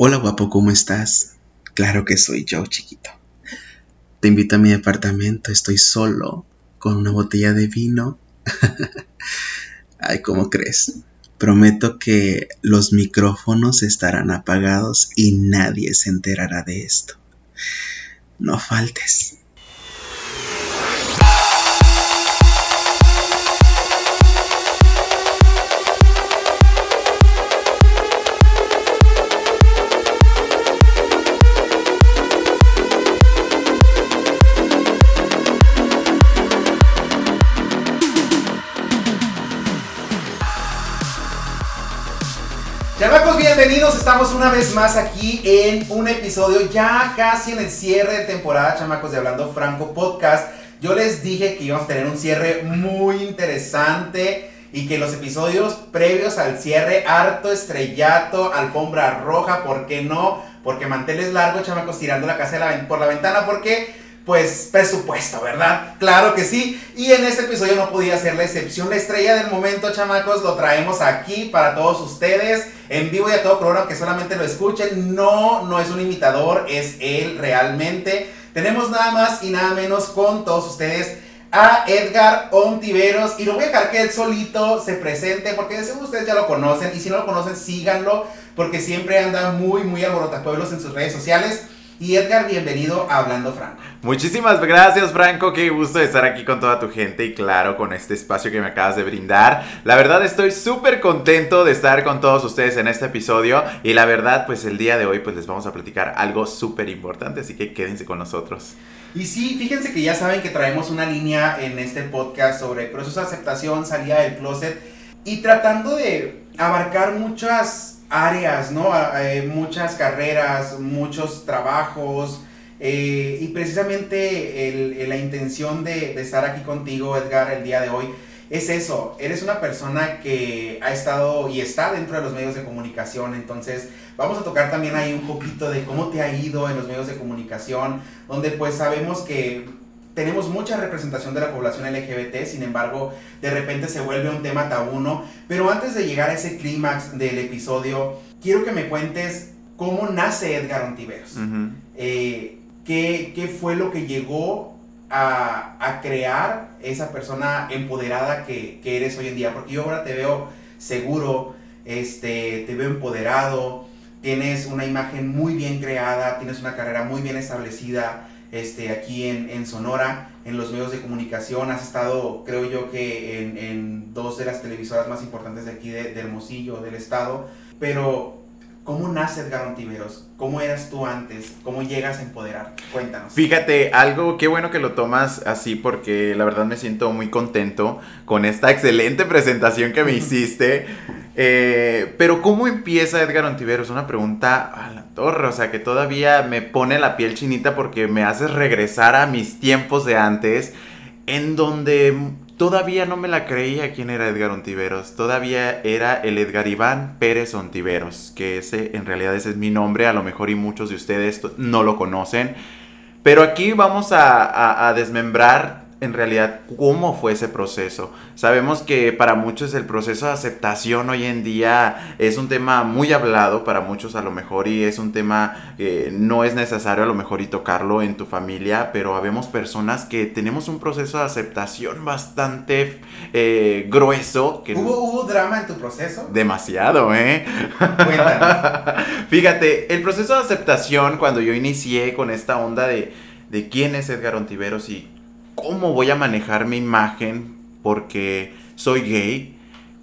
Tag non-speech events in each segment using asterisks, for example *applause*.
Hola guapo, ¿cómo estás? Claro que soy yo, chiquito. Te invito a mi departamento, estoy solo, con una botella de vino. *laughs* Ay, ¿cómo crees? Prometo que los micrófonos estarán apagados y nadie se enterará de esto. No faltes. Bienvenidos. Estamos una vez más aquí en un episodio ya casi en el cierre de temporada, chamacos, de Hablando Franco Podcast. Yo les dije que íbamos a tener un cierre muy interesante y que los episodios previos al cierre, harto estrellato, alfombra roja, ¿por qué no? Porque manteles largos, chamacos, tirando la casa por la ventana, porque pues presupuesto, ¿verdad? Claro que sí. Y en este episodio no podía ser la excepción. La estrella del momento, chamacos, lo traemos aquí para todos ustedes, en vivo y a todo programa que solamente lo escuchen. No, no es un imitador, es él realmente. Tenemos nada más y nada menos con todos ustedes a Edgar Ontiveros y lo voy a dejar que él solito se presente porque de ustedes ya lo conocen y si no lo conocen síganlo porque siempre anda muy muy alborotapueblos en sus redes sociales. Y Edgar, bienvenido a Hablando Franco. Muchísimas gracias Franco, qué gusto estar aquí con toda tu gente y claro con este espacio que me acabas de brindar. La verdad estoy súper contento de estar con todos ustedes en este episodio y la verdad pues el día de hoy pues les vamos a platicar algo súper importante, así que quédense con nosotros. Y sí, fíjense que ya saben que traemos una línea en este podcast sobre proceso de aceptación, salida del closet y tratando de abarcar muchas áreas, ¿no? Eh, muchas carreras, muchos trabajos. Eh, y precisamente la intención de, estar aquí contigo, Edgar, el día de hoy, es eso. Eres una persona que ha estado y está dentro de los medios de comunicación. Entonces, vamos a tocar también ahí un poquito de cómo te ha ido en los medios de comunicación, donde pues sabemos que tenemos mucha representación de la población LGBT, sin embargo, de repente se vuelve un tema tabuno. Pero antes de llegar a ese clímax del episodio, quiero que me cuentes cómo nace Edgar Ontiveros. Eh, ¿qué, fue lo que llegó a, crear esa persona empoderada que, eres hoy en día? Porque yo ahora te veo seguro, este, te veo empoderado, tienes una imagen muy bien creada, tienes una carrera muy bien establecida este, aquí en, Sonora, en los medios de comunicación. Has estado, creo yo, que en, dos de las televisoras más importantes de aquí de, Hermosillo, del estado. Pero, ¿cómo nace Edgar Ontiveros? ¿Cómo eras tú antes? ¿Cómo llegas a empoderar? Cuéntanos. Fíjate, algo, qué bueno que lo tomas así porque la verdad me siento muy contento con esta *laughs* excelente presentación que me hiciste. Eh, pero ¿cómo empieza Edgar Ontiveros? Una pregunta a la torre, o sea, que todavía me pone la piel chinita porque me haces regresar a mis tiempos de antes, en donde todavía no me la creía quién era Edgar Ontiveros. Todavía era el Edgar Iván Pérez Ontiveros, que ese en realidad ese es mi nombre, a lo mejor y muchos de ustedes no lo conocen. Pero aquí vamos a desmembrar en realidad cómo fue ese proceso. Sabemos que para muchos el proceso de aceptación hoy en día es un tema muy hablado para muchos a lo mejor y es un tema que no es necesario a lo mejor y tocarlo en tu familia, pero habemos personas que tenemos un proceso de aceptación bastante eh, grueso. Que ¿Hubo, ¿Hubo drama en tu proceso? Demasiado, ¿eh? *laughs* Fíjate, el proceso de aceptación cuando yo inicié con esta onda de, de quién es Edgar Ontiveros y ¿cómo voy a manejar mi imagen porque soy gay?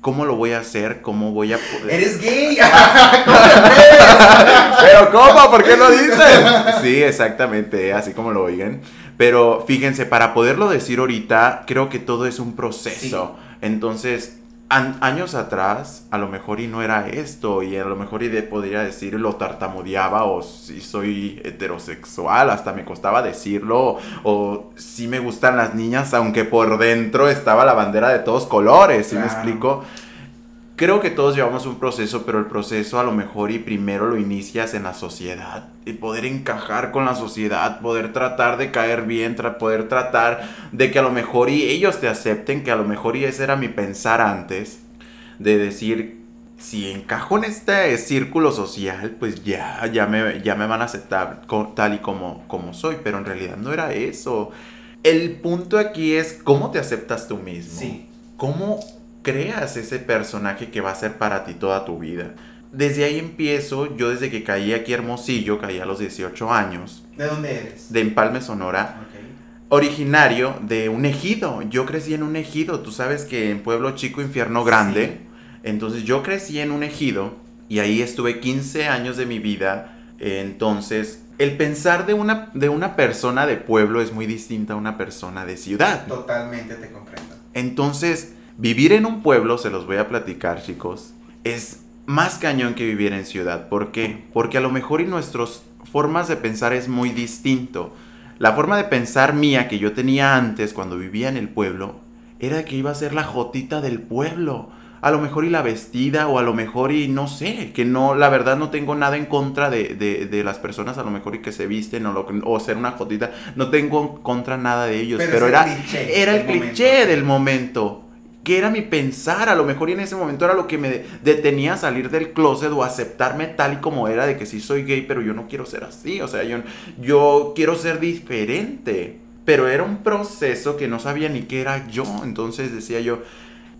¿Cómo lo voy a hacer? ¿Cómo voy a poder? ¡Eres gay! *laughs* ¿Pero cómo? ¿Por qué lo dices? Sí, exactamente, así como lo oigan. Pero fíjense, para poderlo decir ahorita, creo que todo es un proceso. Entonces, años atrás, a lo mejor y no era esto, y a lo mejor y de, podría decir lo tartamudeaba, o si soy heterosexual, hasta me costaba decirlo, o si me gustan las niñas, aunque por dentro estaba la bandera de todos colores, ¿sí me explico? Creo que todos llevamos un proceso, pero el proceso a lo mejor y primero lo inicias en la sociedad. Y poder encajar con la sociedad, poder tratar de caer bien, poder tratar de que a lo mejor y ellos te acepten, que a lo mejor y ese era mi pensar antes, de decir, si encajo en este círculo social, pues ya, ya, me, ya me van a aceptar tal y como, como soy, pero en realidad no era eso. El punto aquí es cómo te aceptas tú mismo. Sí. ¿Cómo creas ese personaje que va a ser para ti toda tu vida? Desde ahí empiezo, yo desde que caí aquí Hermosillo, caí a los 18 años. ¿De dónde eres? De Empalme, Sonora. Ok. Originario de un ejido. Yo crecí en un ejido. Tú sabes que en Pueblo Chico, Infierno Grande. Entonces yo crecí en un ejido y ahí estuve 15 años de mi vida. Entonces, el pensar de una, de una persona de pueblo es muy distinta a una persona de ciudad. Totalmente te comprendo. Entonces, vivir en un pueblo, se los voy a platicar, chicos, es más cañón que vivir en ciudad. ¿Por qué? Porque a lo mejor y nuestras formas de pensar es muy distinto. La forma de pensar mía que yo tenía antes cuando vivía en el pueblo era que iba a ser la jotita del pueblo. A lo mejor y la vestida o a lo mejor y no sé, que no, la verdad no tengo nada en contra de, de- de las personas a lo mejor y que se visten o, lo, o ser una jotita. No tengo en contra nada de ellos, Pero era, cliché era el momento. cliché del momento. Que era mi pensar, a lo mejor y en ese momento era lo que me detenía a salir del closet o aceptarme tal y como era, de que sí soy gay, pero yo no quiero ser así, o sea, yo, yo quiero ser diferente. Pero era un proceso que no sabía ni qué era yo, entonces decía yo,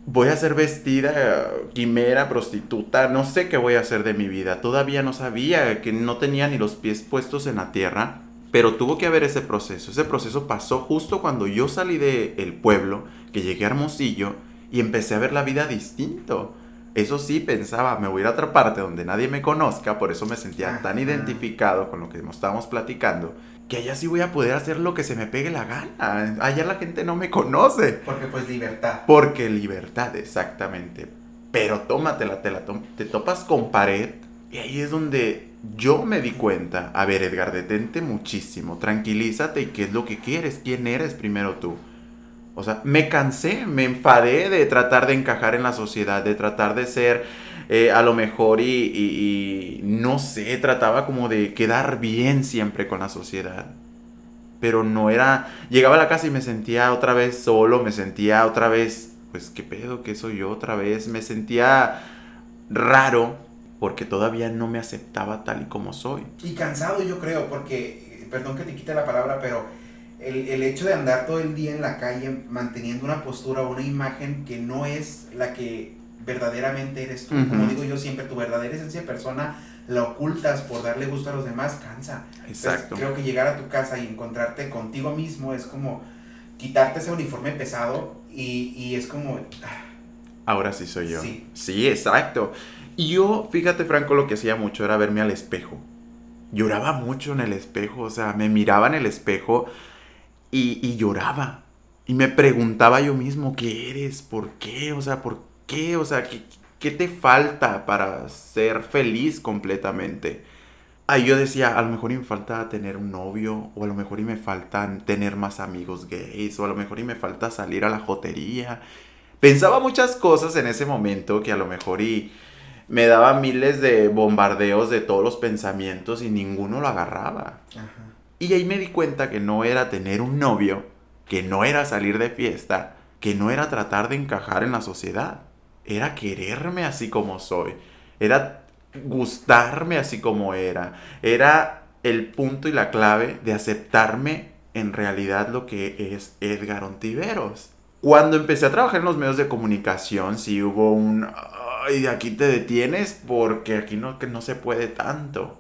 voy a ser vestida, quimera, prostituta, no sé qué voy a hacer de mi vida. Todavía no sabía, que no tenía ni los pies puestos en la tierra, pero tuvo que haber ese proceso. Ese proceso pasó justo cuando yo salí del pueblo, que llegué a Hermosillo y empecé a ver la vida distinto. Eso sí, pensaba, me voy a ir a otra parte donde nadie me conozca, por eso me sentía tan identificado con lo que estábamos platicando, que allá sí voy a poder hacer lo que se me pegue la gana. Allá la gente no me conoce. Porque pues libertad. Porque libertad, exactamente. Pero tómatela, te, la tom- te topas con pared y ahí es donde yo me di cuenta. A ver, Edgar, detente muchísimo, tranquilízate y qué es lo que quieres, quién eres primero tú. O sea, me cansé, me enfadé de tratar de encajar en la sociedad, de tratar de ser eh, a lo mejor y, y- no sé, trataba como de quedar bien siempre con la sociedad. Pero no era, llegaba a la casa y me sentía otra vez solo, me sentía otra vez, pues qué pedo, qué soy yo otra vez, me sentía raro porque todavía no me aceptaba tal y como soy. Y cansado yo creo, porque, eh, perdón que te quite la palabra, pero el, el hecho de andar todo el día en la calle manteniendo una postura o una imagen que no es la que verdaderamente eres tú. Como digo yo siempre, tu verdadera esencia de persona la ocultas por darle gusto a los demás, cansa. Entonces, Exacto. creo que llegar a tu casa y encontrarte contigo mismo es como quitarte ese uniforme pesado y, y es como... ah, Ahora sí soy yo. Sí. Sí, exacto. Y yo, fíjate Franco, lo que hacía mucho era verme al espejo. Lloraba mucho en el espejo, o sea, me miraba en el espejo y, lloraba. Y me preguntaba yo mismo, ¿qué eres? ¿Por qué? O sea, ¿por qué? O sea, ¿qué, qué te falta para ser feliz completamente? Ahí yo decía, a lo mejor y me falta tener un novio, o a lo mejor y me faltan tener más amigos gays, o a lo mejor y me falta salir a la jotería. Pensaba muchas cosas en ese momento que a lo mejor y me daba miles de bombardeos de todos los pensamientos y ninguno lo agarraba. ajá. Y ahí me di cuenta que no era tener un novio, que no era salir de fiesta, que no era tratar de encajar en la sociedad. Era quererme así como soy. Era gustarme así como era. Era el punto y la clave de aceptarme en realidad lo que es Edgar Ontiveros. Cuando empecé a trabajar en los medios de comunicación, sí hubo un... Ay, aquí te detienes porque aquí no, que no se puede tanto.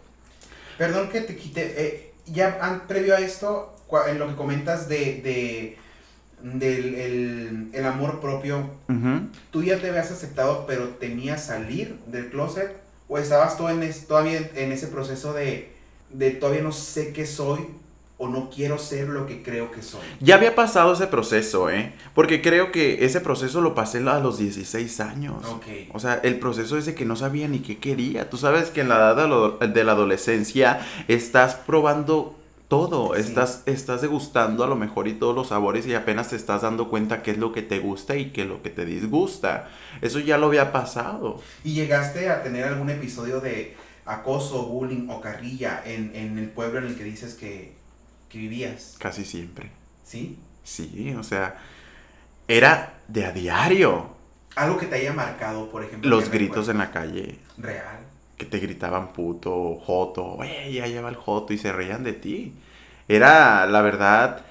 Perdón que te quite. eh, ya an- previo a esto, en lo que comentas de, de del el, el amor propio. ¿tú ya te habías aceptado pero temías salir del closet? ¿O estabas tú en es- todavía en, en ese proceso de, de todavía no sé qué soy o no quiero ser lo que creo que soy? Ya había pasado ese proceso, ¿eh? Porque creo que ese proceso lo pasé a los 16 años. Ok. O sea, el proceso es de que no sabía ni qué quería. Tú sabes que en la edad de, la adolescencia estás probando todo, Sí. estás, estás degustando a lo mejor y todos los sabores y apenas te estás dando cuenta qué es lo que te gusta y qué es lo que te disgusta. Eso ya lo había pasado. ¿Y llegaste a tener algún episodio de acoso, bullying o carrilla en, en el pueblo en el que dices que, que vivías? Casi siempre. ¿Sí? Sí, o sea, era de a diario. algo que te haya marcado, por ejemplo. Los gritos en la calle. Real. que te gritaban puto, joto, "Güey, ya lleva el joto y se reían de ti. Era, la verdad,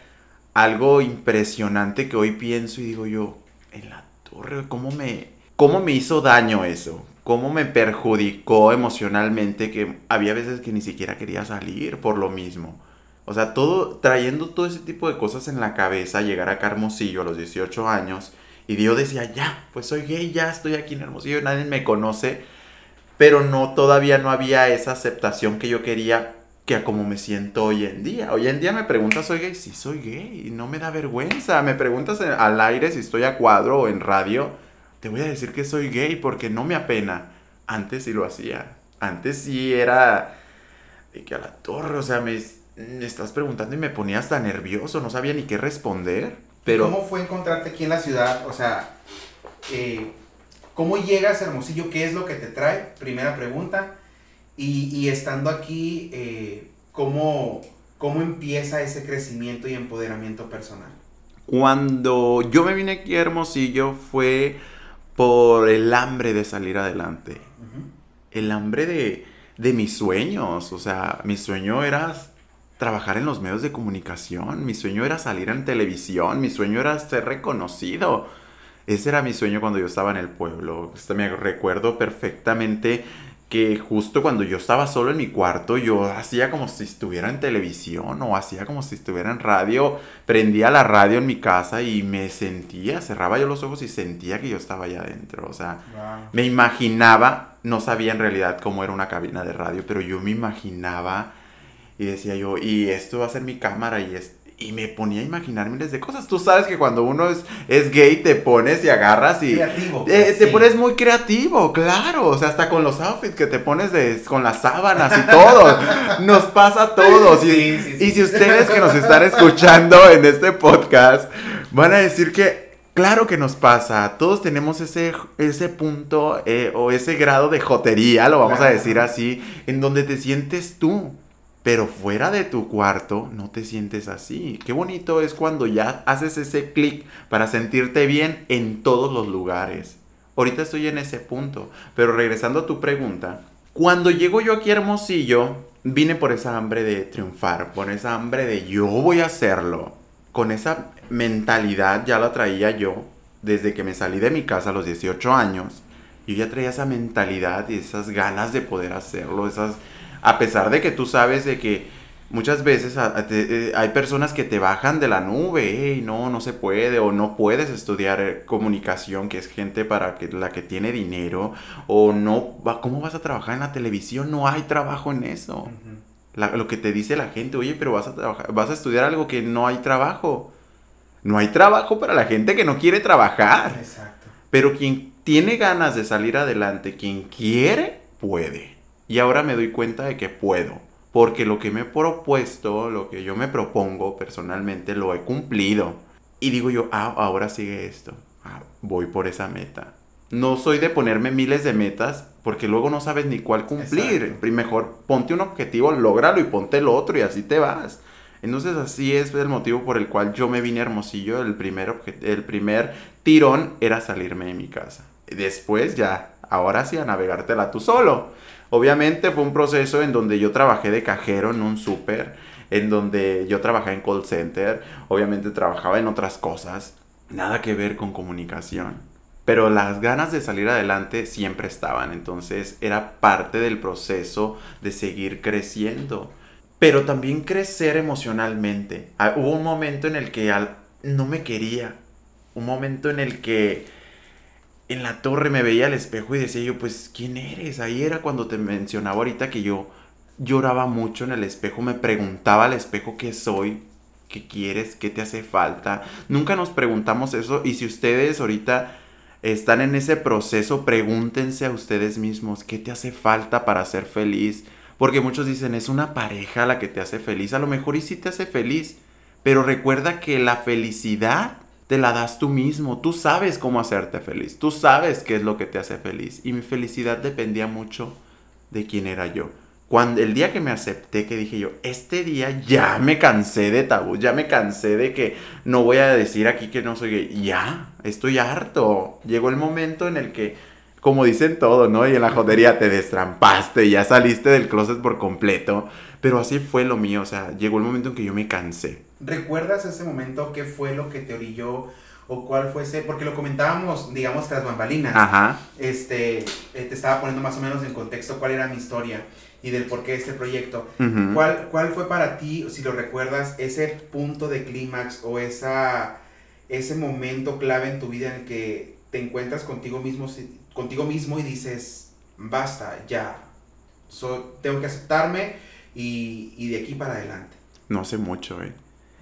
algo impresionante que hoy pienso y digo yo, en la torre, ¿cómo me, cómo me hizo daño eso? ¿Cómo me perjudicó emocionalmente que había veces que ni siquiera quería salir por lo mismo? O sea, todo, trayendo todo ese tipo de cosas en la cabeza, llegar a Hermosillo a los 18 años y yo decía, ya, pues soy gay, ya estoy aquí en Hermosillo, nadie me conoce pero no todavía no había esa aceptación que yo quería que a como me siento hoy en día. Hoy en día me preguntas, ¿soy gay? Sí, soy gay, y no me da vergüenza. Me preguntas al aire si estoy a cuadro o en radio, te voy a decir que soy gay porque no me apena. Antes sí lo hacía. Antes sí era de que a la torre, o sea, me estás preguntando y me ponía hasta nervioso, no sabía ni qué responder. Pero ¿Cómo fue encontrarte aquí en la ciudad? O sea, eh, ¿cómo llegas a Hermosillo? ¿Qué es lo que te trae? Primera pregunta. Y, y estando aquí, eh, ¿cómo, ¿cómo empieza ese crecimiento y empoderamiento personal? Cuando yo me vine aquí a Hermosillo fue por el hambre de salir adelante. Ujú. El hambre de, de mis sueños. O sea, mi sueño era trabajar en los medios de comunicación. Mi sueño era salir en televisión. Mi sueño era ser reconocido. Ese era mi sueño cuando yo estaba en el pueblo. Este, me recuerdo perfectamente que justo cuando yo estaba solo en mi cuarto, yo hacía como si estuviera en televisión o hacía como si estuviera en radio. Prendía la radio en mi casa y me sentía, cerraba yo los ojos y sentía que yo estaba allá adentro. O sea, Wow. me imaginaba, no sabía en realidad cómo era una cabina de radio, pero yo me imaginaba y decía yo, y esto va a ser mi cámara y es... Y me ponía a imaginar miles de cosas. Tú sabes que cuando uno es, es gay te pones y agarras y... Creativo. Eh, pues, te sí. pones muy creativo, claro. O sea, hasta con los outfits que te pones de, con las sábanas y todo. *laughs* Nos pasa a todos. Y, Sí, sí, sí. y si ustedes que nos están escuchando en este podcast van a decir que, claro que nos pasa. Todos tenemos ese, ese punto eh, o ese grado de jotería, lo vamos a decir así, en donde te sientes tú. Pero fuera de tu cuarto no te sientes así. Qué bonito es cuando ya haces ese clic para sentirte bien en todos los lugares. Ahorita estoy en ese punto. Pero regresando a tu pregunta, cuando llego yo aquí Hermosillo, vine por esa hambre de triunfar, por esa hambre de yo voy a hacerlo. Con esa mentalidad ya la traía yo desde que me salí de mi casa a los 18 años. Yo ya traía esa mentalidad y esas ganas de poder hacerlo, esas a pesar de que tú sabes de que muchas veces a- a te- eh, hay personas que te bajan de la nube, "Ey, no, no se puede, o no puedes estudiar eh, comunicación, que es gente para que, la que tiene dinero, o no, va- ¿cómo vas a trabajar en la televisión? No hay trabajo en eso. La- lo que te dice la gente, oye, pero vas a, trabajar, vas a estudiar algo que no hay trabajo. No hay trabajo para la gente que no quiere trabajar. Exacto. Pero quien tiene ganas de salir adelante, quien quiere, puede. Y ahora me doy cuenta de que puedo. Porque lo que me he propuesto, lo que yo me propongo personalmente, lo he cumplido. Y digo yo, ah, ahora sigue esto. Ah, voy por esa meta. No soy de ponerme miles de metas porque luego no sabes ni cuál cumplir. Exacto. Mejor ponte un objetivo, lógralo y ponte el otro y así te vas. Entonces así es el motivo por el cual yo me vine a Hermosillo. El primer, el primer tirón era salirme de mi casa. Después ya, ahora sí a navegártela tú solo. Obviamente fue un proceso en donde yo trabajé de cajero en un súper, en donde yo trabajé en call center, obviamente trabajaba en otras cosas, nada que ver con comunicación. Pero las ganas de salir adelante siempre estaban, entonces era parte del proceso de seguir creciendo. Pero también crecer emocionalmente. Ah, Hubo un momento en el que no me quería. Un momento en el que en la torre me veía al espejo y decía yo, pues, ¿quién eres? Ahí era cuando te mencionaba ahorita que yo lloraba mucho en el espejo, me preguntaba al espejo qué soy, qué quieres, qué te hace falta. Nunca nos preguntamos eso y si ustedes ahorita están en ese proceso, pregúntense a ustedes mismos qué te hace falta para ser feliz. Porque muchos dicen, es una pareja la que te hace feliz. A lo mejor y sí te hace feliz. Pero recuerda que la felicidad te la das tú mismo. Tú sabes cómo hacerte feliz. Tú sabes qué es lo que te hace feliz. Y mi felicidad dependía mucho de quién era yo. cuando el día que me acepté, que dije yo, este día ya me cansé de tabú, ya me cansé de que no voy a decir aquí que no soy gay, ya, estoy harto. Llegó el momento en el que, como dicen todo, ¿no? Y en la jodería te destrampaste, ya saliste del closet por completo, pero así fue lo mío, o sea, llegó el momento en que yo me cansé. ¿Recuerdas ese momento? ¿Qué fue lo que te orilló? o cuál fuese, porque lo comentábamos, digamos, tras bambalinas. Ajá. Este, eh, te estaba poniendo más o menos en contexto cuál era mi historia y del porqué de este proyecto. ¿Cuál, ¿Cuál fue para ti, si lo recuerdas, ese punto de clímax o esa, ese momento clave en tu vida en el que te encuentras contigo mismo, contigo mismo y dices, basta, ya, tengo que aceptarme y, y de aquí para adelante? No hace mucho, ¿eh?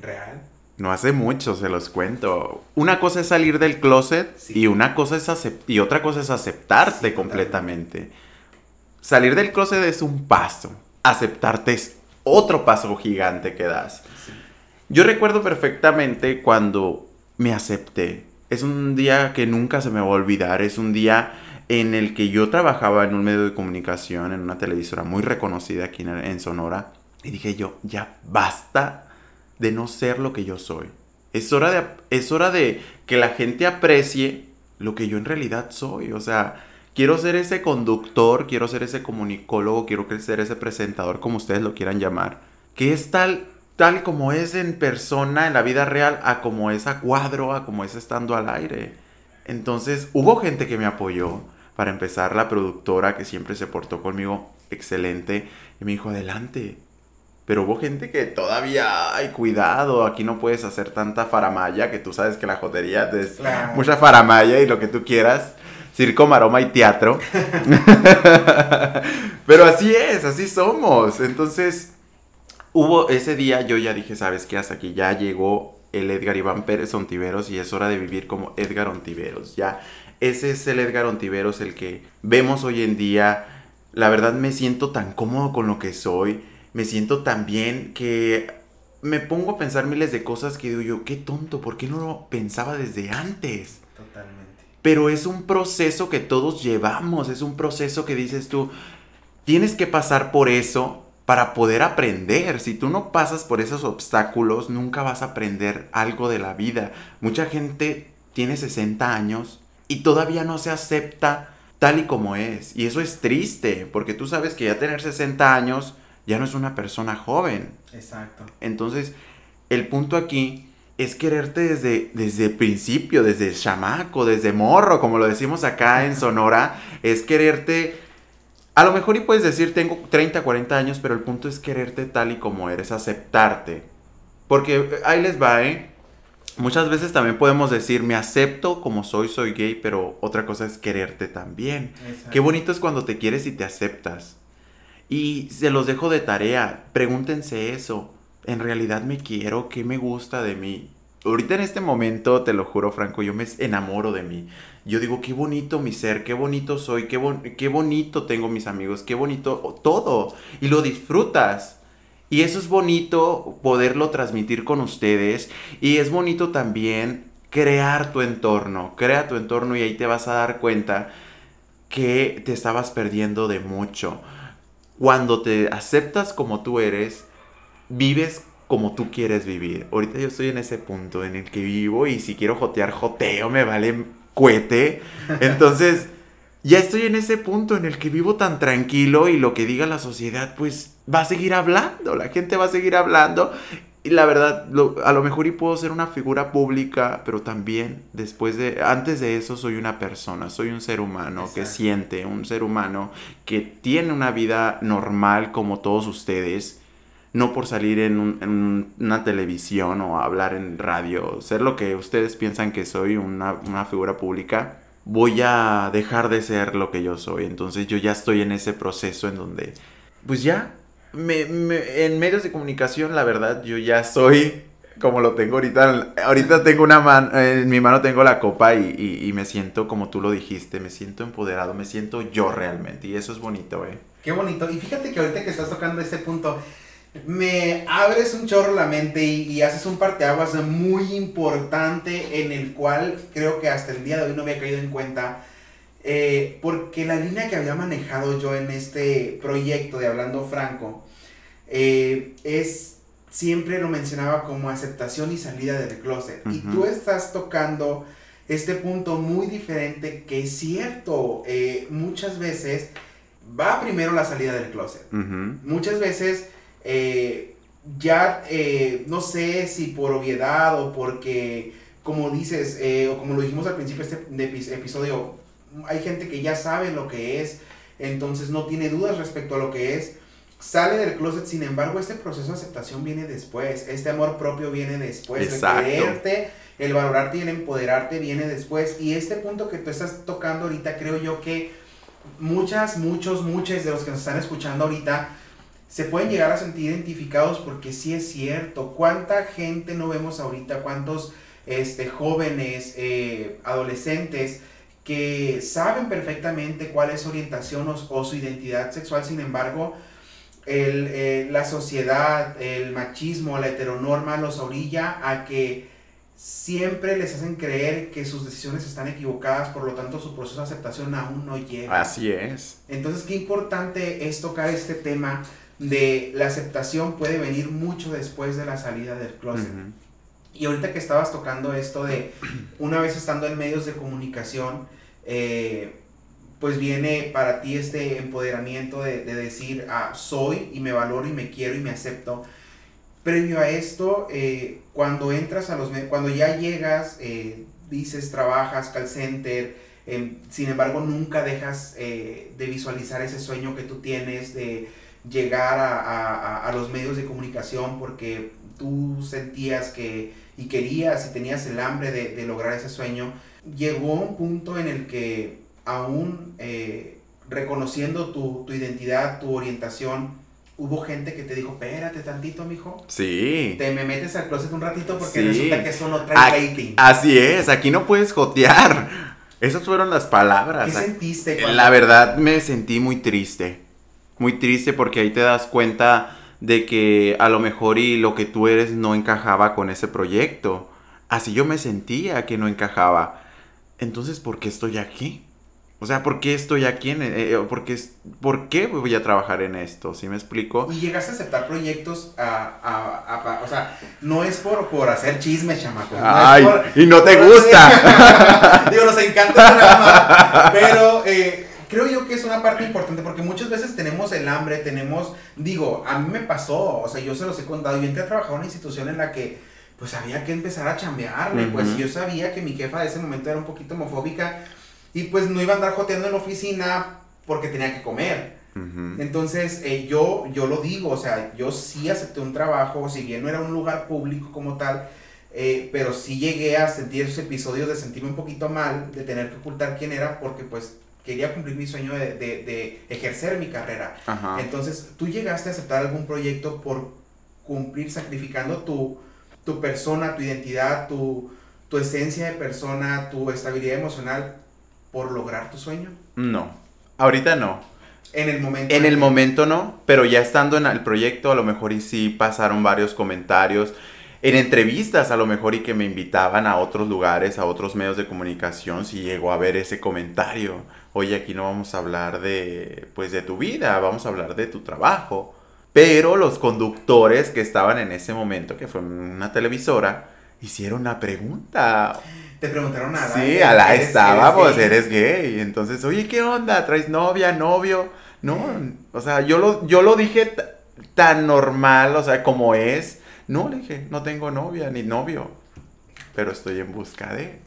¿Real? No hace mucho, se los cuento. Una cosa es salir del closet y una cosa es y otra cosa es aceptarte completamente. Salir del closet es un paso, aceptarte es otro paso gigante que das. Yo recuerdo perfectamente cuando me acepté. Es un día que nunca se me va a olvidar, es un día en el que yo trabajaba en un medio de comunicación, en una televisora muy reconocida aquí en Sonora, y dije yo, ya basta de no ser lo que yo soy. Es hora de, es hora de que la gente aprecie lo que yo en realidad soy. O sea, quiero ser ese conductor, quiero ser ese comunicólogo, quiero ser ese presentador, como ustedes lo quieran llamar, que es tal, tal como es en persona, en la vida real, a como es a cuadro, a como es estando al aire. Entonces, hubo gente que me apoyó. Para empezar, la productora que siempre se portó conmigo excelente y me dijo, adelante, pero hubo gente que todavía, hay cuidado, aquí no puedes hacer tanta faramaya, que tú sabes que la jotería es mucha faramaya y lo que tú quieras, circo, maroma y teatro. *laughs* Pero así es, así somos. Entonces, hubo ese día, yo ya dije, ¿sabes qué? Hasta aquí ya llegó el Edgar Iván Pérez Ontiveros y es hora de vivir como Edgar Ontiveros. Ya, ese es el Edgar Ontiveros, el que vemos hoy en día. La verdad me siento tan cómodo con lo que soy me siento tan bien que me pongo a pensar miles de cosas que digo yo, qué tonto, ¿por qué no lo pensaba desde antes? Totalmente. Pero es un proceso que todos llevamos, es un proceso que dices tú, tienes que pasar por eso para poder aprender. Si tú no pasas por esos obstáculos, nunca vas a aprender algo de la vida. Mucha gente tiene 60 años y todavía no se acepta tal y como es. Y eso es triste, porque tú sabes que ya tener 60 años ya no es una persona joven. Exacto. Entonces, el punto aquí es quererte desde, desde el principio, desde chamaco, desde morro, como lo decimos acá en Sonora, es quererte... A lo mejor y puedes decir, tengo 30, 40 años, pero el punto es quererte tal y como eres, aceptarte. Porque eh, ahí les va, ¿eh? Muchas veces también podemos decir, me acepto como soy, soy gay, pero otra cosa es quererte también. Qué bonito es cuando te quieres y te aceptas. Y se los dejo de tarea, pregúntense eso. ¿En realidad me quiero? ¿Qué me gusta de mí? Ahorita en este momento, te lo juro Franco, yo me enamoro de mí. Yo digo, qué bonito mi ser, qué bonito soy, qué, qué bonito tengo mis amigos, qué bonito todo. Y lo disfrutas. Y eso es bonito poderlo transmitir con ustedes. Y es bonito también crear tu entorno. Crea tu entorno y ahí te vas a dar cuenta que te estabas perdiendo de mucho cuando te aceptas como tú eres, vives como tú quieres vivir. Ahorita yo estoy en ese punto en el que vivo y si quiero jotear, joteo, me vale cuete. *laughs* Entonces, ya estoy en ese punto en el que vivo tan tranquilo y lo que diga la sociedad, pues va a seguir hablando, la gente va a seguir hablando y la verdad, a lo mejor y puedo ser una figura pública, pero también después de, antes de eso soy una persona, soy un ser humano que siente, un ser humano que tiene una vida normal como todos ustedes, no por salir en, una televisión o hablar en radio, ser lo que ustedes piensan que soy, una, una figura pública, voy a dejar de ser lo que yo soy. Entonces yo ya estoy en ese proceso en donde, pues ya, me, en medios de comunicación, la verdad, yo ya soy como lo tengo ahorita. Ahorita tengo una mano, en mi mano tengo la copa y, me siento como tú lo dijiste, me siento empoderado, me siento yo realmente. Y eso es bonito, ¿eh? Qué bonito. Y fíjate que ahorita que estás tocando este punto, me abres un chorro la mente y, y, haces un parteaguas muy importante en el cual creo que hasta el día de hoy no había caído en cuenta Eh, porque la línea que había manejado yo en este proyecto de Hablando Franco eh, es, siempre lo mencionaba como aceptación y salida del closet. Y tú estás tocando este punto muy diferente que es cierto, eh, muchas veces va primero la salida del closet. Muchas veces ya, no sé si por obviedad o porque como dices, o como lo dijimos al principio de este episodio, hay gente que ya sabe lo que es, entonces no tiene dudas respecto a lo que es, sale del closet, sin embargo, este proceso de aceptación viene después, este amor propio viene después, el quererte, el valorarte y el empoderarte viene después, y este punto que tú estás tocando ahorita, creo yo que muchas, muchos, muchos de los que nos están escuchando ahorita, se pueden llegar a sentir identificados porque sí es cierto, cuánta gente no vemos ahorita, cuántos este, jóvenes, eh, adolescentes, que saben perfectamente cuál es su orientación o, su identidad sexual, sin embargo, el, eh, la sociedad, el machismo, la heteronorma los orilla a que siempre les hacen creer que sus decisiones están equivocadas, por lo tanto su proceso de aceptación aún no llega. Así es. Entonces, qué importante es tocar este tema de la aceptación puede venir mucho después de la salida del closet. Y ahorita que estabas tocando esto de una vez estando en medios de comunicación, eh, pues viene para ti este empoderamiento de, decir, ah, soy y me valoro y me quiero y me acepto. Previo a esto, eh, cuando entras a los cuando ya llegas, eh, dices, trabajas, call center, em, sin embargo nunca dejas de visualizar ese sueño que tú tienes de llegar a, a los medios de comunicación porque tú sentías que y querías y tenías el hambre de, lograr ese sueño, llegó un punto en el que aún eh, reconociendo tu, identidad, tu orientación, hubo gente que te dijo, espérate tantito, mijo. Sí. Te me metes al closet un ratito porque resulta que eso no trae rating. Así es, aquí no puedes jotear. Esas fueron las palabras. ¿Qué sentiste? La verdad me sentí muy triste. Muy triste porque ahí te das cuenta de que a lo mejor y lo que tú eres no encajaba con ese proyecto. Así yo me sentía que no encajaba. Entonces, ¿por qué estoy aquí? O sea, ¿por qué estoy aquí? En, eh, eh, por, qué, ¿Por qué voy a trabajar en esto? ¿Sí me explico? Y llegaste a aceptar proyectos a... o sea, no es por, por hacer chismes, chamaco. Ay, y no te gusta. *laughs* Digo, nos encanta el drama. Pero... Eh, creo yo que es una parte importante porque muchas veces tenemos el hambre, tenemos, digo, a mí me pasó, o sea, yo se los he contado, yo entré a trabajar en una institución en la que pues había que empezar a chambearle, pues yo sabía que mi jefa de ese momento era un poquito homofóbica y pues no iba a andar joteando en la oficina porque tenía que comer. Entonces, eh, yo, yo lo digo, o sea, yo sí acepté un trabajo, si bien no era un lugar público como tal, eh, pero sí llegué a sentir esos episodios de sentirme un poquito mal, de tener que ocultar quién era, porque pues quería cumplir mi sueño de, de, ejercer mi carrera. Entonces, ¿tú llegaste a aceptar algún proyecto por cumplir sacrificando tu, tu persona, tu identidad, tu, tu esencia de persona, tu estabilidad emocional por lograr tu sueño? No, ahorita no. En el momento. En el momento no, pero ya estando en el proyecto a lo mejor y sí pasaron varios comentarios en entrevistas a lo mejor y que me invitaban a otros lugares, a otros medios de comunicación, si llegó a ver ese comentario oye, aquí no vamos a hablar de, pues, de tu vida, vamos a hablar de tu trabajo. Pero los conductores que estaban en ese momento, que fue una televisora, hicieron una pregunta. Te preguntaron nada. Sí, a la estaba, pues eres gay. Entonces, oye, ¿qué onda? ¿Traes novia, novio? No, o sea, yo lo, yo lo dije tan normal, o sea, como es. No, le dije, no tengo novia ni novio, pero estoy en busca de.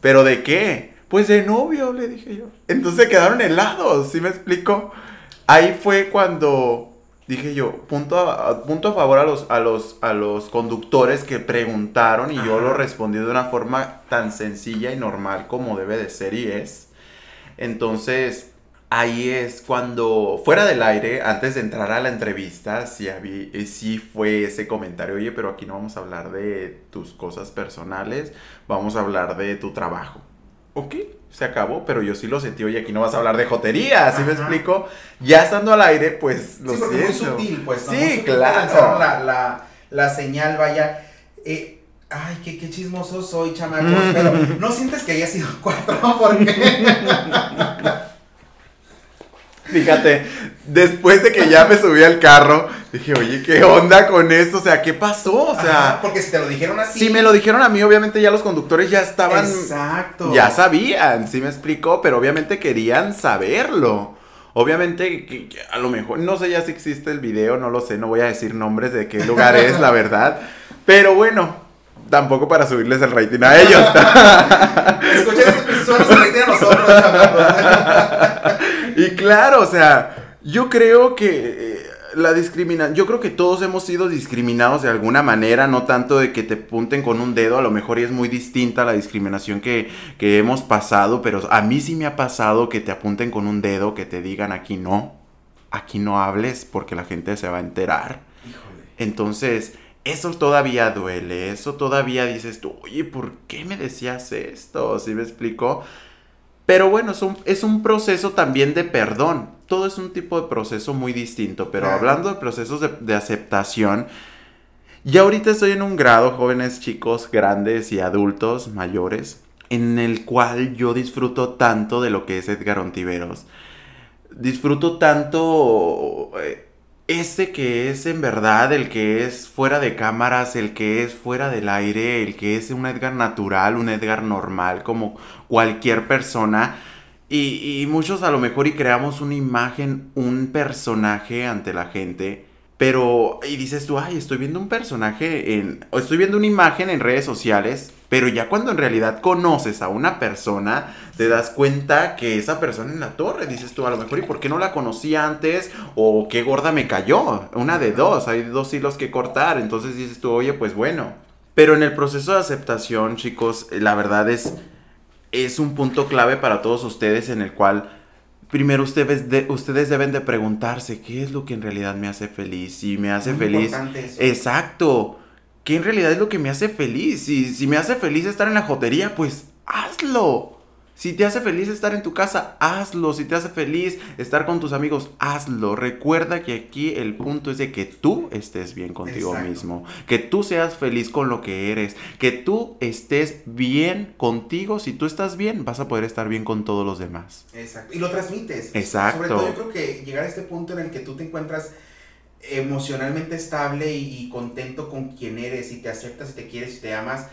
¿Pero de qué? Pues de novio, le dije yo. Entonces quedaron helados, ¿sí me explico? Ahí fue cuando dije yo, punto a, punto a favor a los, a, los, a los conductores que preguntaron y yo lo respondí de una forma tan sencilla y normal como debe de ser y es. Entonces, ahí es cuando, fuera del aire, antes de entrar a la entrevista, sí, había, eh, sí fue ese comentario, oye, pero aquí no vamos a hablar de tus cosas personales, vamos a hablar de tu trabajo ok, se acabó, pero yo sí lo sentí, oye, aquí no vas a hablar de jotería, ¿sí me explico? Ya estando al aire, pues lo sí, porque muy sutil, pues. Sí, claro. La, la, la, señal, vaya. Eh, Ay, qué, qué chismoso soy, chamacos. Pero no sientes que haya sido cuatro *laughs* porque. *laughs* Fíjate, después de que ya me subí al carro, dije, oye, ¿qué onda con esto? O sea, ¿qué pasó? O sea, Ajá, porque si te lo dijeron así. si me lo dijeron a mí, obviamente ya los conductores ya estaban, Exacto. ya sabían, sí me explicó, pero obviamente querían saberlo. Obviamente, que- que a lo mejor, no sé ya si existe el video, no lo sé, no voy a decir nombres de qué lugar es, la verdad. Pero bueno, tampoco para subirles el rating a ellos. *laughs* Escuchen este episodio, se retiran nosotros, chamacos. *laughs* Y claro, o sea, yo creo que eh, la discriminación, yo creo que todos hemos sido discriminados de alguna manera, no tanto de que te punten con un dedo, a lo mejor y es muy distinta la discriminación que, que hemos pasado, pero a mí sí me ha pasado que te apunten con un dedo, que te digan aquí no, aquí no hables porque la gente se va a enterar. Híjole. Entonces, eso todavía duele, eso todavía dices tú, oye, ¿por qué me decías esto? ¿Sí me explico? Pero bueno, es un, es un proceso también de perdón. Todo es un tipo de proceso muy distinto, pero Claro. hablando de procesos de, de aceptación, ya ahorita estoy en un grado, jóvenes, chicos, grandes y adultos, mayores, en el cual yo disfruto tanto de lo que es Edgar Ontiveros. Disfruto tanto eh, ese que es en verdad, el que es fuera de cámaras, el que es fuera del aire, el que es un Edgar natural, un Edgar normal, como cualquier persona. Y, muchos a lo mejor y creamos una imagen, un personaje ante la gente. Pero, y dices tú, ay, estoy viendo un personaje en, o estoy viendo una imagen en redes sociales, pero ya cuando en realidad conoces a una persona, te das cuenta que esa persona en la torre, dices tú, a lo mejor, ¿y por qué no la conocí antes? O qué gorda me cayó, una de dos, hay dos hilos que cortar, entonces dices tú, oye, pues bueno. Pero en el proceso de aceptación, chicos, la verdad es, es un punto clave para todos ustedes en el cual primero ustedes, de- ustedes deben de preguntarse qué es lo que en realidad me hace feliz. Si me hace Muy feliz. eso. Exacto. ¿Qué en realidad es lo que me hace feliz? Si, si me hace feliz estar en la jotería, pues hazlo. Si te hace feliz estar en tu casa, hazlo. Si te hace feliz estar con tus amigos, hazlo. Recuerda que aquí el punto es de que tú estés bien contigo Exacto. mismo. Que tú seas feliz con lo que eres. Que tú estés bien contigo. Si tú estás bien, vas a poder estar bien con todos los demás. Exacto. Y lo transmites. Exacto. Sobre todo yo creo que llegar a este punto en el que tú te encuentras emocionalmente estable y, y contento con quien eres y te aceptas y te quieres y te amas,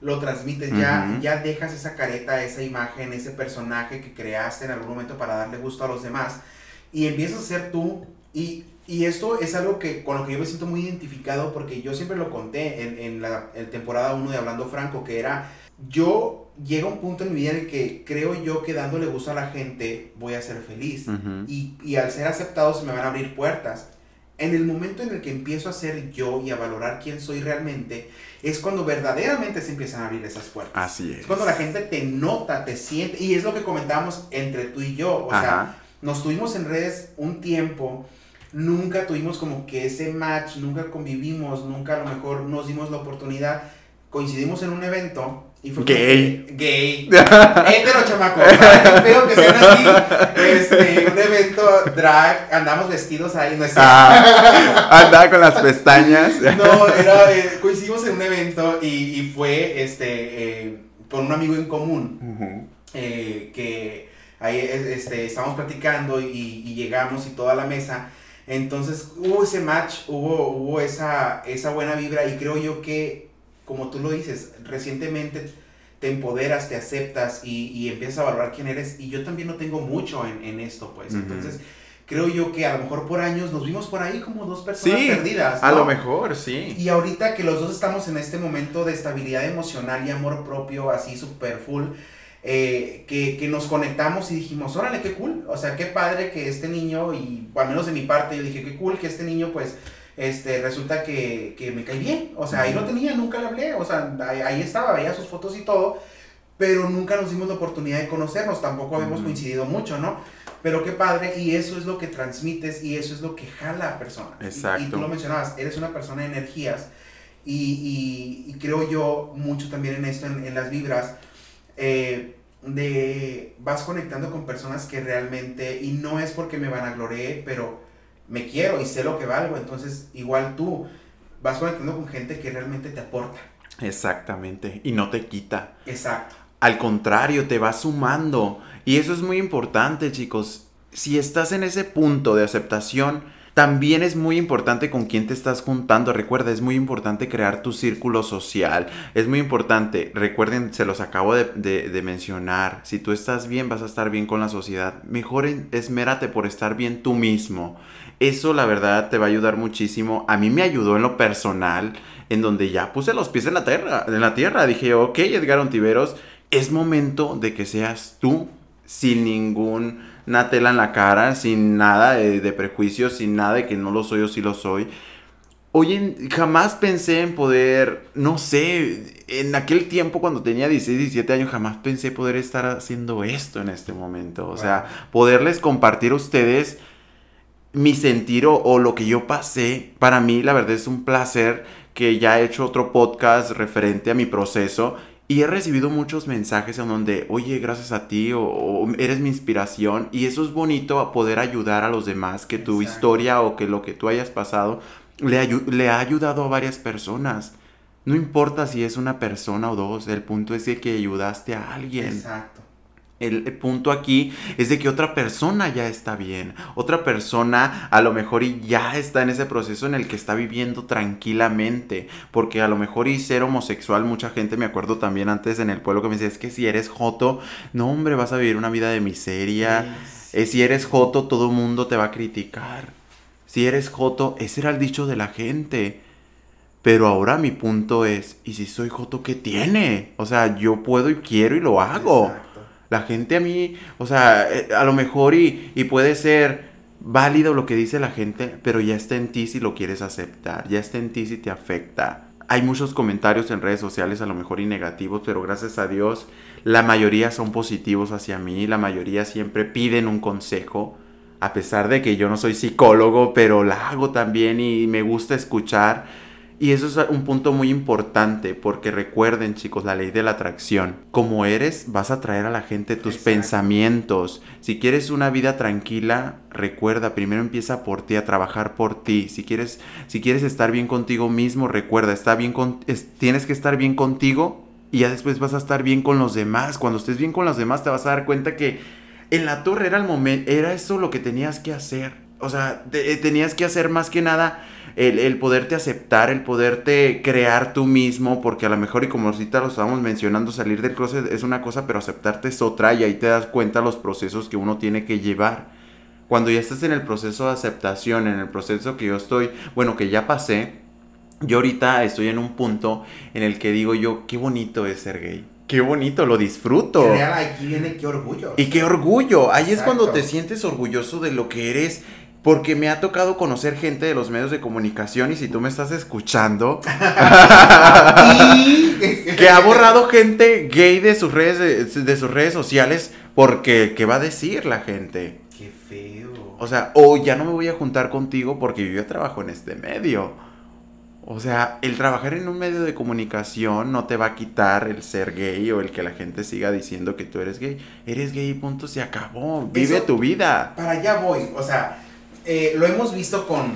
lo transmites, ya, ya dejas esa careta, esa imagen, ese personaje que creaste en algún momento para darle gusto a los demás y empiezas a ser tú y, y esto es algo que con lo que yo me siento muy identificado porque yo siempre lo conté en, en la en temporada 1 de Hablando Franco, que era yo llega un punto en mi vida en el que creo yo que dándole gusto a la gente voy a ser feliz y, y al ser aceptado se me van a abrir puertas. En el momento en el que empiezo a ser yo y a valorar quién soy realmente, es cuando verdaderamente se empiezan a abrir esas puertas. Así es. Es cuando la gente te nota, te siente, y es lo que comentábamos entre tú y yo. O sea, nos tuvimos en redes un tiempo, nunca tuvimos como que ese match, nunca convivimos, nunca a lo mejor nos dimos la oportunidad, coincidimos en un evento Gay. gay. *laughs* Hétero, chamaco. Ay, qué feo que sean así. Este, un evento drag, andamos vestidos ahí, no es. Ah, andaba con las pestañas. *laughs* No, era, eh, coincidimos en un evento y, y fue este, eh, con un amigo en común Ujú. eh, que ahí este, estábamos platicando y, y llegamos y toda la mesa. Entonces hubo ese match, hubo, hubo esa, esa buena vibra y creo yo que, como tú lo dices, recientemente te empoderas, te aceptas y, y empiezas a valorar quién eres. Y yo también no tengo mucho en, en esto, pues. Entonces creo yo que a lo mejor por años nos vimos por ahí como dos personas Sí, perdidas. a lo mejor, sí. Y ahorita que los dos estamos en este momento de estabilidad emocional y amor propio, así súper full, eh, que, que nos conectamos y dijimos, órale, qué cool. O sea, qué padre que este niño, y al menos de mi parte, yo dije, qué cool que este niño, pues, este, resulta que, que me cae bien. O sea, ahí lo tenía, nunca le hablé. O sea, ahí, ahí estaba, veía sus fotos y todo. Pero nunca nos dimos la oportunidad de conocernos, tampoco habíamos coincidido mucho, ¿no? Pero qué padre, y eso es lo que transmites y eso es lo que jala a personas. Y- Y, Exacto. tú lo mencionabas, eres una persona de energías y, y- y creo yo mucho también en esto, en, en las vibras, eh, de vas conectando con personas que realmente, y no es porque me vanagloree, pero me quiero y sé lo que valgo, entonces igual tú vas conectando con gente que realmente te aporta. Exactamente. Y no te quita. Exacto. Al contrario, te va sumando. Y eso es muy importante, chicos. Si estás en ese punto de aceptación, también es muy importante con quién te estás juntando. Recuerda, es muy importante crear tu círculo social. Es muy importante. Recuerden, se los acabo de, mencionar. Si tú estás bien, vas a estar bien con la sociedad. Mejor esmérate por estar bien tú mismo. Eso, la verdad, te va a ayudar muchísimo. A mí me ayudó en lo personal, en donde ya puse los pies en la tierra. En la tierra. Dije, ok, Edgar Ontiveros, es momento de que seas tú sin ningún una tela en la cara, sin nada de, prejuicios, sin nada de que no lo soy o sí lo soy. Oye, jamás pensé en poder, no sé, en aquel tiempo cuando tenía 16, 17 años, jamás pensé poder estar haciendo esto en este momento. O sea, poderles compartir a ustedes mi sentir o, o, lo que yo pasé. Para mí, la verdad, es un placer que ya he hecho otro podcast referente a mi proceso y he recibido muchos mensajes en donde, oye, gracias a ti, o, eres mi inspiración. Y eso es bonito, poder ayudar a los demás, que tu historia o que lo que tú hayas pasado le, le ha ayudado a varias personas. No importa si es una persona o dos, el punto es que ayudaste a alguien. Exacto. El, punto aquí es de que otra persona ya está bien, otra persona a lo mejor y ya está en ese proceso en el que está viviendo tranquilamente, porque a lo mejor y ser homosexual, mucha gente me acuerdo también antes en el pueblo que me decía, es que si eres joto, no hombre, vas a vivir una vida de miseria, eh, si eres joto, todo el mundo te va a criticar, si eres joto, ese era el dicho de la gente. Pero ahora mi punto es, ¿y si soy joto, qué tiene? O sea, yo puedo y quiero y lo hago. La gente a mí, o sea, eh, a lo mejor y, y puede ser válido lo que dice la gente, pero ya está en ti si lo quieres aceptar, ya está en ti si te afecta. Hay muchos comentarios en redes sociales a lo mejor y negativos, pero gracias a Dios la mayoría son positivos hacia mí, la mayoría siempre piden un consejo, a pesar de que yo no soy psicólogo, pero la hago también y me gusta escuchar y eso es un punto muy importante porque recuerden chicos la ley de la atracción. Como eres vas a traer a la gente tus pensamientos. Si quieres una vida tranquila, recuerda, primero empieza por ti, a trabajar por ti. Si quieres, si quieres estar bien contigo mismo, recuerda, está bien con, tienes que estar bien contigo y ya después vas a estar bien con los demás. Cuando estés bien con los demás te vas a dar cuenta que en la torre era el momento, era eso lo que tenías que hacer. O sea, eh, tenías que hacer más que nada el, poderte aceptar, el poderte crear tú mismo, porque a lo mejor, y como ahorita lo estábamos mencionando, salir del closet es una cosa, pero aceptarte es otra, y ahí te das cuenta los procesos que uno tiene que llevar. Cuando ya estás en el proceso de aceptación, en el proceso que yo estoy, bueno, que ya pasé, yo ahorita estoy en un punto en el que digo yo, qué bonito es ser gay. Qué bonito, lo disfruto. Y aquí viene qué orgullo. Y qué orgullo. Ahí es cuando te sientes orgulloso de lo que eres porque me ha tocado conocer gente de los medios de comunicación y si tú me estás escuchando, *laughs* *laughs* que ha borrado gente gay de sus redes, de, sus redes sociales porque, ¿qué va a decir la gente? Qué feo. O sea, o ya no me voy a juntar contigo porque yo ya trabajo en este medio. O sea, el trabajar en un medio de comunicación no te va a quitar el ser gay o el que la gente siga diciendo que tú eres gay. Eres gay y punto, se acabó. Vive tu vida. Para allá voy. O sea, eh, lo hemos visto con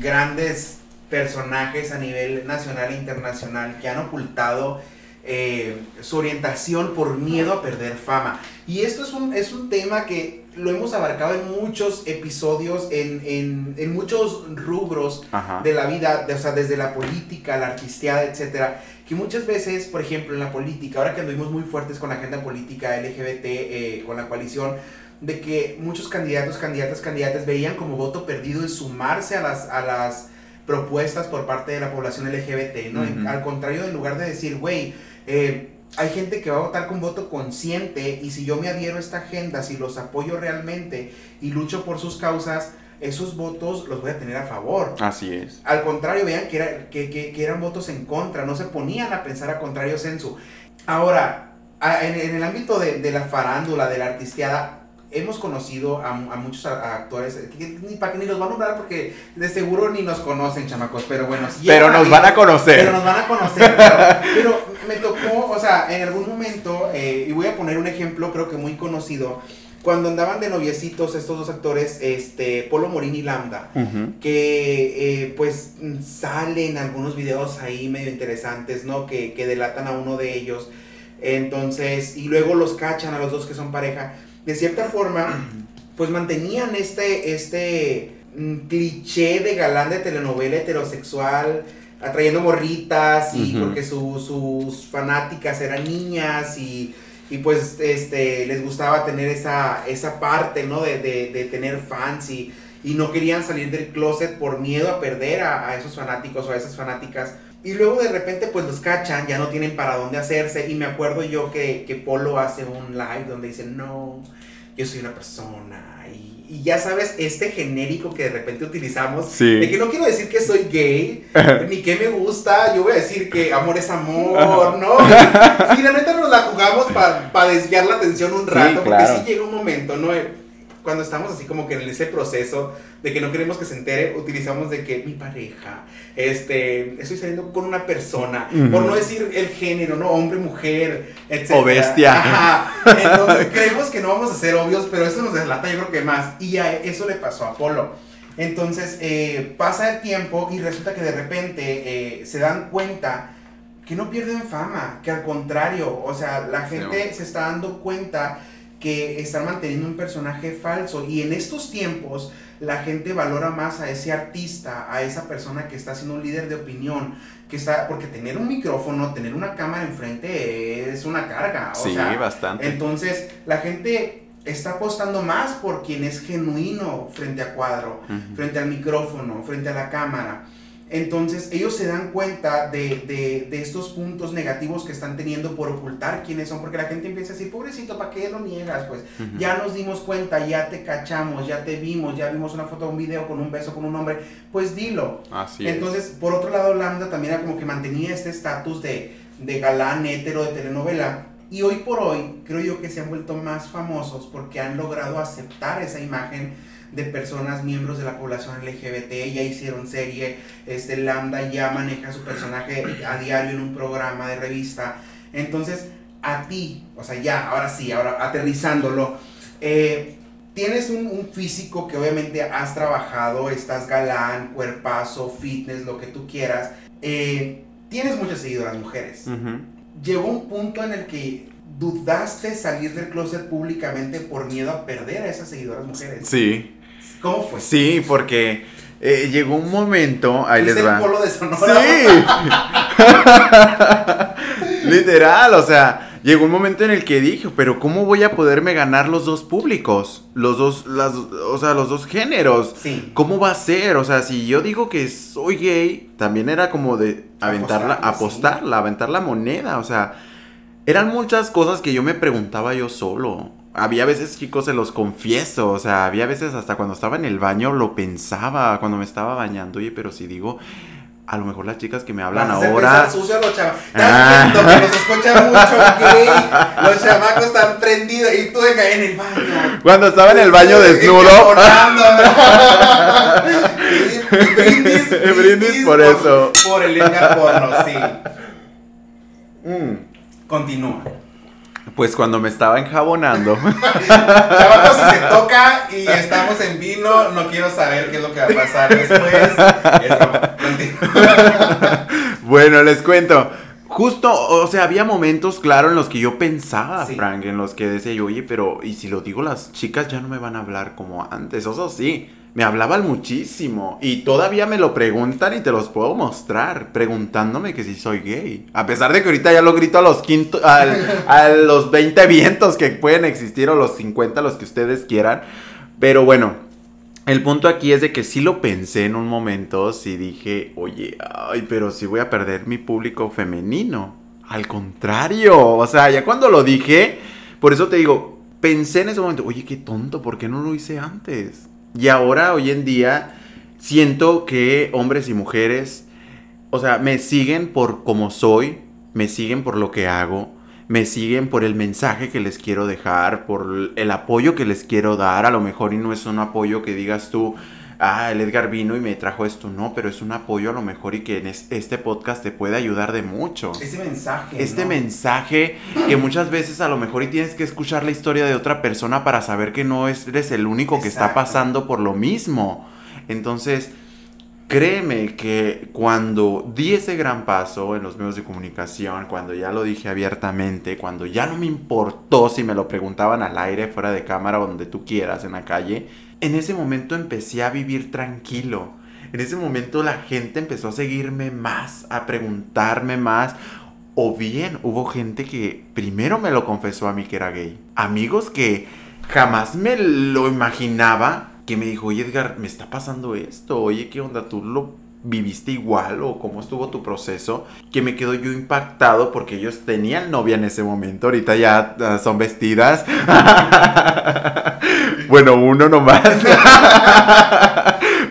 grandes personajes a nivel nacional e internacional que han ocultado eh, su orientación por miedo a perder fama. Y esto es un, es un tema que lo hemos abarcado en muchos episodios, en, muchos rubros de la vida, o sea, desde la política, la artisteada, etcétera, que muchas veces, por ejemplo, en la política, ahora que anduvimos muy fuertes con la agenda política LGBT, eh, con la coalición, de que muchos candidatos, candidatas, candidatas veían como voto perdido el sumarse a las, a las propuestas por parte de la población LGBT, ¿no? Al contrario, en lugar de decir, güey, eh, hay gente que va a votar con voto consciente y si yo me adhiero a esta agenda, si los apoyo realmente y lucho por sus causas, esos votos los voy a tener a favor. Así es. Al contrario, vean que, era, que, que, eran votos en contra, no se ponían a pensar a contrario censo. Ahora, en, en el ámbito de, de, la farándula, de la artisteada, hemos conocido a, muchos actores, que, ni para que ni los van a nombrar porque de seguro ni nos conocen, chamacos, pero bueno. pero nos van a conocer. Pero nos van a conocer. *laughs* pero, me tocó, o sea, en algún momento, eh, y voy a poner un ejemplo, creo que muy conocido, cuando andaban de noviecitos estos dos actores, este, Polo Morín y Lambda, que eh, pues salen algunos videos ahí medio interesantes, ¿no? Que, que delatan a uno de ellos. Entonces, y luego los cachan a los dos que son pareja. De cierta forma, pues mantenían este, este mm, cliché de galán de telenovela heterosexual, atrayendo morritas y porque sus fanáticas eran niñas y, y, pues este, les gustaba tener esa, esa parte, ¿no? De, de, de tener fans y, y, no querían salir del closet por miedo a perder a, a, esos fanáticos o a esas fanáticas. Y luego de repente pues los cachan, ya no tienen para dónde hacerse. Y me acuerdo yo que, que Polo hace un live donde dice, no, yo soy una persona y y ya sabes, este genérico que de repente utilizamos, de que no quiero decir que soy gay, ni que me gusta, yo voy a decir que amor es amor, ¿no? *laughs* La neta nos la jugamos para desviar la atención un rato, porque sí llega un momento, ¿no? Cuando estamos así como que en ese proceso de que no queremos que se entere, utilizamos de que mi pareja, este, estoy saliendo con una persona, por no decir el género, ¿no? Hombre, mujer, etc. O bestia. Ajá. *laughs* Entonces, creemos que no vamos a ser obvios, pero eso nos deslata yo creo que más. Y a eso le pasó a Polo. Entonces, eh, pasa el tiempo y resulta que de repente eh, se dan cuenta que no pierden fama, que al contrario, o sea, la gente se está dando cuenta que están manteniendo un personaje falso. Y en estos tiempos la gente valora más a ese artista, a esa persona que está siendo un líder de opinión, que está, porque tener un micrófono, tener una cámara enfrente es una carga. sí, bastante. Entonces la gente está apostando más por quien es genuino frente a cuadro, frente al micrófono, frente a la cámara. Entonces ellos se dan cuenta de, estos puntos negativos que están teniendo por ocultar quiénes son, porque la gente empieza a decir, pobrecito, ¿para qué lo niegas? Pues ya nos dimos cuenta, ya te cachamos, ya te vimos, ya vimos una foto, un video con un beso con un hombre, pues dilo. Así Entonces, por otro lado, Lambda también era como que mantenía este estatus de, de galán hetero de telenovela. Y hoy por hoy creo yo que se han vuelto más famosos porque han logrado aceptar esa imagen de personas, miembros de la población LGBT, ya hicieron serie, este Lambda ya maneja su personaje a diario en un programa de revista. Entonces, a ti, o sea, ya, ahora sí, ahora aterrizándolo, eh, tienes un, físico que obviamente has trabajado, estás galán, cuerpazo, fitness, lo que tú quieras. Eh, tienes muchas seguidoras mujeres. Llegó un punto en el que dudaste salir del closet públicamente por miedo a perder a esas seguidoras mujeres. Sí. ¿Cómo fue? Sí, porque eh, llegó un momento, ahí les va. El polo de Sonora? Sí. *laughs* Literal, o sea, llegó un momento en el que dije, pero ¿cómo voy a poderme ganar los dos públicos? Los dos, las, o sea, los dos géneros. Sí. ¿Cómo va a ser? O sea, si yo digo que soy gay, también era como de aventarla, apostarla, aventar la moneda, o sea, eran muchas cosas que yo me preguntaba yo solo había veces, chicos, se los confieso, o sea, había veces hasta cuando estaba en el baño lo pensaba, cuando me estaba bañando, oye, pero si digo, a lo mejor las chicas que me hablan ahora. Sucio los chavos. Ah. Que los escucha mucho. *laughs* Los chamacos están prendidos y tú de caer en el baño. Cuando estaba en el baño desnudo. *laughs* brindis, brindis, brindis, por, eso. Por el porno, sí. Mm. Continúa. Pues cuando me estaba enjabonando. *laughs* Si se toca y estamos en vino, no quiero saber qué es lo que va a pasar después. *laughs* bueno, les cuento. Justo, o sea, había momentos, claro, en los que yo pensaba, Frank, en los que decía yo, oye, pero, ¿y si lo digo, las chicas ya no me van a hablar como antes? Eso sí me hablaban muchísimo y todavía me lo preguntan y te los puedo mostrar preguntándome que si soy gay. A pesar de que ahorita ya lo grito a los quinto, a los 20 vientos que pueden existir o los 50 los que ustedes quieran. Pero bueno, el punto aquí es de que sí lo pensé en un momento, sí dije, oye, ay, pero si voy a perder mi público femenino. Al contrario, o sea, ya cuando lo dije, por eso te digo, pensé en ese momento, oye, qué tonto, ¿por qué no lo hice antes? Y ahora, hoy en día, siento que hombres y mujeres, o sea, me siguen por como soy, me siguen por lo que hago, me siguen por el mensaje que les quiero dejar, por el apoyo que les quiero dar, a lo mejor y no es un apoyo que digas tú, ah, el Edgar vino y me trajo esto, no, pero es un apoyo a lo mejor y que en este podcast te puede ayudar de mucho. Este mensaje. Este mensaje que muchas veces a lo mejor y tienes que escuchar la historia de otra persona para saber que no eres el único que está pasando por lo mismo. Entonces, créeme que cuando di ese gran paso en los medios de comunicación, cuando ya lo dije abiertamente, cuando ya no me importó si me lo preguntaban al aire, fuera de cámara, donde tú quieras, en la calle, en ese momento empecé a vivir tranquilo. En ese momento la gente empezó a seguirme más, a preguntarme más. O bien hubo gente que primero me lo confesó a mí que era gay. Amigos que jamás me lo imaginaba que me dijo, oye Edgar, me está pasando esto, oye, ¿qué onda? ¿Tú lo viviste igual o cómo estuvo tu proceso? Que me quedo yo impactado porque ellos tenían novia en ese momento, ahorita ya son vestidas. *laughs* bueno, uno nomás. *laughs*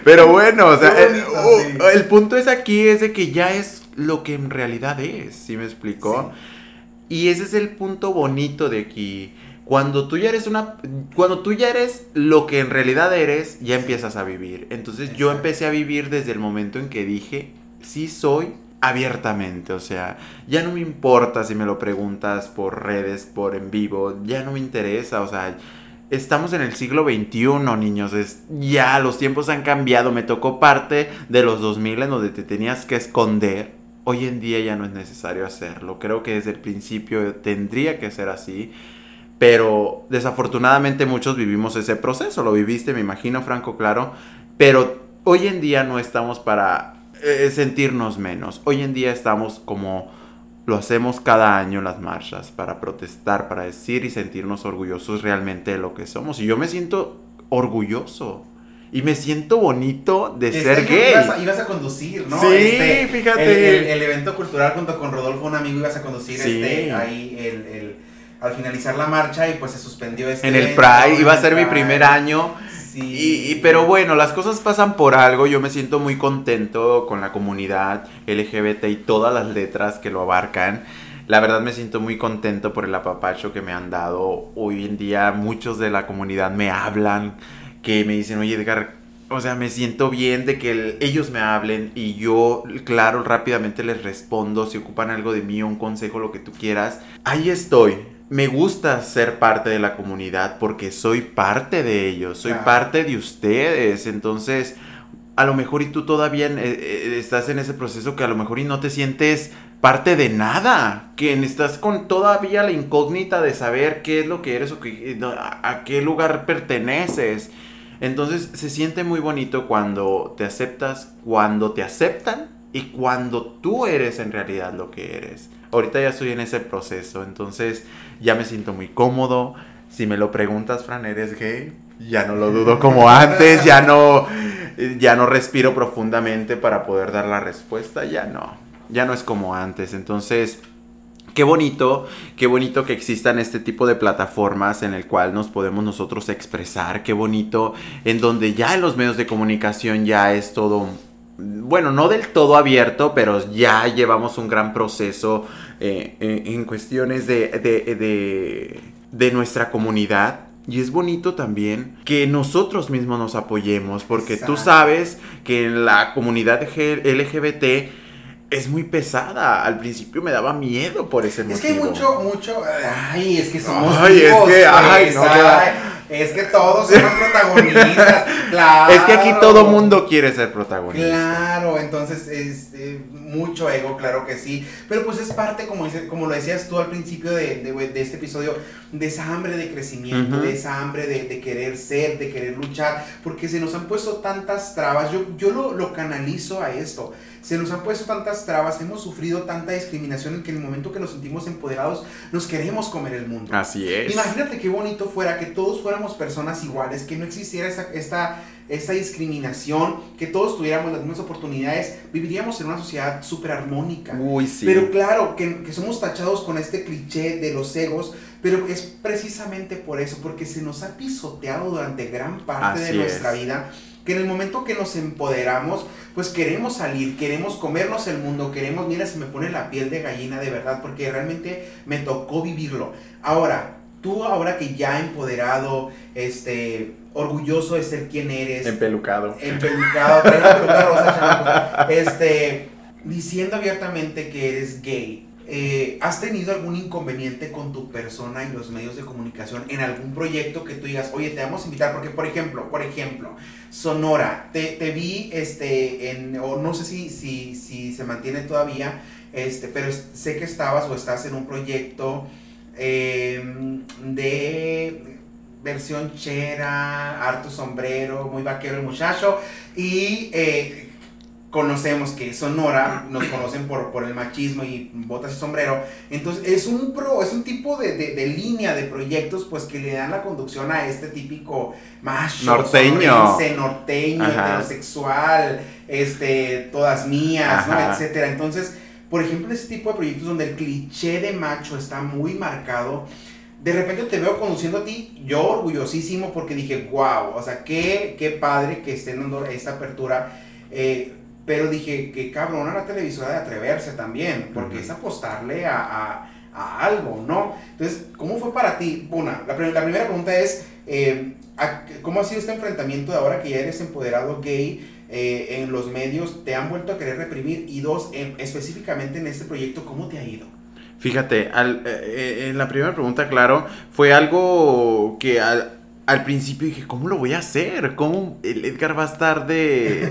Pero bueno, o sea, el, punto es aquí, es de que ya es lo que en realidad es, ¿sí me explicó? Y ese es el punto bonito de aquí cuando tú ya eres una cuando tú ya eres lo que en realidad eres, ya empiezas a vivir. Entonces yo empecé a vivir desde el momento en que dije, sí soy abiertamente, o sea, ya no me importa si me lo preguntas por redes, por en vivo, ya no me interesa, o sea, estamos en el siglo XXI, niños, es, ya los tiempos han cambiado, me tocó parte de los 2000 en donde te tenías que esconder, hoy en día ya no es necesario hacerlo, creo que desde el principio tendría que ser así, pero desafortunadamente muchos vivimos ese proceso, lo viviste, me imagino, Franco, claro, pero hoy en día no estamos para eh, sentirnos menos, hoy en día estamos como lo hacemos cada año las marchas, para protestar, para decir y sentirnos orgullosos realmente de lo que somos, y yo me siento orgulloso. Y me siento bonito de ser gay. Ibas a, conducir, ¿no? Sí, este, fíjate. El, evento cultural junto con Rodolfo, un amigo, ibas a conducir este, ahí el al finalizar la marcha y pues se suspendió este En el Pride, iba a ser mi primer año. Sí. Y, pero bueno, las cosas pasan por algo. Yo me siento muy contento con la comunidad LGBT y todas las letras que lo abarcan. La verdad me siento muy contento por el apapacho que me han dado. Hoy en día muchos de la comunidad me hablan, que me dicen, oye Edgar, o sea, me siento bien de que ellos me hablen y yo, claro, rápidamente les respondo si ocupan algo de mí, un consejo, lo que tú quieras. Ahí estoy me gusta ser parte de la comunidad porque soy parte de ellos, soy parte de ustedes. Entonces, a lo mejor y tú todavía eh, eh, estás en ese proceso que a lo mejor y no te sientes parte de nada, que estás con todavía la incógnita de saber qué es lo que eres o eh, a qué lugar perteneces. Entonces se siente muy bonito cuando te aceptas, cuando te aceptan y cuando tú eres en realidad lo que eres. Ahorita ya estoy en ese proceso, entonces ya me siento muy cómodo. Si me lo preguntas, Fran, ¿eres gay? Ya no lo dudo como antes, ya no, ya no respiro profundamente para poder dar la respuesta, ya no, ya no es como antes. Entonces, Qué bonito, qué bonito que existan este tipo de plataformas en el cual nos podemos nosotros expresar, qué bonito en donde ya en los medios de comunicación ya es todo bueno, no del todo abierto, pero ya llevamos un gran proceso eh, en cuestiones de, de, nuestra comunidad. Y es bonito también que nosotros mismos nos apoyemos, porque tú sabes que en la comunidad LGBT es muy pesada. Al principio me daba miedo por ese motivo. Es que hay mucho, mucho. Ay, es que somos. Ay, es que, ay, no, es que todos somos protagonistas. *laughs* Claro. Es que aquí todo mundo quiere ser protagonista. Claro, entonces es eh, mucho ego, claro que sí. Pero pues es parte, como, dice, como lo decías tú al principio de, de, este episodio, de esa hambre de crecimiento, de esa hambre de, de, querer ser, de querer luchar. Porque se nos han puesto tantas trabas. Yo, yo lo, lo canalizo a esto se nos han puesto tantas trabas, hemos sufrido tanta discriminación que en el momento que nos sentimos empoderados nos queremos comer el mundo. Así es. Imagínate qué bonito fuera que todos fuéramos personas iguales, que no existiera esa, esta, esta discriminación, que todos tuviéramos las mismas oportunidades, viviríamos en una sociedad súper armónica. Uy, sí. Pero claro, que, que somos tachados con este cliché de los egos, pero es precisamente por eso, porque se nos ha pisoteado durante gran parte de nuestra vida que en el momento que nos empoderamos, pues queremos salir, queremos comernos el mundo, queremos, mira, se me pone la piel de gallina de verdad, porque realmente me tocó vivirlo. Ahora, tú ahora que ya empoderado, este, orgulloso de ser quien eres. Empelucado. Empelucado, trae la peluca rosa, chamaco. Este, diciendo abiertamente que eres gay. Eh, ¿Has tenido algún inconveniente con tu persona y los medios de comunicación en algún proyecto que tú digas, oye, te vamos a invitar? Porque, por ejemplo, por ejemplo, Sonora, te, vi, este, en, o no sé si, si, si se mantiene todavía, este, pero sé que estabas o estás en un proyecto eh, de versión chera, harto sombrero, muy vaquero el muchacho, y eh, conocemos que Sonora, nos conocen por, por el machismo y botas y sombrero, entonces es un pro, es un tipo de, de- de línea de proyectos pues que le dan la conducción a este típico macho, Norteño. norteño, Ajá. heterosexual, este, todas mías, ¿no? Etcétera. Entonces, por ejemplo, ese tipo de proyectos donde el cliché de macho está muy marcado, de repente te veo conduciendo a ti, yo orgullosísimo porque dije, wow, o sea, qué, qué padre que estén dando esta apertura. eh, pero dije, qué cabrona la televisora de atreverse también, porque es apostarle a, a- a algo, ¿no? Entonces, ¿cómo fue para ti? Una, la, la primera pregunta es, eh, ¿a- ¿cómo ha sido este enfrentamiento de ahora que ya eres empoderado gay eh, en los medios? ¿Te han vuelto a querer reprimir? Y dos, en- específicamente en este proyecto, ¿cómo te ha ido? Fíjate, al- eh, en la primera pregunta, claro, fue algo que al, al principio dije, ¿cómo lo voy a hacer? ¿Cómo el Edgar va a estar de...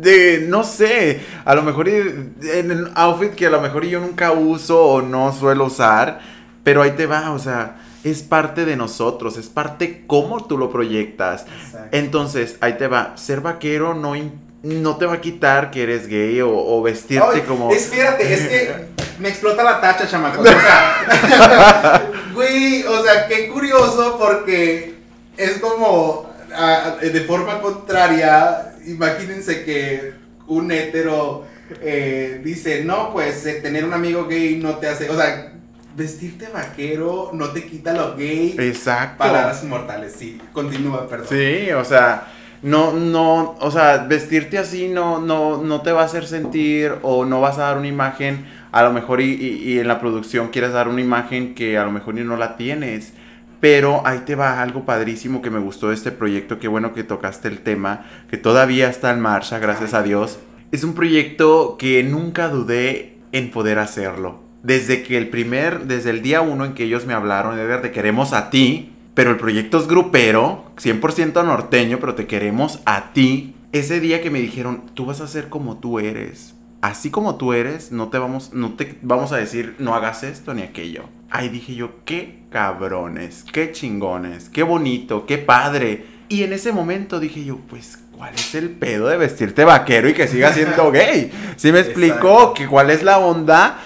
de, no sé, a lo mejor en un outfit que a lo mejor yo nunca uso o no suelo usar, pero ahí te va, o sea, es parte de nosotros, es parte cómo tú lo proyectas. Entonces, ahí te va, ser vaquero no, no te va a quitar que eres gay o, o vestirte Ay, como... Espérate, es que *laughs* me explota la tacha, chamacos. O sea, *laughs* güey, o sea, qué curioso porque es como ah, de forma contraria. Imagínense que un hetero eh, dice, no, pues eh, tener un amigo gay no te hace. O sea, vestirte vaquero no te quita lo gay. Exacto. Palabras inmortales, sí. Continúa, perdón. Sí, o sea, no, no, o sea, vestirte así no, no, no te va a hacer sentir o no vas a dar una imagen, a lo mejor y, y- y en la producción quieres dar una imagen que a lo mejor y no la tienes. Pero ahí te va algo padrísimo que me gustó de este proyecto, qué bueno que tocaste el tema, que todavía está en marcha, gracias a Dios. Es un proyecto que nunca dudé en poder hacerlo. Desde que el primer, desde el día uno en que ellos me hablaron, Edgar, te queremos a ti, pero el proyecto es grupero, 100% norteño, pero te queremos a ti. Ese día que me dijeron, tú vas a ser como tú eres. Así como tú eres, no te vamos, no te vamos a decir, no hagas esto ni aquello. Ahí dije yo, qué cabrones, qué chingones, qué bonito, qué padre. Y en ese momento dije yo, pues, ¿cuál es el pedo de vestirte vaquero y que sigas siendo *laughs* gay? ¿Sí me explicó? Que cuál es la onda?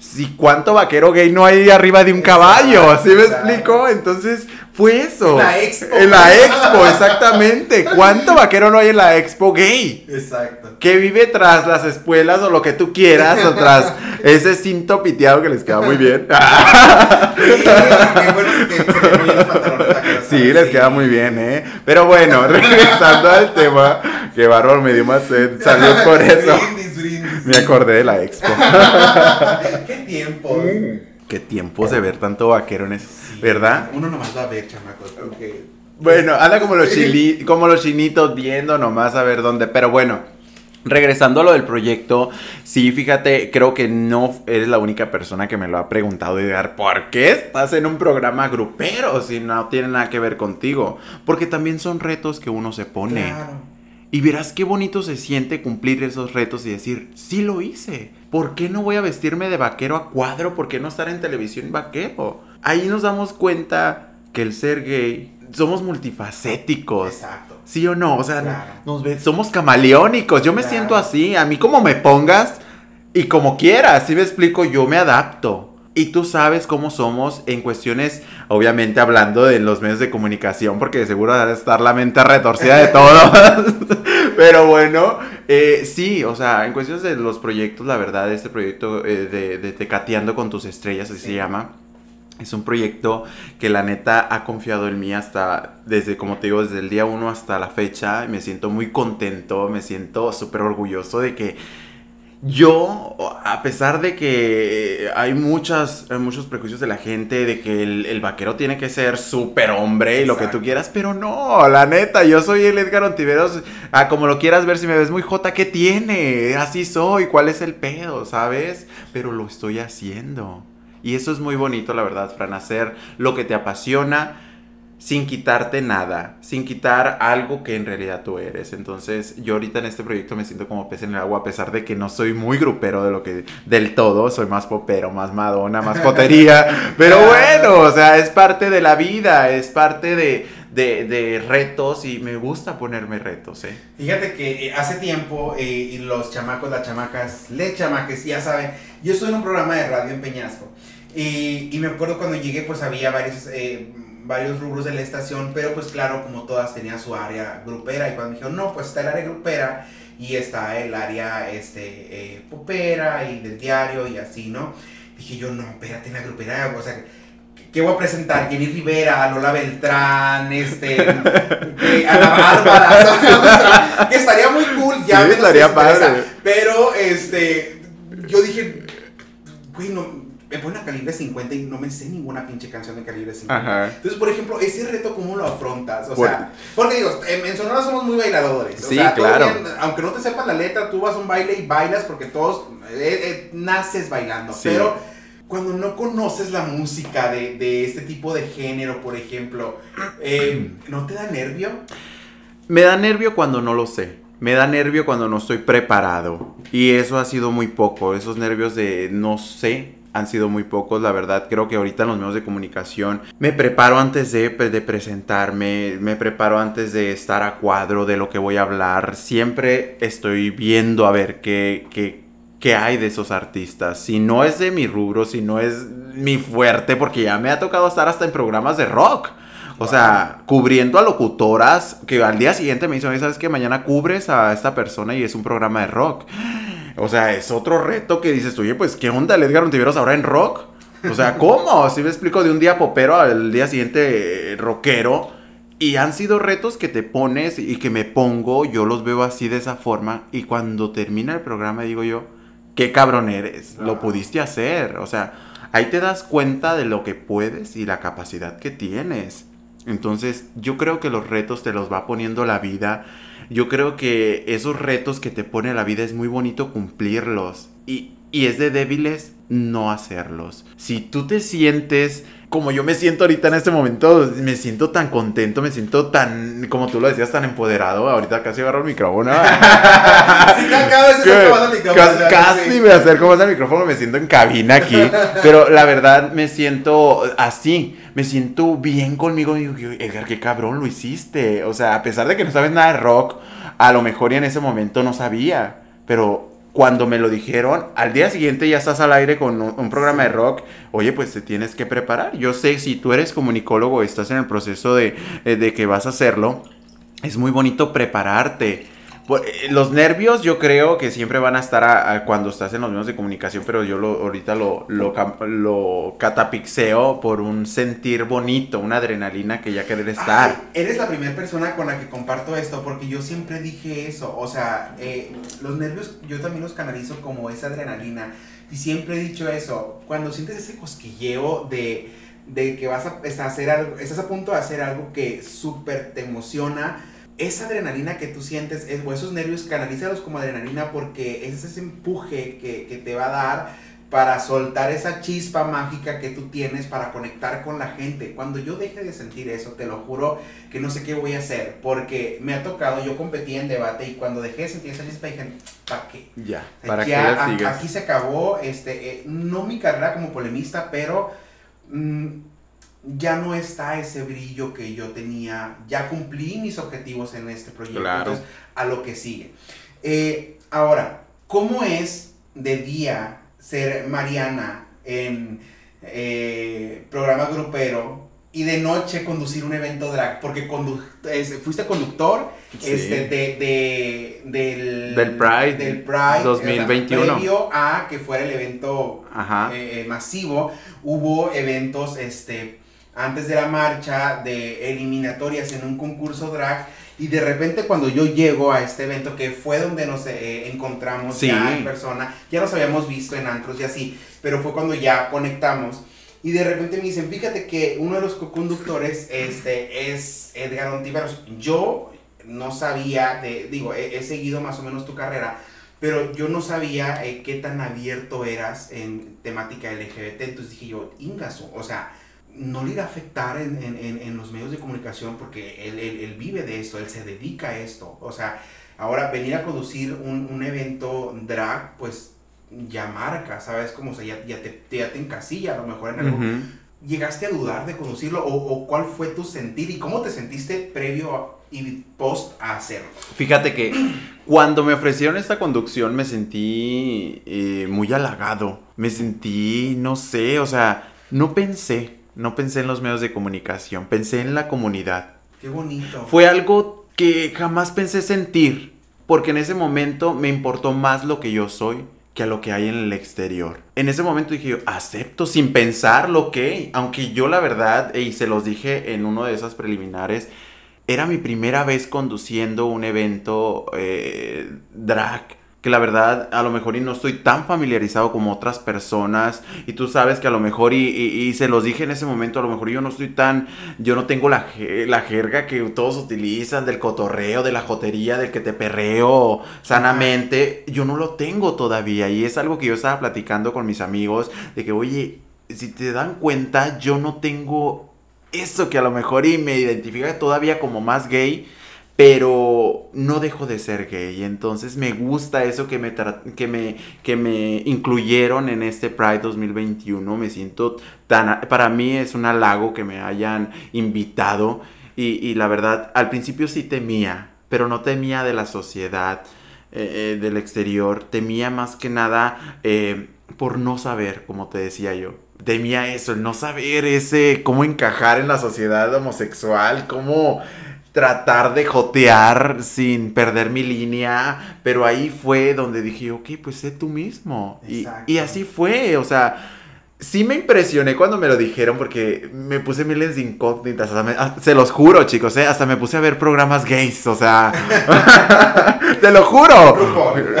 Si cuánto vaquero gay no hay arriba de un caballo, ¿sí me Exacto. explico? Entonces fue eso. En la expo. En la expo, exactamente. ¿Cuánto vaquero no hay en la expo gay? Exacto. Que vive tras las espuelas o lo que tú quieras, o tras ese cinto piteado que les queda muy bien. *laughs* Sí, les queda muy bien, ¿eh? Pero bueno, *laughs* regresando al tema, que bárbaro me dio más sed. Salud por *laughs* eso. Brindis, brindis. Me acordé de la expo. Qué tiempo. Qué tiempos de ver tanto vaquero en eso, ¿verdad? Uno nomás va a ver, chamacos, porque... Bueno, anda como los, chili, como los chinitos viendo nomás a ver dónde. Pero bueno, regresando a lo del proyecto, sí, fíjate, creo que no eres la única persona que me lo ha preguntado, Edgar, ¿por qué estás en un programa grupero si no tiene nada que ver contigo? Porque también son retos que uno se pone. Claro. Y verás qué bonito se siente cumplir esos retos y decir, sí lo hice. ¿Por qué no voy a vestirme de vaquero a cuadro? ¿Por qué no estar en televisión vaquero? Ahí nos damos cuenta que el ser gay somos multifacéticos. Exacto. ¿Sí o no? O sea, Claro. nos ve- somos camaleónicos. Yo me Claro. siento así. A mí como me pongas y como quieras, si me explico, yo me adapto. Y tú sabes cómo somos en cuestiones, obviamente hablando de los medios de comunicación, porque de seguro debe estar la mente retorcida de todos. *laughs* Pero bueno, eh, sí, o sea, en cuestiones de los proyectos, la verdad, este proyecto eh, de, de Tecateando con tus estrellas, así Sí. se llama. Es un proyecto que la neta ha confiado en mí hasta, desde, como te digo, desde el día uno hasta la fecha. Me siento muy contento, me siento súper orgulloso de que yo, a pesar de que hay muchas, muchos prejuicios de la gente de que el, vaquero tiene que ser súper hombre y lo que tú quieras, pero no, la neta, yo soy el Edgar Ontiveros, ah, como lo quieras ver, si me ves muy jota, ¿qué tiene? Así soy, ¿cuál es el pedo, sabes? Pero lo estoy haciendo. Y eso es muy bonito, la verdad, Fran, hacer lo que te apasiona sin quitarte nada, sin quitar algo que en realidad tú eres. Entonces, yo ahorita en este proyecto me siento como pez en el agua, a pesar de que no soy muy grupero de lo que del todo, soy más popero, más madonna, más *laughs* potería, pero bueno, o sea, es parte de la vida, es parte de, de, retos y me gusta ponerme retos, ¿eh? Fíjate que eh, hace tiempo eh, los chamacos, las chamacas, le chamaques, ya saben, yo estoy en un programa de radio en Peñasco y, y me acuerdo cuando llegué pues había varios... Eh, varios rubros de la estación, pero pues claro, como todas tenía su área grupera y cuando me dijeron, no, pues está el área grupera y está el área este, eh, popera y del diario y así, ¿no? Dije yo, no, espérate, la grupera, o sea, ¿qué voy a presentar? Jenny Rivera, Lola Beltrán, este, *laughs* eh, a la Bárbara, *laughs* que estaría muy cool, ya sí, estaría padre. Pero, este, yo dije, güey, no, me ponen a calibre 50 y no me sé ninguna pinche canción de calibre 50. Entonces, por ejemplo, ese reto, ¿cómo lo afrontas? O sea, porque digo, en, Sonora somos muy bailadores. Sí, claro. aunque no te sepas la letra, tú vas a un baile y bailas porque todos eh, eh, naces bailando. Pero cuando no conoces la música de, de, este tipo de género, por ejemplo, eh, ¿no te da nervio? Me da nervio cuando no lo sé. Me da nervio cuando no estoy preparado. Y eso ha sido muy poco. Esos nervios de no sé han sido muy pocos, la verdad. Creo que ahorita en los medios de comunicación me preparo antes de, de, presentarme, me preparo antes de estar a cuadro de lo que voy a hablar. Siempre estoy viendo a ver qué, qué, qué hay de esos artistas. Si no es de mi rubro, si no es mi fuerte, porque ya me ha tocado estar hasta en programas de rock. O sea, cubriendo a locutoras que al día siguiente me dicen, ¿sabes qué? Mañana cubres a esta persona y es un programa de rock. O sea, es otro reto que dices, oye, pues, ¿qué onda el Edgar Ontiveros ahora en rock? O sea, ¿cómo? *laughs* Si me explico de un día popero al día siguiente eh, rockero. Y han sido retos que te pones y que me pongo, yo los veo así de esa forma. Y cuando termina el programa digo yo, qué cabrón eres, lo pudiste hacer. O sea, ahí te das cuenta de lo que puedes y la capacidad que tienes. Entonces, yo creo que los retos te los va poniendo la vida yo creo que esos retos que te pone la vida es muy bonito cumplirlos. Y, y es de débiles no hacerlos. Si tú te sientes como yo me siento ahorita en este momento, me siento tan contento, me siento tan, como tú lo decías, tan empoderado. Ahorita casi agarro el micrófono. *laughs* sí, cada vez el micrófono. Casi, me acerco más al micrófono, me siento en cabina aquí. *laughs* pero la verdad me siento así, me siento bien conmigo. Y digo, Edgar, qué cabrón lo hiciste. O sea, a pesar de que no sabes nada de rock, a lo mejor y en ese momento no sabía. Pero cuando me lo dijeron, al día siguiente ya estás al aire con un, programa de rock, oye, pues te tienes que preparar. Yo sé, si tú eres comunicólogo, estás en el proceso de, eh, de que vas a hacerlo, es muy bonito prepararte los nervios yo creo que siempre van a estar cuando estás en los medios de comunicación, pero yo lo, ahorita lo, lo, catapixeo por un sentir bonito, una adrenalina que ya querer estar. eres la primera persona con la que comparto esto, porque yo siempre dije eso, o sea, eh, los nervios yo también los canalizo como esa adrenalina, y siempre he dicho eso, cuando sientes ese cosquilleo de, de que vas a, hacer algo, estás a punto de hacer algo que súper te emociona, esa adrenalina que tú sientes, o esos nervios, canalízalos como adrenalina porque es ese empuje que, te va a dar para soltar esa chispa mágica que tú tienes para conectar con la gente. Cuando yo deje de sentir eso, te lo juro que no sé qué voy a hacer, porque me ha tocado, yo competí en debate y cuando dejé de sentir esa chispa dije, ¿para qué? Ya, ¿para qué Aquí se acabó, este, eh, no mi carrera como polemista, pero... Mm, ya no está ese brillo que yo tenía, ya cumplí mis objetivos en este proyecto, entonces a lo que sigue. Eh, ahora, ¿cómo es de día ser Mariana en eh, programa grupero y de noche conducir un evento drag? Porque fuiste conductor este, de, del, del Pride, del Pride 2021. previo a que fuera el evento eh, masivo, hubo eventos este, antes de la marcha de eliminatorias en un concurso drag. Y de repente cuando yo llego a este evento, que fue donde nos eh, encontramos Sí. ya en persona, ya nos habíamos visto en antros y así, pero fue cuando ya conectamos. Y de repente me dicen, fíjate que uno de los co-conductores este, es Edgar Ontiveros. Yo no sabía, de, digo, he, he seguido más o menos tu carrera, pero yo no sabía eh, qué tan abierto eras en temática LGBT. Entonces dije yo, Ingaso, o sea, no le irá a afectar en, en- en- los medios de comunicación porque él, él- él vive de esto, él se dedica a esto. O sea, ahora venir a conducir un, un evento drag, pues ya marca, ¿sabes? Como o sea, ya, ya, te, ya te encasilla a lo mejor en algo. ¿Llegaste a dudar de conducirlo o, o cuál fue tu sentir y cómo te sentiste previo a- y post a hacerlo? Fíjate que cuando me ofrecieron esta conducción me sentí eh, muy halagado. Me sentí, no sé, o sea, no pensé, no pensé en los medios de comunicación, pensé en la comunidad. Qué bonito. Fue algo que jamás pensé sentir, porque en ese momento me importó más lo que yo soy que a lo que hay en el exterior. En ese momento dije yo, acepto sin pensarlo, ok, aunque yo la verdad, y se los dije en uno de esas preliminares, era mi primera vez conduciendo un evento eh, drag. Que la verdad, a lo mejor y no estoy tan familiarizado como otras personas. Y tú sabes que a lo mejor, y, y- y se los dije en ese momento, a lo mejor yo no estoy tan. Yo no tengo la, la jerga que todos utilizan del cotorreo, de la jotería, del que te perreo sanamente. Yo no lo tengo todavía. Y es algo que yo estaba platicando con mis amigos. De que, oye, si te dan cuenta, yo no tengo eso que a lo mejor y me identifica todavía como más gay, pero no dejo de ser gay. Entonces me gusta eso que me, que me, que me incluyeron en este Pride 2021. Me siento tan... Para mí es un halago que me hayan invitado. Y, y la verdad, al principio sí temía, pero no temía de la sociedad, eh, eh, del exterior. Temía más que nada eh, por no saber, como te decía yo. Temía eso, el no saber ese, cómo encajar en la sociedad homosexual, cómo tratar de jotear sin perder mi línea, pero ahí fue donde dije, ok, pues sé tú mismo. Y, y así fue, o sea, sí me impresioné cuando me lo dijeron porque me puse miles de incógnitas, me- ah, se los juro chicos, ¿eh? hasta me puse a ver programas gays, o sea, *laughs* te lo juro.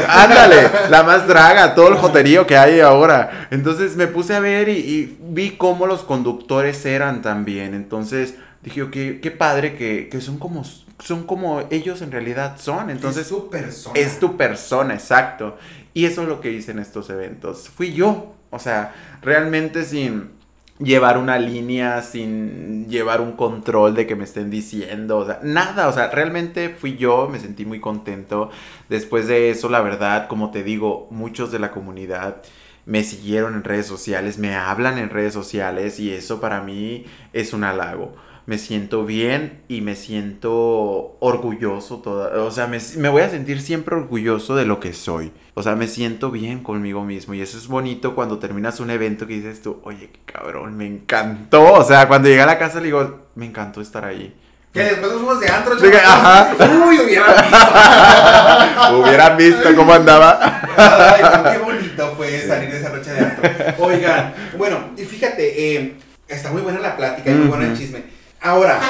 Ándale, la más draga, todo el joterío que hay ahora. Entonces me puse a ver y, y vi cómo los conductores eran también. Entonces dije, ok, qué padre que, que son como son como ellos en realidad son. Entonces es su persona. es tu persona, exacto. Y eso es lo que hice en estos eventos. Fui yo. O sea, realmente sin llevar una línea, sin llevar un control de que me estén diciendo, o sea, nada, o sea, realmente fui yo, me sentí muy contento. Después de eso, la verdad, como te digo, muchos de la comunidad me siguieron en redes sociales, me hablan en redes sociales y eso para mí es un halago me siento bien y me siento orgulloso toda, o sea, me, me, voy a sentir siempre orgulloso de lo que soy. O sea, me siento bien conmigo mismo y eso es bonito cuando terminas un evento que dices tú, oye, qué cabrón, me encantó. O sea, cuando llegué a la casa le digo, me encantó estar ahí. Que después nos fuimos de antro. Diga, ajá. Uy, hubieran *laughs* visto. Hubieran visto cómo andaba. Ay, qué bonito fue salir de esa noche de antro. Oigan, bueno, y fíjate, eh, está muy buena la plática y muy bueno el chisme. Ahora,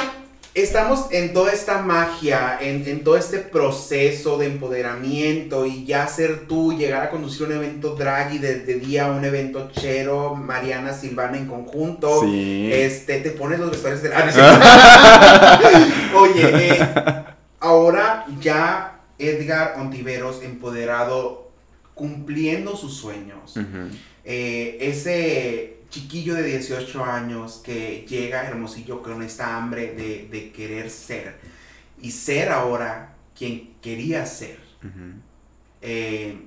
estamos en toda esta magia, en, en, todo este proceso de empoderamiento y ya ser tú, llegar a conducir un evento drag y desde día un evento chero, Mariana Silvana en conjunto. Sí. Este, te pones los vestuarios de la... *laughs* *laughs* Oye, eh, ahora ya Edgar Ontiveros empoderado, cumpliendo sus sueños. Uh -huh. eh, ese chiquillo de 18 años que llega a Hermosillo con esta hambre de, de, querer ser y ser ahora quien quería ser. Uh -huh. eh,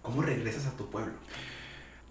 ¿Cómo regresas a tu pueblo?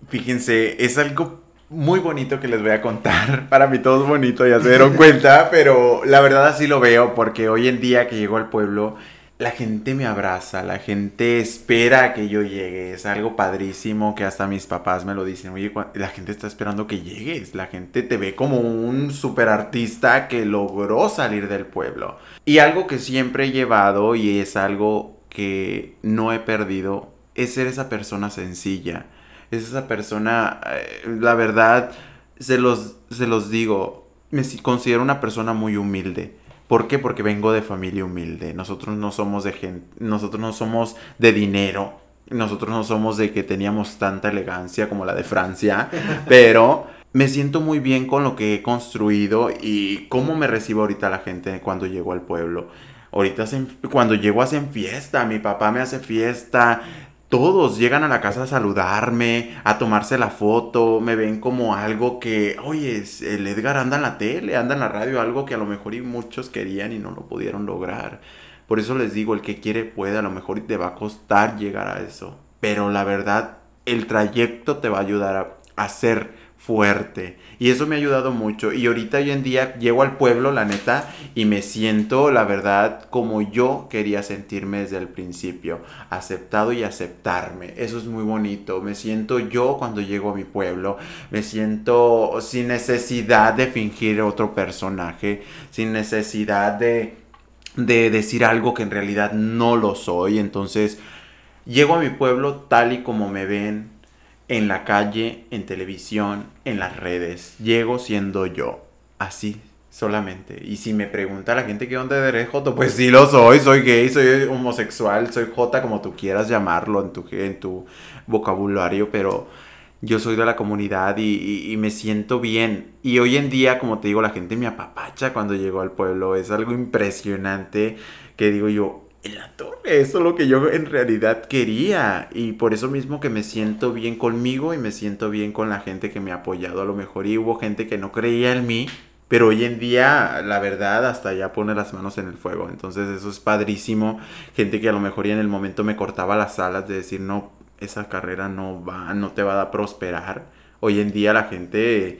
Fíjense, es algo muy bonito que les voy a contar. *laughs* Para mí todo es bonito, ya se dieron cuenta, pero la verdad así lo veo porque hoy en día que llego al pueblo, la gente me abraza, la gente espera que yo llegue. Es algo padrísimo que hasta mis papás me lo dicen. Oye, la gente está esperando que llegues. La gente te ve como un super artista que logró salir del pueblo. Y algo que siempre he llevado y es algo que no he perdido es ser esa persona sencilla. Es esa persona, eh, la verdad, se los, se los digo, me considero una persona muy humilde ¿Por qué? Porque vengo de familia humilde. Nosotros no somos de gente, nosotros no somos de dinero. Nosotros no somos de que teníamos tanta elegancia como la de Francia, *laughs* pero me siento muy bien con lo que he construido y cómo me recibe ahorita la gente cuando llego al pueblo. Ahorita cuando llego hacen fiesta, mi papá me hace fiesta, todos llegan a la casa a saludarme, a tomarse la foto, me ven como algo que, oye, el Edgar anda en la tele, anda en la radio, algo que a lo mejor y muchos querían y no lo pudieron lograr. Por eso les digo, el que quiere puede, a lo mejor te va a costar llegar a eso. Pero la verdad, el trayecto te va a ayudar a, ser fuerte. Y eso me ha ayudado mucho. Y ahorita hoy en día llego al pueblo, la neta, y me siento, la verdad, como yo quería sentirme desde el principio. Aceptado y aceptarme. Eso es muy bonito. Me siento yo cuando llego a mi pueblo. Me siento sin necesidad de fingir otro personaje. Sin necesidad de, de decir algo que en realidad no lo soy. Entonces, llego a mi pueblo tal y como me ven en la calle, en televisión, en las redes. Llego siendo yo, así solamente. Y si me pregunta la gente qué onda eres Joto, pues sí lo soy, soy gay, soy homosexual, soy J como tú quieras llamarlo en tu, en tu vocabulario, pero yo soy de la comunidad y, y, me siento bien. Y hoy en día, como te digo, la gente me apapacha cuando llego al pueblo. Es algo impresionante que digo yo, en la torre. Eso es lo que yo en realidad quería. Y por eso mismo que me siento bien conmigo y me siento bien con la gente que me ha apoyado. A lo mejor y hubo gente que no creía en mí. Pero hoy en día, la verdad, hasta ya pone las manos en el fuego. Entonces eso es padrísimo. Gente que a lo mejor y en el momento me cortaba las alas de decir, no, esa carrera no va, no te va a prosperar. Hoy en día la gente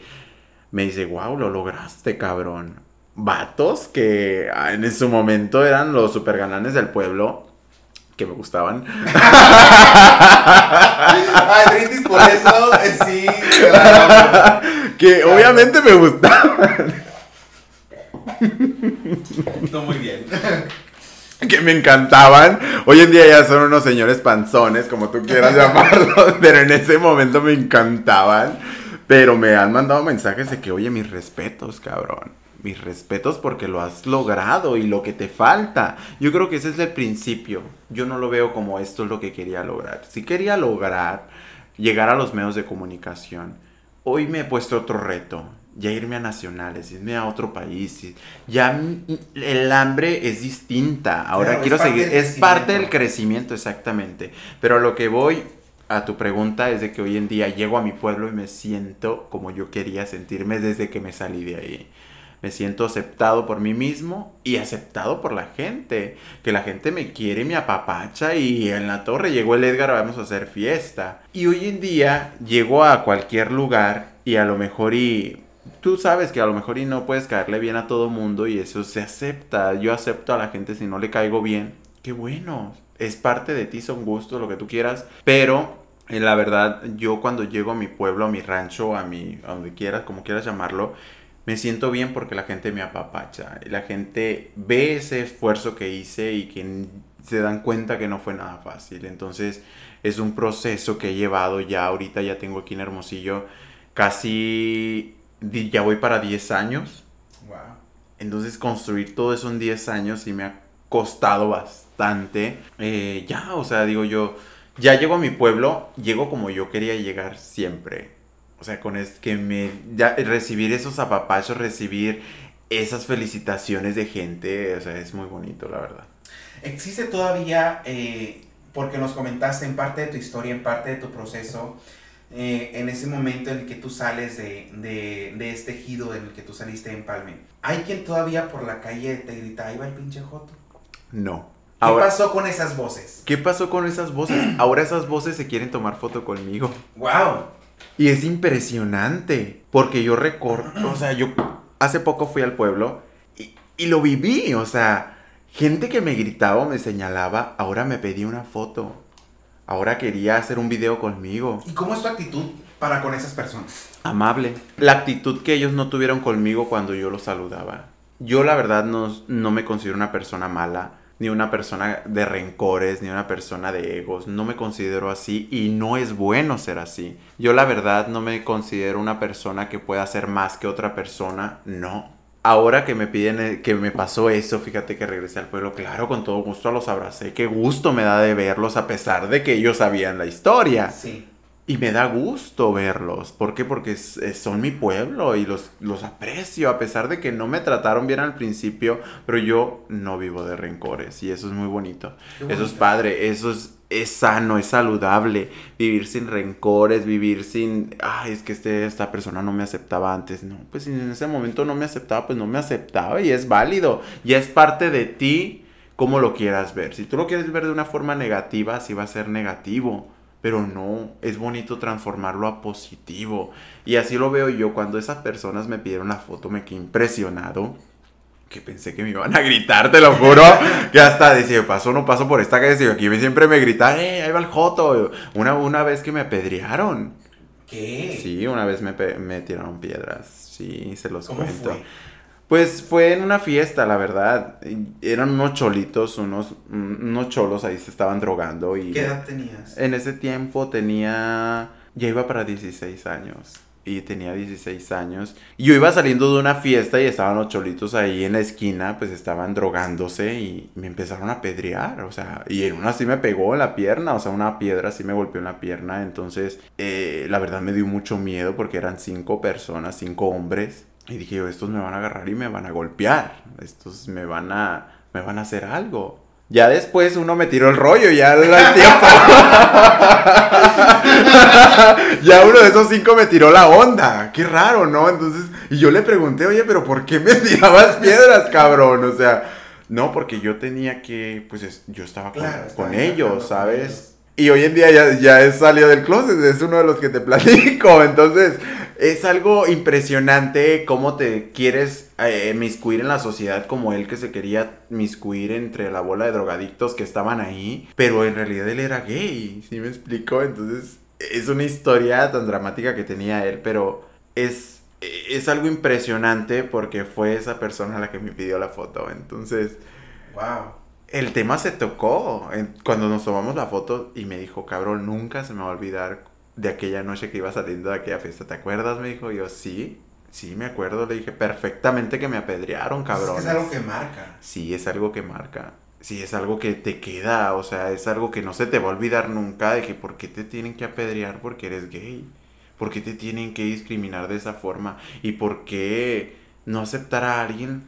me dice, wow, lo lograste, cabrón vatos que ah, en su momento eran los super galanes del pueblo que me gustaban. *laughs* Ay, brindis por eso, eh, sí, claro. *laughs* Que obviamente me gustaban. No, muy bien. *laughs* Que me encantaban. Hoy en día ya son unos señores panzones, como tú quieras llamarlos, pero en ese momento me encantaban. Pero me han mandado mensajes de que, oye, mis respetos, cabrón mis respetos porque lo has logrado y lo que te falta. Yo creo que ese es el principio. Yo no lo veo como esto es lo que quería lograr. Si quería lograr llegar a los medios de comunicación, hoy me he puesto otro reto. Ya irme a nacionales, irme a otro país. Ya el hambre es distinta. Ahora quiero seguir. Es parte del crecimiento, exactamente. Pero a lo que voy a tu pregunta es de que hoy en día llego a mi pueblo y me siento como yo quería sentirme desde que me salí de ahí me siento aceptado por mí mismo y aceptado por la gente. Que la gente me quiere, me apapacha y en la torre llegó el Edgar, vamos a hacer fiesta. Y hoy en día llego a cualquier lugar y a lo mejor y... Tú sabes que a lo mejor y no puedes caerle bien a todo mundo y eso se acepta. Yo acepto a la gente si no le caigo bien. Qué bueno. Es parte de ti, son gustos, lo que tú quieras. Pero eh, la verdad, yo cuando llego a mi pueblo, a mi rancho, a mi, a donde quieras, como quieras llamarlo, me siento bien porque la gente me apapacha. La gente ve ese esfuerzo que hice y que se dan cuenta que no fue nada fácil. Entonces es un proceso que he llevado ya ahorita, ya tengo aquí en Hermosillo casi, ya voy para 10 años. Wow. Entonces construir todo eso en 10 años y me ha costado bastante. Eh, ya, o sea, digo yo, ya llego a mi pueblo, llego como yo quería llegar siempre o sea, con es que me ya, recibir esos apapachos, recibir esas felicitaciones de gente, o sea, es muy bonito, la verdad. Existe todavía, eh, porque nos comentaste en parte de tu historia, en parte de tu proceso, eh, en ese momento en el que tú sales de, de, de, este ejido en el que tú saliste en Palme, ¿hay quien todavía por la calle te grita, ahí va el pinche Joto? No. ¿Qué pasó con esas voces? ¿Qué pasó con esas voces? Ahora esas voces se quieren tomar foto conmigo. ¡Wow! Y es impresionante, porque yo recuerdo, o sea, yo hace poco fui al pueblo y, y, lo viví, o sea, gente que me gritaba o me señalaba, ahora me pedía una foto, ahora quería hacer un video conmigo. ¿Y cómo es tu actitud para con esas personas? Amable. La actitud que ellos no tuvieron conmigo cuando yo los saludaba. Yo la verdad no, no me considero una persona mala ni una persona de rencores, ni una persona de egos. No me considero así y no es bueno ser así. Yo la verdad no me considero una persona que pueda hacer más que otra persona. No. ahora que me piden eh, que me pasó eso, fíjate que regresé al pueblo, claro, con todo gusto los abracé, qué gusto me da de verlos a pesar de que ellos sabían la historia. Sí. Y me da gusto verlos. ¿Por qué? Porque son mi pueblo y los, los aprecio, a pesar de que no me trataron bien al principio, pero yo no vivo de rencores y eso es muy bonito. Eso es padre, eso es, es sano, es saludable. Vivir sin rencores, vivir sin, ay, es que este, esta persona no me aceptaba antes. No, pues si en ese momento no me aceptaba, pues no me aceptaba y es válido. Ya es parte de ti como lo quieras ver. Si tú lo quieres ver de una forma negativa, sí va a ser negativo. Pero no, es bonito transformarlo a positivo. Y así lo veo yo. Cuando esas personas me pidieron la foto, me quedé impresionado. Que pensé que me iban a gritar, te lo juro. que hasta decía, paso no paso por esta calle. Digo, aquí siempre me gritan, eh, ahí va el Joto. Una, una vez que me apedrearon. ¿Qué? Sí, una vez me, me tiraron piedras. Sí, se los ¿Cómo cuento. fue? Pues fue en una fiesta, la verdad. Eran unos cholitos, unos, unos cholos ahí se estaban drogando y ¿Qué edad tenías? en ese tiempo tenía, ya iba para 16 años. Y tenía 16 años. Y yo iba saliendo de una fiesta y estaban los cholitos ahí en la esquina, pues estaban drogándose y me empezaron a apedrear. O sea, y en una sí me pegó en la pierna, o sea, una piedra así me golpeó en la pierna. Entonces, eh, la verdad me dio mucho miedo porque eran cinco personas, cinco hombres. Y dije yo, estos me van a agarrar y me van a golpear. Estos me van a, me van a hacer algo. Ya después uno me tiró el rollo, ya al *laughs* tiempo. *laughs* ya uno de esos cinco me tiró la onda. Qué raro, ¿no? Entonces, y yo le pregunté, oye, pero ¿por qué me *laughs* tirabas piedras, cabrón? O sea, no, porque yo tenía que, pues es- yo estaba con, Claro, con ellos, con ¿sabes? ellos. Y hoy en día ya, ya he salido del closet, es uno de los que te platico. Entonces, es algo impresionante cómo te quieres eh, miscuir en la sociedad como él que se quería miscuir entre la bola de drogadictos que estaban ahí. Pero en realidad él era gay, ¿sí me explico? Entonces, es una historia tan dramática que tenía él, pero es, es algo impresionante porque fue esa persona la que me pidió la foto. Entonces, Wow. el tema se tocó cuando nos tomamos la foto y me dijo, cabrón, nunca se me va a olvidar de aquella noche que iba saliendo de aquella fiesta. ¿Te acuerdas? Me dijo, yo, sí, sí, me acuerdo. Le dije, perfectamente que me apedrearon, cabrón. Es que es algo que marca. Sí, es algo que marca. Sí, es algo que te queda, o sea, es algo que no se te va a olvidar nunca de que por qué te tienen que apedrear porque eres gay. ¿Por qué te tienen que discriminar de esa forma? ¿Y por qué no aceptar a alguien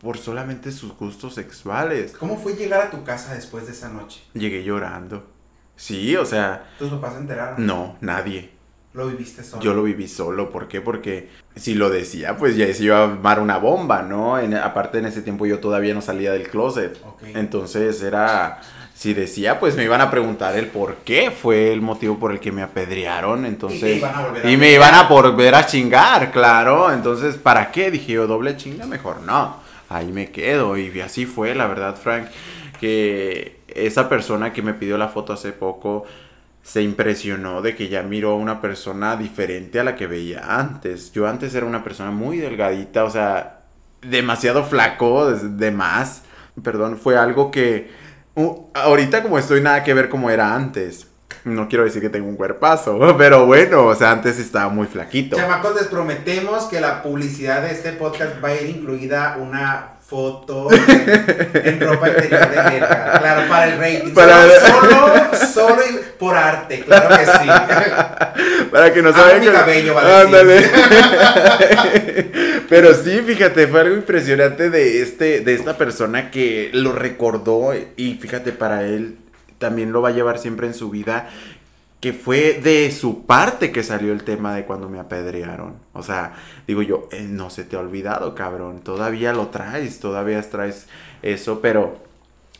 por solamente sus gustos sexuales? ¿Cómo fue llegar a tu casa después de esa noche? Llegué llorando. Sí, o sea, ¿Tus papás se enteraron? no, nadie. ¿Lo viviste solo? Yo lo viví solo, ¿por qué? Porque si lo decía, pues ya se iba a armar una bomba, ¿no? En- aparte en ese tiempo yo todavía no salía del closet. Ok. Entonces era, si decía, pues me iban a preguntar el por qué fue el motivo por el que me apedrearon, entonces... Y te iban a volver a y me iban a volver a chingar, claro. Entonces, ¿para qué? Dije yo, doble chinga, mejor no. Ahí me quedo. Y así fue, la verdad, Frank, que esa persona que me pidió la foto hace poco se impresionó de que ya miró a una persona diferente a la que veía antes. Yo antes era una persona muy delgadita, o sea, demasiado flaco, de más. Perdón, fue algo que ahorita como estoy nada que ver como era antes. No quiero decir que tengo un cuerpazo, *laughs* pero bueno, o sea, antes estaba muy flaquito. Chamacos, les prometemos que la publicidad de este podcast va a ir incluida una foto en, ropa interior de Edgar. Claro, para el rating. Para solo, solo, solo y por arte, claro que sí. *laughs* Para que no saben mi que- cabello, va a decir. Ándale. *laughs* Pero sí, fíjate, fue algo impresionante de este, de esta persona que lo recordó y fíjate, para él también lo va a llevar siempre en su vida. Que fue de su parte que salió el tema de cuando me apedrearon. O sea, digo yo, eh, no se te ha olvidado, cabrón. Todavía lo traes, todavía traes eso, pero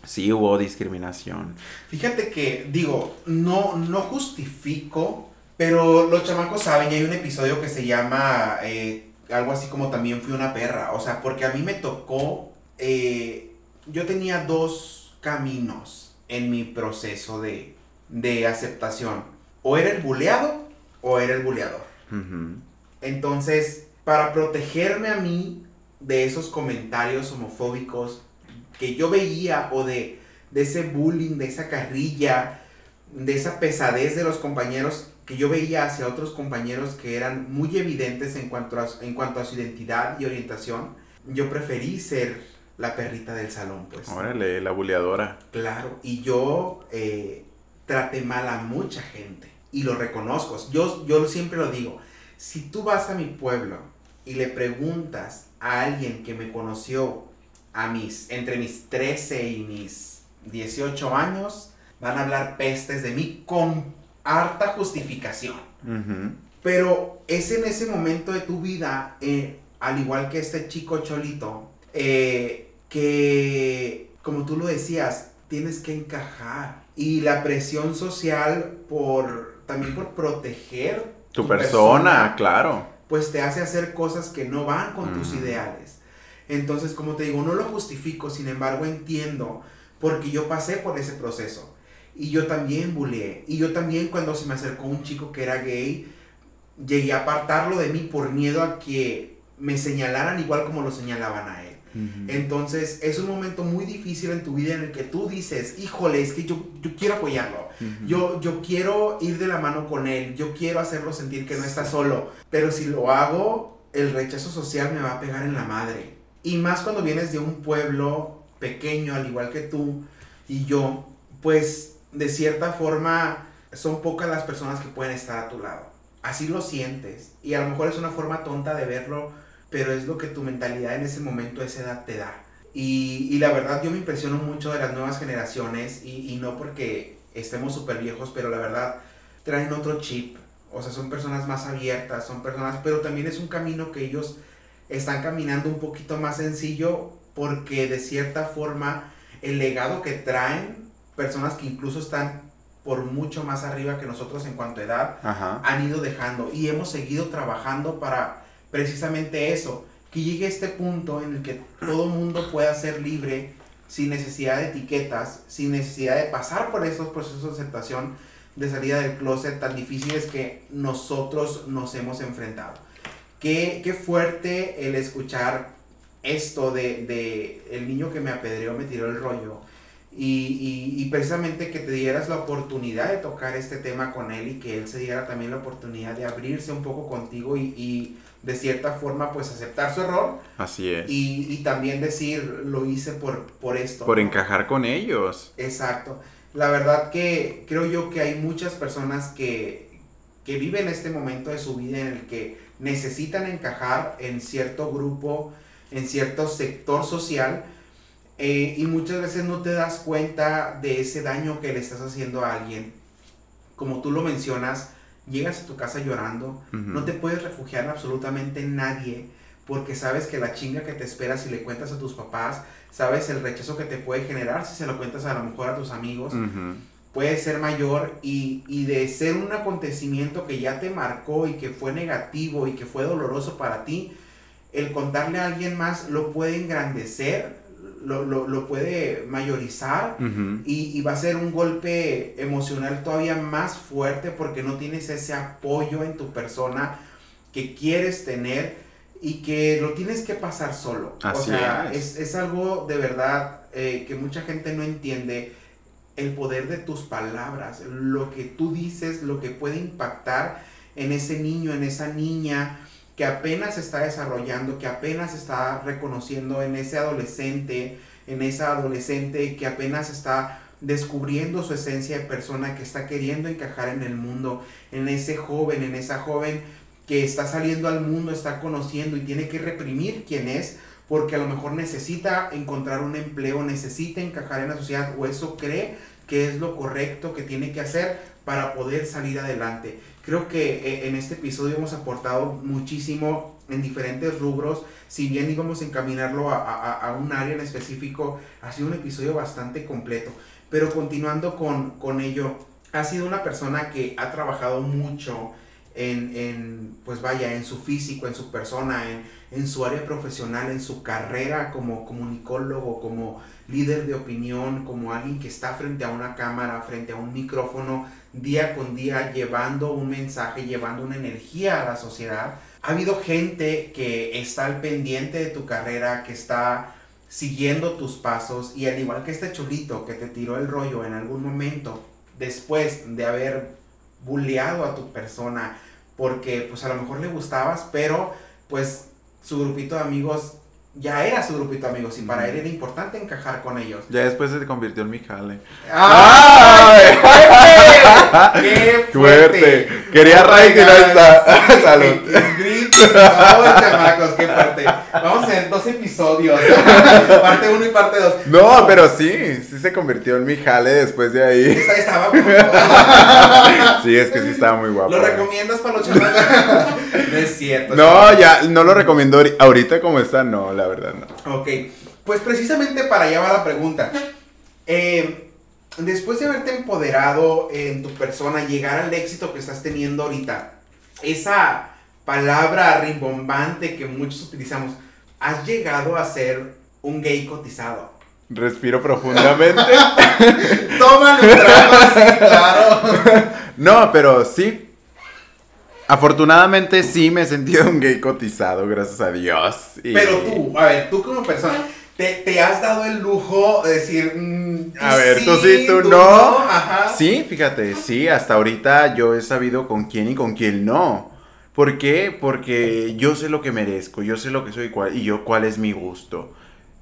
sí hubo discriminación. Fíjate que, digo, no, no justifico, pero los chamacos saben, y hay un episodio que se llama eh, algo así como también fui una perra. O sea, porque a mí me tocó, eh, yo tenía dos caminos en mi proceso de, de aceptación. O era el buleado o era el buleador. Entonces, para protegerme a mí de esos comentarios homofóbicos que yo veía o de, de ese bullying, de esa carrilla, de esa pesadez de los compañeros que yo veía hacia otros compañeros que eran muy evidentes en cuanto a, en cuanto a su identidad y orientación, yo preferí ser la perrita del salón, pues. Órale, la buleadora. Claro, y yo eh, traté mal a mucha gente y lo reconozco. Yo, yo siempre lo digo, si tú vas a mi pueblo y le preguntas a alguien que me conoció a mis, entre mis 13 y mis 18 años, van a hablar pestes de mí con harta justificación. Pero es en ese momento de tu vida, eh, al igual que este chico cholito, eh, que, como tú lo decías, tienes que encajar. Y la presión social por, también por proteger tu, persona, claro. Pues te hace hacer cosas que no van con tus ideales. Entonces, como te digo, no lo justifico, sin embargo entiendo, porque yo pasé por ese proceso. Y yo también bulleé. Y yo también cuando se me acercó un chico que era gay, llegué a apartarlo de mí por miedo a que me señalaran igual como lo señalaban a él. Entonces es un momento muy difícil en tu vida en el que tú dices, híjole, es que yo, yo quiero apoyarlo, yo, yo quiero ir de la mano con él, yo quiero hacerlo sentir que no está solo, pero si lo hago, el rechazo social me va a pegar en la madre. Y más cuando vienes de un pueblo pequeño, al igual que tú y yo, pues de cierta forma son pocas las personas que pueden estar a tu lado. Así lo sientes. Y a lo mejor es una forma tonta de verlo, pero es lo que tu mentalidad en ese momento, esa edad te da. Y, y la verdad yo me impresiono mucho de las nuevas generaciones y, y no porque estemos súper viejos, pero la verdad traen otro chip. O sea, son personas más abiertas, son personas, pero también es un camino que ellos están caminando un poquito más sencillo porque de cierta forma el legado que traen personas que incluso están por mucho más arriba que nosotros en cuanto a edad, han ido dejando y hemos seguido trabajando para precisamente eso, que llegue este punto en el que todo mundo pueda ser libre sin necesidad de etiquetas, sin necesidad de pasar por esos procesos de aceptación de salida del closet tan difíciles que nosotros nos hemos enfrentado. Qué, qué fuerte el escuchar esto de, de el niño que me apedreó, me tiró el rollo y, y, precisamente que te dieras la oportunidad de tocar este tema con él y que él se diera también la oportunidad de abrirse un poco contigo y de cierta forma pues aceptar su error. Así es. Y, y también decir, lo hice por, por esto. Por encajar con ellos. Exacto. La verdad que creo yo que hay muchas personas que, que viven este momento de su vida en el que necesitan encajar en cierto grupo, en cierto sector social eh, y muchas veces no te das cuenta de ese daño que le estás haciendo a alguien. Como tú lo mencionas, llegas a tu casa llorando, no te puedes refugiar en absolutamente nadie, porque sabes que la chinga que te espera si le cuentas a tus papás, sabes el rechazo que te puede generar si se lo cuentas a lo mejor a tus amigos, puede ser mayor y, y de ser un acontecimiento que ya te marcó y que fue negativo y que fue doloroso para ti, el contarle a alguien más lo puede engrandecer lo, lo, lo puede mayorizar y, y, va a ser un golpe emocional todavía más fuerte porque no tienes ese apoyo en tu persona que quieres tener y que lo tienes que pasar solo. o sea, es. es. algo de verdad eh, que mucha gente no entiende el poder de tus palabras, lo que tú dices, lo que puede impactar en ese niño, en esa niña, que apenas está desarrollando, que apenas está reconociendo en ese adolescente, en esa adolescente que apenas está descubriendo su esencia de persona, que está queriendo encajar en el mundo, en ese joven, en esa joven que está saliendo al mundo, está conociendo y tiene que reprimir quién es, porque a lo mejor necesita encontrar un empleo, necesita encajar en la sociedad o eso cree que es lo correcto que tiene que hacer para poder salir adelante. Creo que eh, en este episodio hemos aportado muchísimo en diferentes rubros. Si bien íbamos a encaminarlo a, un área en específico, ha sido un episodio bastante completo. Pero continuando con, con ello, ha sido una persona que ha trabajado mucho en, en, pues vaya, en su físico, en su persona, en, en su área profesional, en su carrera como comunicólogo, como líder de opinión, como alguien que está frente a una cámara, frente a un micrófono, día con día, llevando un mensaje, llevando una energía a la sociedad. Ha habido gente que está al pendiente de tu carrera, que está siguiendo tus pasos y al igual que este chulito que te tiró el rollo en algún momento, después de haber bulleado a tu persona, porque pues a lo mejor le gustabas, pero pues su grupito de amigos ya era su grupito de amigos y para él era importante encajar con ellos. Ya después se convirtió en mi jale. ¡Ay! ¡Qué fuerte! Fuerte. Quería rating, ahí está. Salud. ¡Ay, chamacos, qué fuerte! Vamos a hacer dos episodios. parte uno y parte dos. No, pero sí, sí se convirtió en mi jale después de ahí. Esta estaba *laughs* guapo. Sí, es que sí estaba muy guapo. ¿Lo recomiendas para los chamacos? *laughs* No es cierto. No, ya, no lo recomiendo ahori- ahorita como está, no, la verdad no. Ok, pues precisamente para allá va la pregunta. Eh, después de haberte empoderado en tu persona, llegar al éxito que estás teniendo ahorita, esa palabra rimbombante que muchos utilizamos, has llegado a ser un gay cotizado. Respiro profundamente. *laughs* Trago así, claro. *laughs* No, pero sí. Afortunadamente sí me he sentido un gay cotizado, gracias a Dios. Y- Pero tú, a ver, tú como persona, ¿te, te has dado el lujo de decir... mm, A ver, tú sí, tú no. Ajá. Sí, fíjate, sí, hasta ahorita yo he sabido con quién y con quién no. ¿Por qué? Porque yo sé lo que merezco, yo sé lo que soy y yo cuál es mi gusto.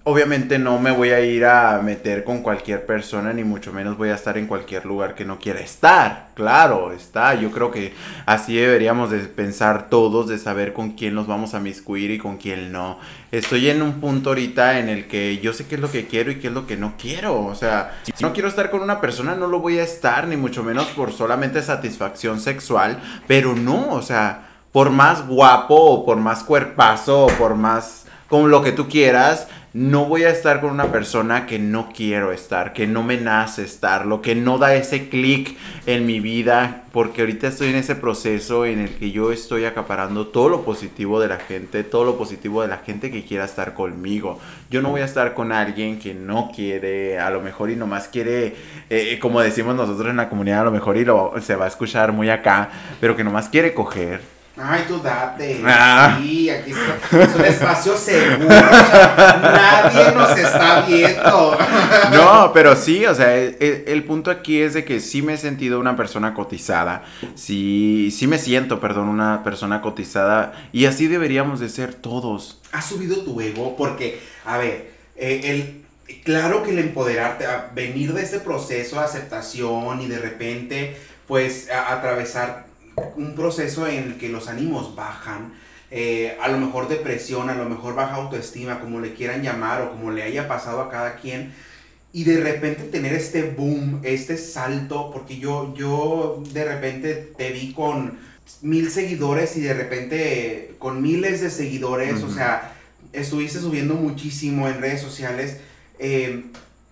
Obviamente no me voy a ir a meter con cualquier persona, ni mucho menos voy a estar en cualquier lugar que no quiera estar. Claro, está. Yo creo que así deberíamos de pensar todos, de saber con quién nos vamos a miscuir y con quién no. Estoy en un punto ahorita en el que yo sé qué es lo que quiero y qué es lo que no quiero. O sea, si no quiero estar con una persona, no lo voy a estar, ni mucho menos por solamente satisfacción sexual. Pero no, o sea, por más guapo o por más cuerpazo o por más como lo que tú quieras, no voy a estar con una persona que no quiero estar, que no me nace estarlo, que no da ese clic en mi vida, porque ahorita estoy en ese proceso en el que yo estoy acaparando todo lo positivo de la gente, todo lo positivo de la gente que quiera estar conmigo. Yo no voy a estar con alguien que no quiere, a lo mejor y nomás quiere, eh, como decimos nosotros en la comunidad, a lo mejor y lo, se va a escuchar muy acá, pero que nomás quiere coger. Ay, tú date. Ah. Sí, aquí está. Es un espacio seguro. nadie nos está viendo. *laughs* No, pero sí, o sea, el, punto aquí es de que sí me he sentido una persona cotizada, sí, sí me siento, perdón, una persona cotizada y así deberíamos de ser todos. Has subido tu ego porque, a ver, eh, el, claro que el empoderarte, a venir de ese proceso de aceptación y de repente, pues, a- atravesar un proceso en el que los ánimos bajan, eh, a lo mejor depresión, a lo mejor baja autoestima, como le quieran llamar o como le haya pasado a cada quien. Y de repente tener este boom, este salto, porque yo, yo de repente te vi con mil seguidores y de repente con miles de seguidores, o sea, estuviste subiendo muchísimo en redes sociales. eh,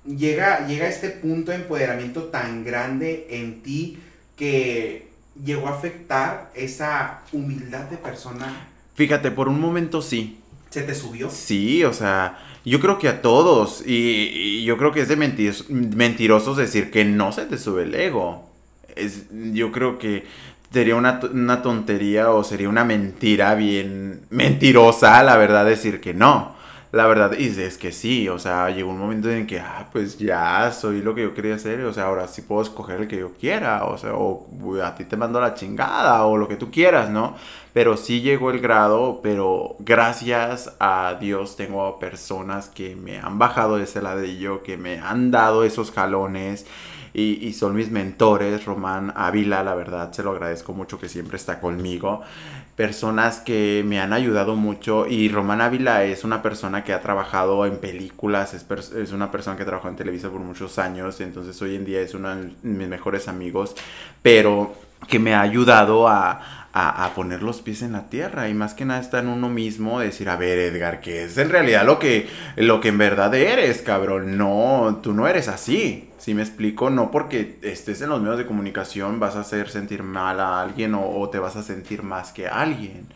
llega, llega este punto de empoderamiento tan grande en ti que llegó a afectar esa humildad de persona. Fíjate, por un momento sí, ¿Se te subió? sí, o sea, yo creo que a todos y, y yo creo que es de mentir- mentirosos decir que no se te sube el ego. Es, yo creo que sería una, una tontería o sería una mentira bien mentirosa, la verdad, decir que no. La verdad y es que sí, o sea, llegó un momento en que, ah, pues ya soy lo que yo quería hacer, o sea, ahora sí puedo escoger el que yo quiera, o sea, o a ti te mando la chingada, o lo que tú quieras, ¿no? Pero sí llegó el grado, pero gracias a Dios tengo personas que me han bajado de ese ladrillo, que me han dado esos jalones, y, y son mis mentores, Román Ávila, la verdad, se lo agradezco mucho que siempre está conmigo. Personas que me han ayudado mucho y Román Ávila es una persona que ha trabajado en películas, es, es una persona que trabajó en Televisa por muchos años, entonces hoy en día es uno de mis mejores amigos, pero que me ha ayudado a, a, poner los pies en la tierra y más que nada está en uno mismo, decir, a ver Edgar, que es en realidad lo que, lo que en verdad eres, cabrón, no, tú no eres así. Si me explico, no porque estés en los medios de comunicación vas a hacer sentir mal a alguien o, o te vas a sentir más que alguien.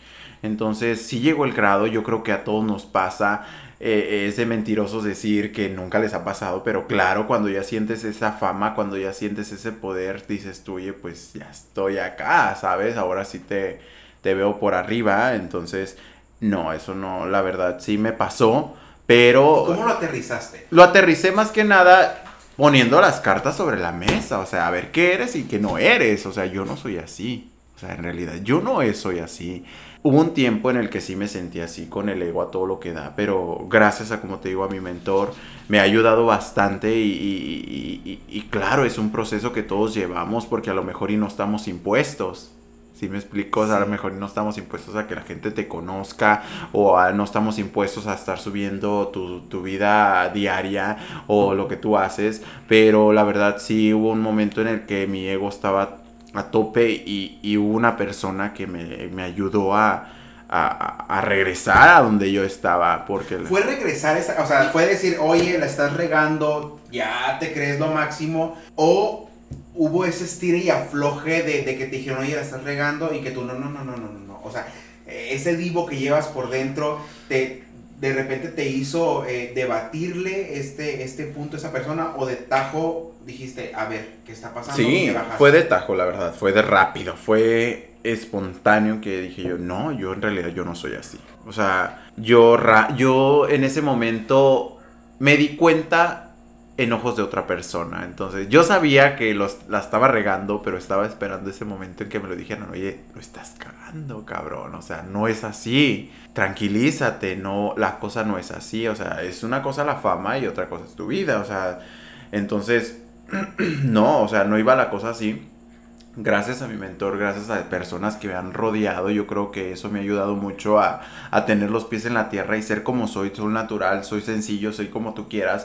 Entonces, si llegó el grado, yo creo que a todos nos pasa. Eh, es de mentirosos decir que nunca les ha pasado, pero claro, cuando ya sientes esa fama, cuando ya sientes ese poder, dices tú, oye, pues ya estoy acá, ¿sabes? Ahora sí te, te veo por arriba. Entonces, no, eso no, la verdad, sí me pasó, pero ¿Cómo lo aterrizaste? lo aterricé más que nada poniendo las cartas sobre la mesa, o sea, a ver qué eres y qué no eres, o sea, yo no soy así. O sea, en realidad yo no soy así. Hubo un tiempo en el que sí me sentí así con el ego a todo lo que da, pero gracias a, como te digo, a mi mentor, me ha ayudado bastante y, claro, es un proceso que todos llevamos porque a lo mejor y no estamos impuestos. Si me explico, a lo mejor no estamos impuestos a que la gente te conozca o no estamos impuestos a estar subiendo tu, tu, vida diaria o lo que tú haces, pero la verdad sí hubo un momento en el que mi ego estaba a tope y, hubo una persona que me, ayudó a, regresar a donde yo estaba. Porque fue regresar, esa, o sea, fue decir, oye, la estás regando, ya te crees lo máximo, o hubo ese estire y afloje de, que te dijeron, oye, la estás regando y que tú no, no, no, no, no, no, no. O sea, ese vivo que llevas por dentro te, de repente te hizo eh, debatirle este, este punto a esa persona o de tajo dijiste, a ver, ¿qué está pasando? Sí, fue de tajo, la verdad, fue de rápido, fue espontáneo que dije yo, no, yo en realidad yo no soy así. O sea, yo, yo en ese momento me di cuenta en ojos de otra persona. Entonces, yo sabía que los, la estaba regando, pero estaba esperando ese momento en que me lo dijeran, oye, lo estás cagando, cabrón. O sea, no es así. Tranquilízate, no, la cosa no es así. O sea, es una cosa la fama y otra cosa es tu vida. O sea, entonces, *clears throat* no, o sea, no iba la cosa así. Gracias a mi mentor, gracias a personas que me han rodeado, yo creo que eso me ha ayudado mucho a, a tener los pies en la tierra y ser como soy, soy natural, soy sencillo, soy como tú quieras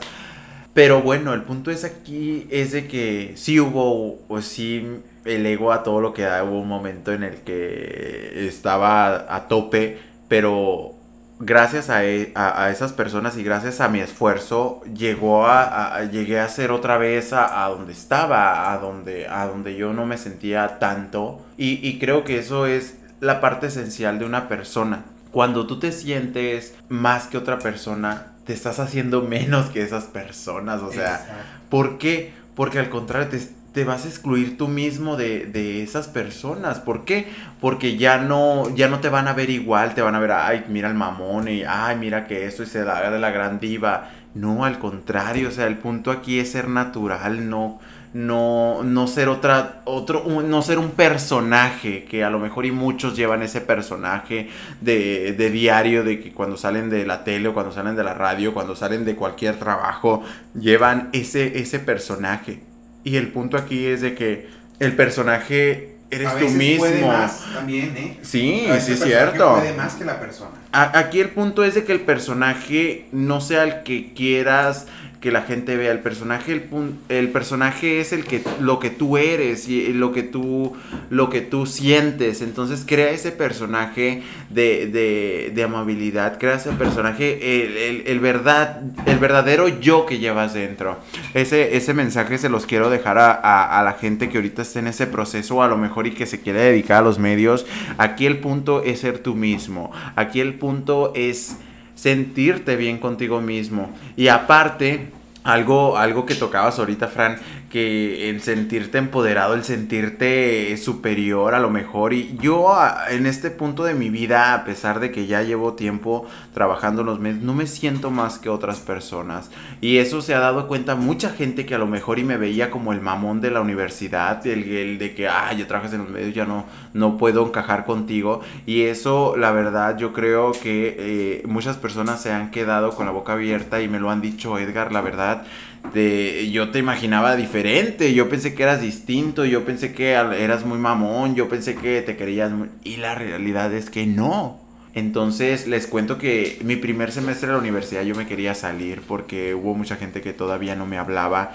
pero bueno, el punto es aquí, es de que sí hubo, pues sí, el ego a todo lo que da, hubo un momento en el que estaba a, tope, pero gracias e, a, a, esas personas y gracias a mi esfuerzo, llegó a, llegué a ser otra vez a, donde estaba, a donde, a donde yo no me sentía tanto. Y creo que eso es la parte esencial de una persona. Cuando tú te sientes más que otra persona, te estás haciendo menos que esas personas. O sea, ¿por qué? Porque al contrario, te, vas a excluir tú mismo de, esas personas. ¿Por qué? Porque ya no, ya no te van a ver igual, te van a ver, ay, mira el mamón y, ay, mira que eso y se da de la gran diva. No, al contrario, o sea, el punto aquí es ser natural, no, no, no ser otra, otro, no ser un personaje, que a lo mejor y muchos llevan ese personaje de, de, diario, de que cuando salen de la tele o cuando salen de la radio, cuando salen de cualquier trabajo, llevan ese, ese personaje. Y el punto aquí es de que el personaje eres tú mismo. Puede más también, ¿eh? Sí, sí es cierto. Puede más que la persona. aquí el punto es de que el personaje no sea el que quieras que la gente vea el personaje el, el personaje es el que lo que tú eres y lo que tú lo que tú sientes. Entonces crea ese personaje de, de, amabilidad crea ese personaje el, verdad el verdadero yo que llevas dentro. Ese ese mensaje se los quiero dejar a, a la gente que ahorita está en ese proceso a lo mejor y que se quiere dedicar a los medios. Aquí el punto es ser tú mismo. Aquí el punto es sentirte bien contigo mismo. Y aparte, algo, algo que tocabas ahorita, Fran, que el sentirte empoderado, el sentirte superior a lo mejor. Y yo en este punto de mi vida, a pesar de que ya llevo tiempo trabajando en los medios, no me siento más que otras personas. Y eso se ha dado cuenta mucha gente que a lo mejor y me veía como el mamón de la universidad, el, de que, ah, ya trabajas en los medios, ya no, no puedo encajar contigo. Y eso, la verdad, yo creo que eh, muchas personas se han quedado con la boca abierta y me lo han dicho, Edgar, la verdad de, yo te imaginaba diferente, yo pensé que eras distinto, yo pensé que eras muy mamón, yo pensé que te querías y la realidad es que no. Entonces les cuento que mi primer semestre de la universidad yo me quería salir porque hubo mucha gente que todavía no me hablaba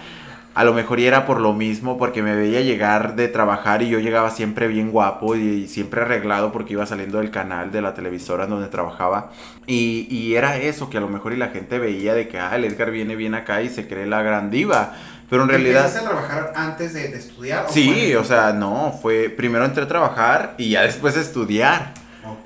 a lo mejor era por lo mismo, porque me veía llegar de trabajar y yo llegaba siempre bien guapo y, siempre arreglado porque iba saliendo del canal de la televisora donde trabajaba. Y, era eso, que a lo mejor y la gente veía de que, ah, el Edgar viene bien acá y se cree la gran diva. Pero en realidad... ¿Empezaste a trabajar antes de, estudiar? sí, o sea, no, fue primero entré a trabajar y ya después a estudiar.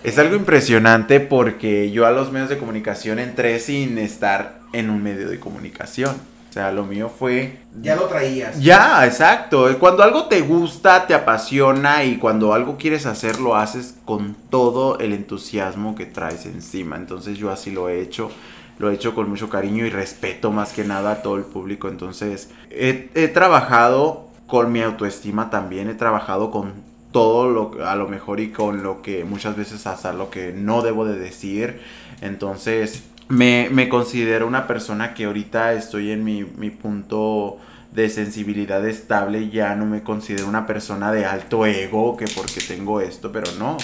Es algo impresionante porque yo a los medios de comunicación entré sin estar en un medio de comunicación. O sea, lo mío fue... Ya lo traías. Ya, exacto. Cuando algo te gusta, te apasiona y cuando algo quieres hacer, lo haces con todo el entusiasmo que traes encima. Entonces yo así lo he hecho. Lo he hecho con mucho cariño y respeto más que nada a todo el público. Entonces he, he trabajado con mi autoestima también. He trabajado con todo lo a lo mejor y con lo que muchas veces hasta lo que no debo de decir. Entonces, me, me considero una persona que ahorita estoy en mi, mi punto de sensibilidad estable, ya no me considero una persona de alto ego, que porque tengo esto, pero no.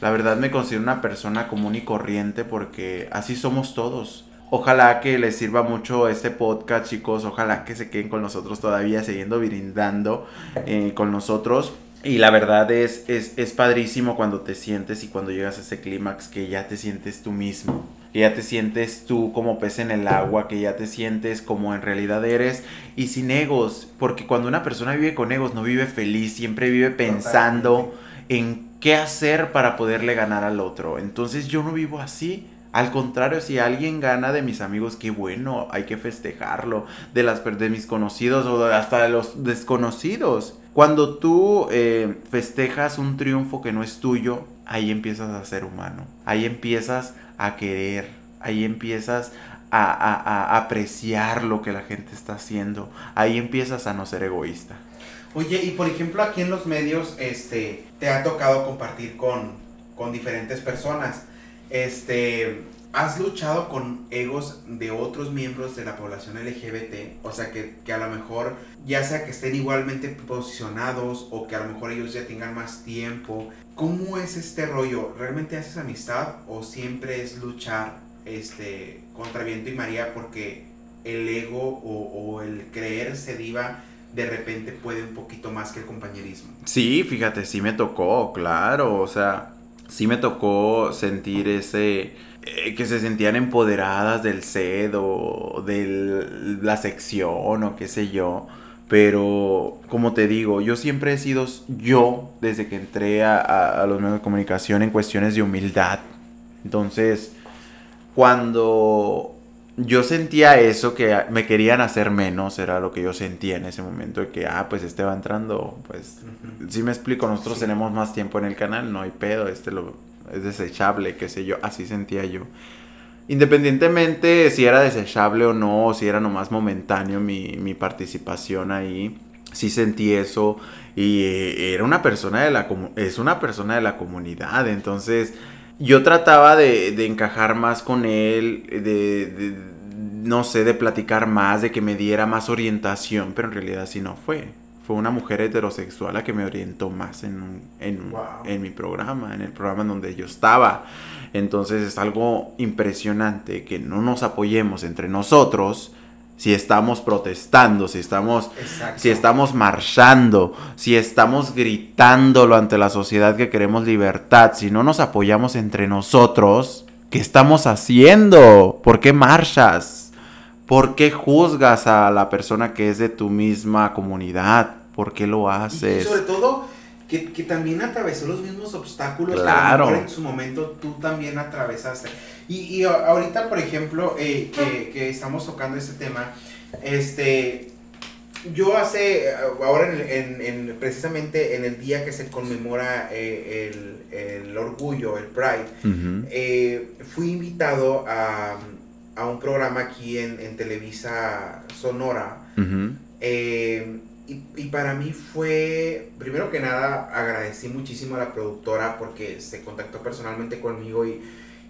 La verdad me considero una persona común y corriente porque así somos todos. Ojalá que les sirva mucho este podcast, chicos. Ojalá que se queden con nosotros todavía, siguiendo brindando eh, con nosotros. Y la verdad es, es, es padrísimo cuando te sientes y cuando llegas a ese clímax que ya te sientes tú mismo que ya te sientes tú como pez en el agua, que ya te sientes como en realidad eres y sin egos, porque cuando una persona vive con egos no vive feliz, siempre vive pensando en qué hacer para poderle ganar al otro. Entonces yo no vivo así. Al contrario, si alguien gana de mis amigos, qué bueno, hay que festejarlo. De, las, de mis conocidos o hasta de los desconocidos. Cuando tú eh, festejas un triunfo que no es tuyo, ahí empiezas a ser humano. Ahí empiezas a querer, ahí empiezas a, apreciar lo que la gente está haciendo, ahí empiezas a no ser egoísta. Oye, y por ejemplo aquí en los medios, este, te ha tocado compartir con, con diferentes personas, este, ¿has luchado con egos de otros miembros de la población LGBT? O sea, que, que, a lo mejor, ya sea que estén igualmente posicionados o que a lo mejor ellos ya tengan más tiempo, ¿Cómo es este rollo? ¿Realmente haces amistad o siempre es luchar este, contra viento y María porque el ego o, el creerse diva de repente puede un poquito más que el compañerismo? Sí, fíjate, sí me tocó, claro, o sea, sí me tocó sentir ese... Eh, que se sentían empoderadas del sed o de la sección o qué sé yo pero, como te digo, yo siempre he sido yo desde que entré a, los medios de comunicación en cuestiones de humildad. Entonces, cuando yo sentía eso, que me querían hacer menos, era lo que yo sentía en ese momento, de que, ah, pues este va entrando, pues, si me explico, nosotros tenemos más tiempo en el canal, no hay pedo, este lo, es desechable, qué sé yo, así sentía yo. Independientemente si era desechable o no, o si era nomás momentáneo mi, participación ahí, sí sentí eso y eh, era una persona de la es una persona de la comunidad, entonces yo trataba de, encajar más con él, de, no sé, de platicar más, de que me diera más orientación, pero en realidad así no fue. Fue una mujer heterosexual la que me orientó más en, en mi programa, en el programa en donde yo estaba. Entonces es algo impresionante que no nos apoyemos entre nosotros si estamos protestando, si estamos, si estamos marchando, si estamos gritándolo ante la sociedad que queremos libertad, si no nos apoyamos entre nosotros, ¿qué estamos haciendo? ¿Por qué marchas? ¿Por qué juzgas a la persona que es de tu misma comunidad? ¿Por qué lo haces? Y sobre todo, que, también atravesó los mismos obstáculos que a lo mejor en su momento tú también atravesaste. Y, y ahorita, por ejemplo, eh, que, estamos tocando este tema, este, yo hace, ahora en, precisamente en el día que se conmemora eh, el, orgullo, el Pride, eh, fui invitado a, un programa aquí en, Televisa Sonora. Y, para mí fue, primero que nada, agradecí muchísimo a la productora porque se contactó personalmente conmigo y,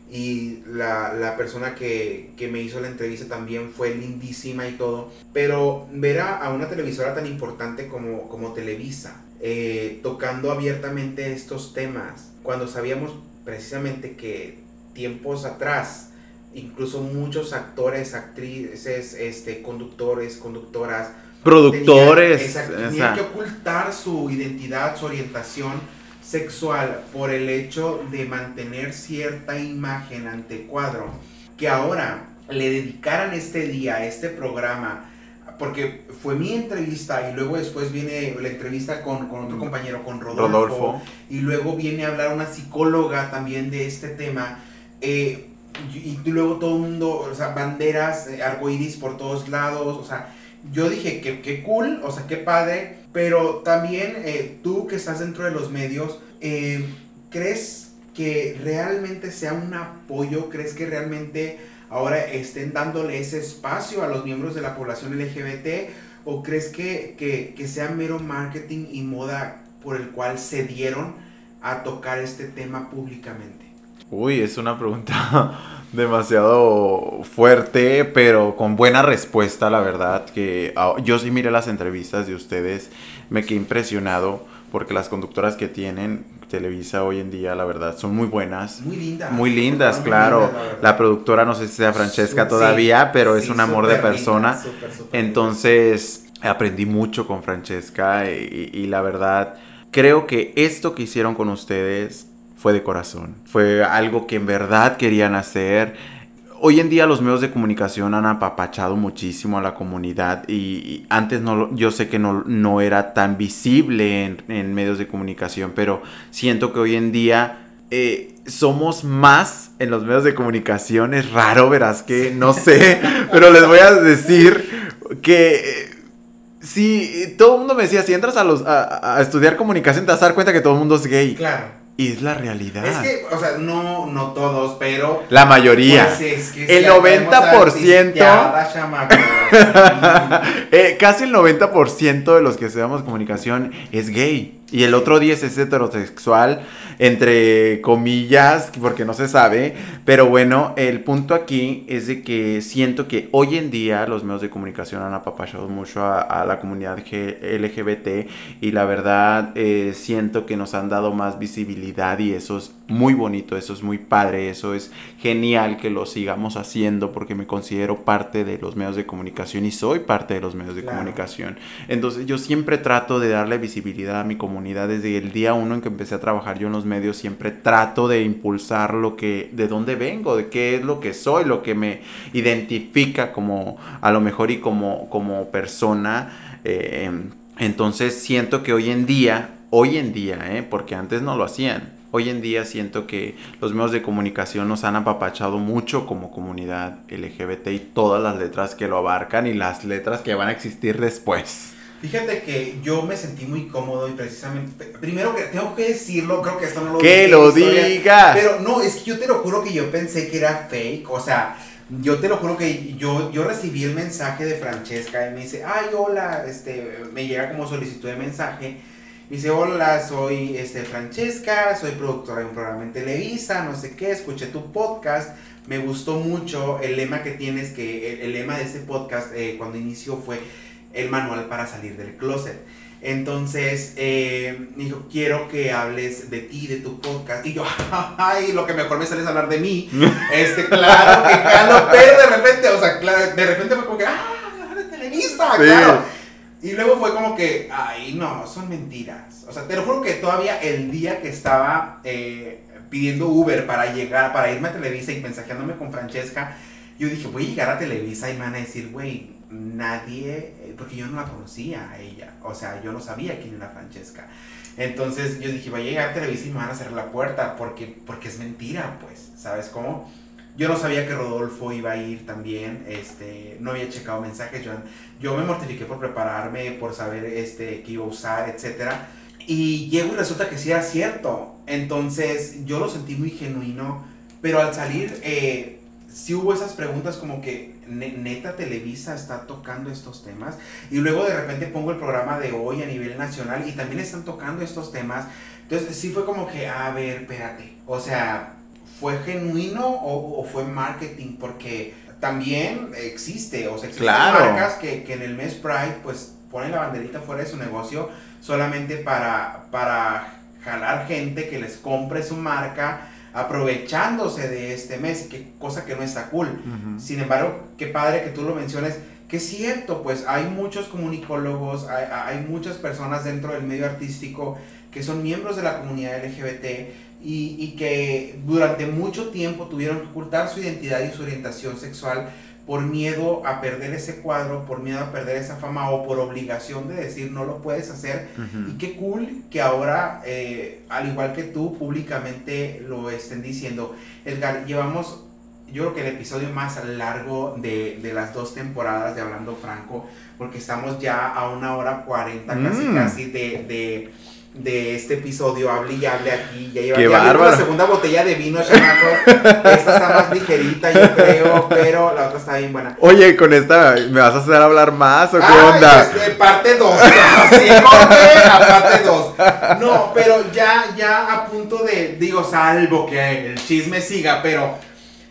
y la, persona que, me hizo la entrevista también fue lindísima y todo. Pero ver a, una televisora tan importante como, como Televisa eh, tocando abiertamente estos temas, cuando sabíamos precisamente que tiempos atrás, incluso muchos actores, actrices, este, conductores, conductoras, productores. Tenían, que ocultar su identidad, su orientación sexual por el hecho de mantener cierta imagen ante cuadro. Que ahora le dedicaran este día, este programa, porque fue mi entrevista y luego después viene la entrevista con, otro compañero, con Rodolfo, y luego viene a hablar una psicóloga también de este tema. Eh, y, luego todo el mundo, o sea, banderas, eh, arcoíris por todos lados, o sea, yo dije que qué cool, o sea, qué padre, pero también eh, tú que estás dentro de los medios, eh, ¿crees que realmente sea un apoyo? ¿Crees que realmente ahora estén dándole ese espacio a los miembros de la población LGBT? ¿O crees que, que, que sea mero marketing y moda por el cual se dieron a tocar este tema públicamente? Uy, es una pregunta *laughs* demasiado fuerte, pero con buena respuesta, la verdad. Que ah, yo sí miré las entrevistas de ustedes, me quedé impresionado porque las conductoras que tienen Televisa hoy en día, la verdad, son muy buenas. Muy lindas. Muy lindas, claro. la, productora, no sé si sea Francesca todavía, pero es un amor de persona. Entonces, aprendí mucho con Francesca y la verdad, creo que esto que hicieron con ustedes fue de corazón. Fue algo que en verdad querían hacer. Hoy en día los medios de comunicación han apapachado muchísimo a la comunidad y, antes no, yo sé que no, no era tan visible en, medios de comunicación, pero siento que hoy en día eh, somos más en los medios de comunicación. Es raro, verás que no sé, *laughs* pero les voy a decir que eh, si todo el mundo me decía, si entras a, los, a, a, estudiar comunicación te vas a dar cuenta que todo el mundo es gay. Claro. Y es la realidad. Es que, o sea, no, no todos, pero. La mayoría. Pues es que el 90%. *laughs* eh, casi el 90% de los que estudiamos comunicación es gay. Y el otro 10 es heterosexual entre comillas, porque no se sabe, pero bueno, el punto aquí es de que siento que hoy en día los medios de comunicación han apapachado mucho a, la comunidad LGBT y la verdad eh, siento que nos han dado más visibilidad y eso es muy bonito, eso es muy padre, eso es genial que lo sigamos haciendo porque me considero parte de los medios de comunicación y soy parte de los medios de comunicación. Entonces yo siempre trato de darle visibilidad a mi comunidad desde el día uno en que empecé a trabajar yo en los medios, siempre trato de impulsar lo que, de dónde vengo, de qué es lo que soy, lo que me identifica como a lo mejor y como, como persona. Eh, entonces siento que hoy en día, hoy en día, eh, porque antes no lo hacían, Hoy en día siento que los medios de comunicación nos han apapachado mucho como comunidad LGBT y todas las letras que lo abarcan y las letras que van a existir después. Fíjate que yo me sentí muy cómodo y precisamente, primero que tengo que decirlo, creo que esto no lo Que lo diga. Pero no, es que yo te lo juro que yo pensé que era fake, o sea, yo te lo juro que yo, yo recibí el mensaje de Francesca y me dice, ay, hola, este, me llega como solicitud de mensaje Dice, hola, soy este, Francesca, soy productora de un programa en Televisa, no sé qué, escuché tu podcast, me gustó mucho el lema que tienes, que el, lema de ese podcast eh, cuando inició fue el manual para salir del closet. Entonces, eh, dijo, quiero que hables de ti, de tu podcast. Y yo, *laughs* ay, lo que mejor me sale es hablar de mí. *laughs* este, claro que jalo, pero de repente, o sea, de repente fue como que, ah, de Televisa, claro. Y luego fue como que, ay, no, son mentiras. O sea, te lo juro que todavía el día que estaba eh, pidiendo Uber para llegar, para irme a Televisa y mensajeándome con Francesca, yo dije, voy a llegar a Televisa y me van a decir, güey, nadie, eh, porque yo no la conocía a ella. O sea, yo no sabía quién era Francesca. Entonces yo dije, voy a llegar a Televisa y me van a cerrar la puerta porque, porque es mentira, pues, ¿sabes cómo? Yo no sabía que Rodolfo iba a ir también, este, no había checado mensajes, yo, yo me mortifiqué por prepararme, por saber este, qué iba a usar, etc. Y llego y resulta que sí era cierto. Entonces yo lo sentí muy genuino, pero al salir eh, sí hubo esas preguntas como que neta Televisa está tocando estos temas y luego de repente pongo el programa de hoy a nivel nacional y también están tocando estos temas. Entonces sí fue como que, a ver, espérate, o sea, ¿fue genuino o, fue marketing? Porque también existe, o sea, existen marcas que, en el mes Pride pues ponen la banderita fuera de su negocio solamente para, para jalar gente que les compre su marca aprovechándose de este mes, que cosa que no está cool. Sin embargo, qué padre que tú lo menciones, que es cierto, pues hay muchos comunicólogos, hay, hay muchas personas dentro del medio artístico que son miembros de la comunidad LGBT y, que durante mucho tiempo tuvieron que ocultar su identidad y su orientación sexual por miedo a perder ese cuadro, por miedo a perder esa fama o por obligación de decir no lo puedes hacer. Y qué cool que ahora, eh, al igual que tú, públicamente lo estén diciendo. Edgar, llevamos, yo creo que el episodio más largo de, de las dos temporadas de Hablando Franco, porque estamos ya a una hora cuarenta casi, mm. casi de de este episodio, hable y hable aquí. Ya lleva Qué ya la segunda botella de vino, chamaco. Esta está más ligerita, yo creo, pero la otra está bien buena. Oye, con esta, ¿me vas a hacer hablar más o qué Ay, onda? este, parte 2. Sí, corte a parte 2. No, pero ya, ya a punto de, digo, salvo que el chisme siga, pero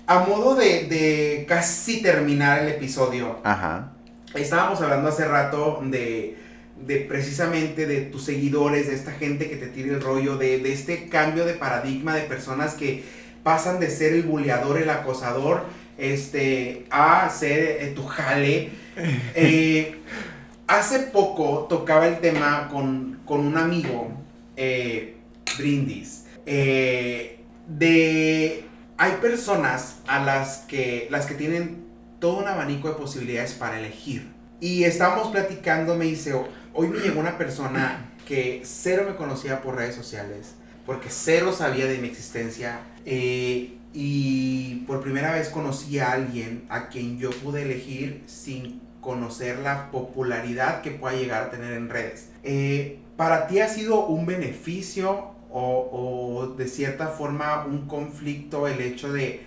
a modo de, de casi terminar el episodio, Ajá. estábamos hablando hace rato de, de precisamente de tus seguidores, de esta gente que te tira el rollo, de, de este cambio de paradigma de personas que pasan de ser el buleador, el acosador, este, a ser eh, tu jale. *laughs* Eh, hace poco tocaba el tema con, con un amigo, eh, Brindis, de... Hay personas a las que, las que tienen todo un abanico de posibilidades para elegir. Y estábamos platicando, me dice, hoy me llegó una persona que cero me conocía por redes sociales, porque cero sabía de mi existencia, eh, y por primera vez conocí a alguien a quien yo pude elegir sin conocer la popularidad que pueda llegar a tener en redes. Eh, ¿Para ti ha sido un beneficio o, de cierta forma un conflicto el hecho de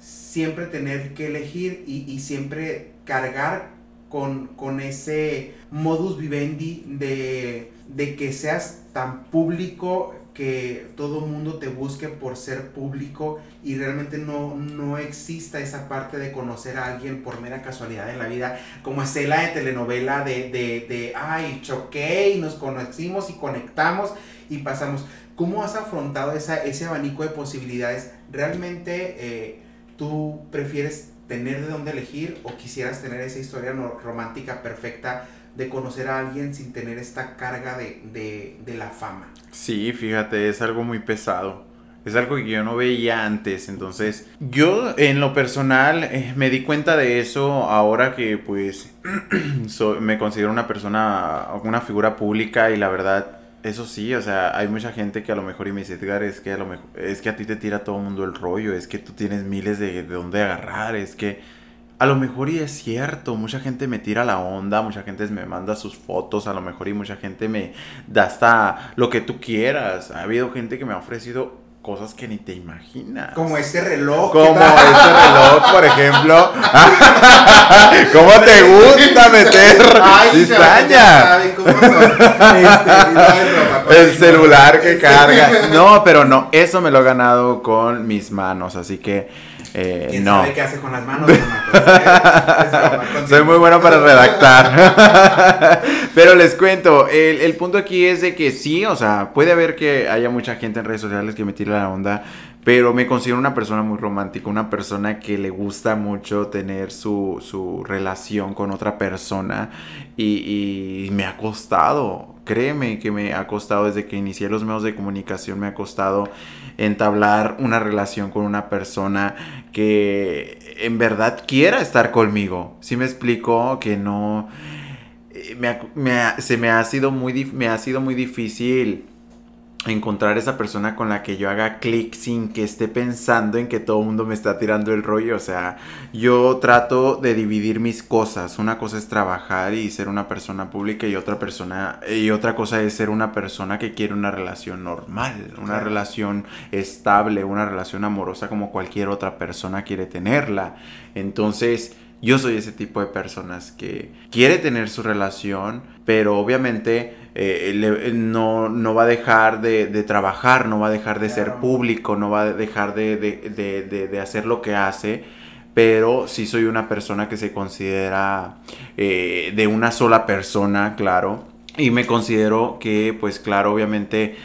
siempre tener que elegir y, y siempre cargar con, con ese modus vivendi de, de que seas tan público que todo mundo te busque por ser público y realmente no, no exista esa parte de conocer a alguien por mera casualidad en la vida, como es la de telenovela de, de, de ay, choqué y nos conocimos y conectamos y pasamos. ¿Cómo has afrontado esa, ese abanico de posibilidades? ¿Realmente eh, tú prefieres tener de dónde elegir o quisieras tener esa historia romántica perfecta de conocer a alguien sin tener esta carga de, de, de la fama? Sí, fíjate, es algo muy pesado. Es algo que yo no veía antes. Entonces, yo en lo personal eh, me di cuenta de eso ahora que pues *clears throat* me considero una persona, una figura pública y la verdad, eso sí, o sea, hay mucha gente que a lo mejor y me dice, Edgar, es que a lo mejor, es que a ti te tira todo el mundo el rollo, es que tú tienes miles de, de dónde agarrar, es que a lo mejor y es cierto, mucha gente me tira la onda, mucha gente me manda sus fotos, a lo mejor y mucha gente me da hasta lo que tú quieras. Ha habido gente que me ha ofrecido cosas que ni te imaginas. Como este reloj. Como este reloj, por ejemplo. *laughs* ¿Cómo te gusta meter Ay, cizaña? *laughs* Este, El celular que carga. No, pero no, eso me lo he ganado con mis manos, así que eh, ¿Quién no. sabe qué hace con las manos? *laughs* Soy muy bueno para redactar. *laughs* Pero les cuento, el, el punto aquí es de que sí, o sea, puede haber que haya mucha gente en redes sociales que me tire la onda, pero me considero una persona muy romántica, una persona que le gusta mucho tener su, su relación con otra persona y, y me ha costado, créeme que me ha costado desde que inicié los medios de comunicación, me ha costado entablar una relación con una persona que en verdad quiera estar conmigo. Si me explico que no eh, me se me ha sido muy me ha sido muy difícil encontrar esa persona con la que yo haga clic sin que esté pensando en que todo el mundo me está tirando el rollo. O sea, yo trato de dividir mis cosas. Una cosa es trabajar y ser una persona pública y otra persona y otra cosa es ser una persona que quiere una relación normal, una Claro. relación estable, una relación amorosa como cualquier otra persona quiere tenerla. Entonces, yo soy ese tipo de personas que quiere tener su relación, pero obviamente eh, le- no, no va a dejar de, de trabajar, no va a dejar de ser público, no va a dejar de, de- de- de- de hacer lo que hace. Pero sí soy una persona que se considera eh, de una sola persona, claro. Y me considero que, pues claro, obviamente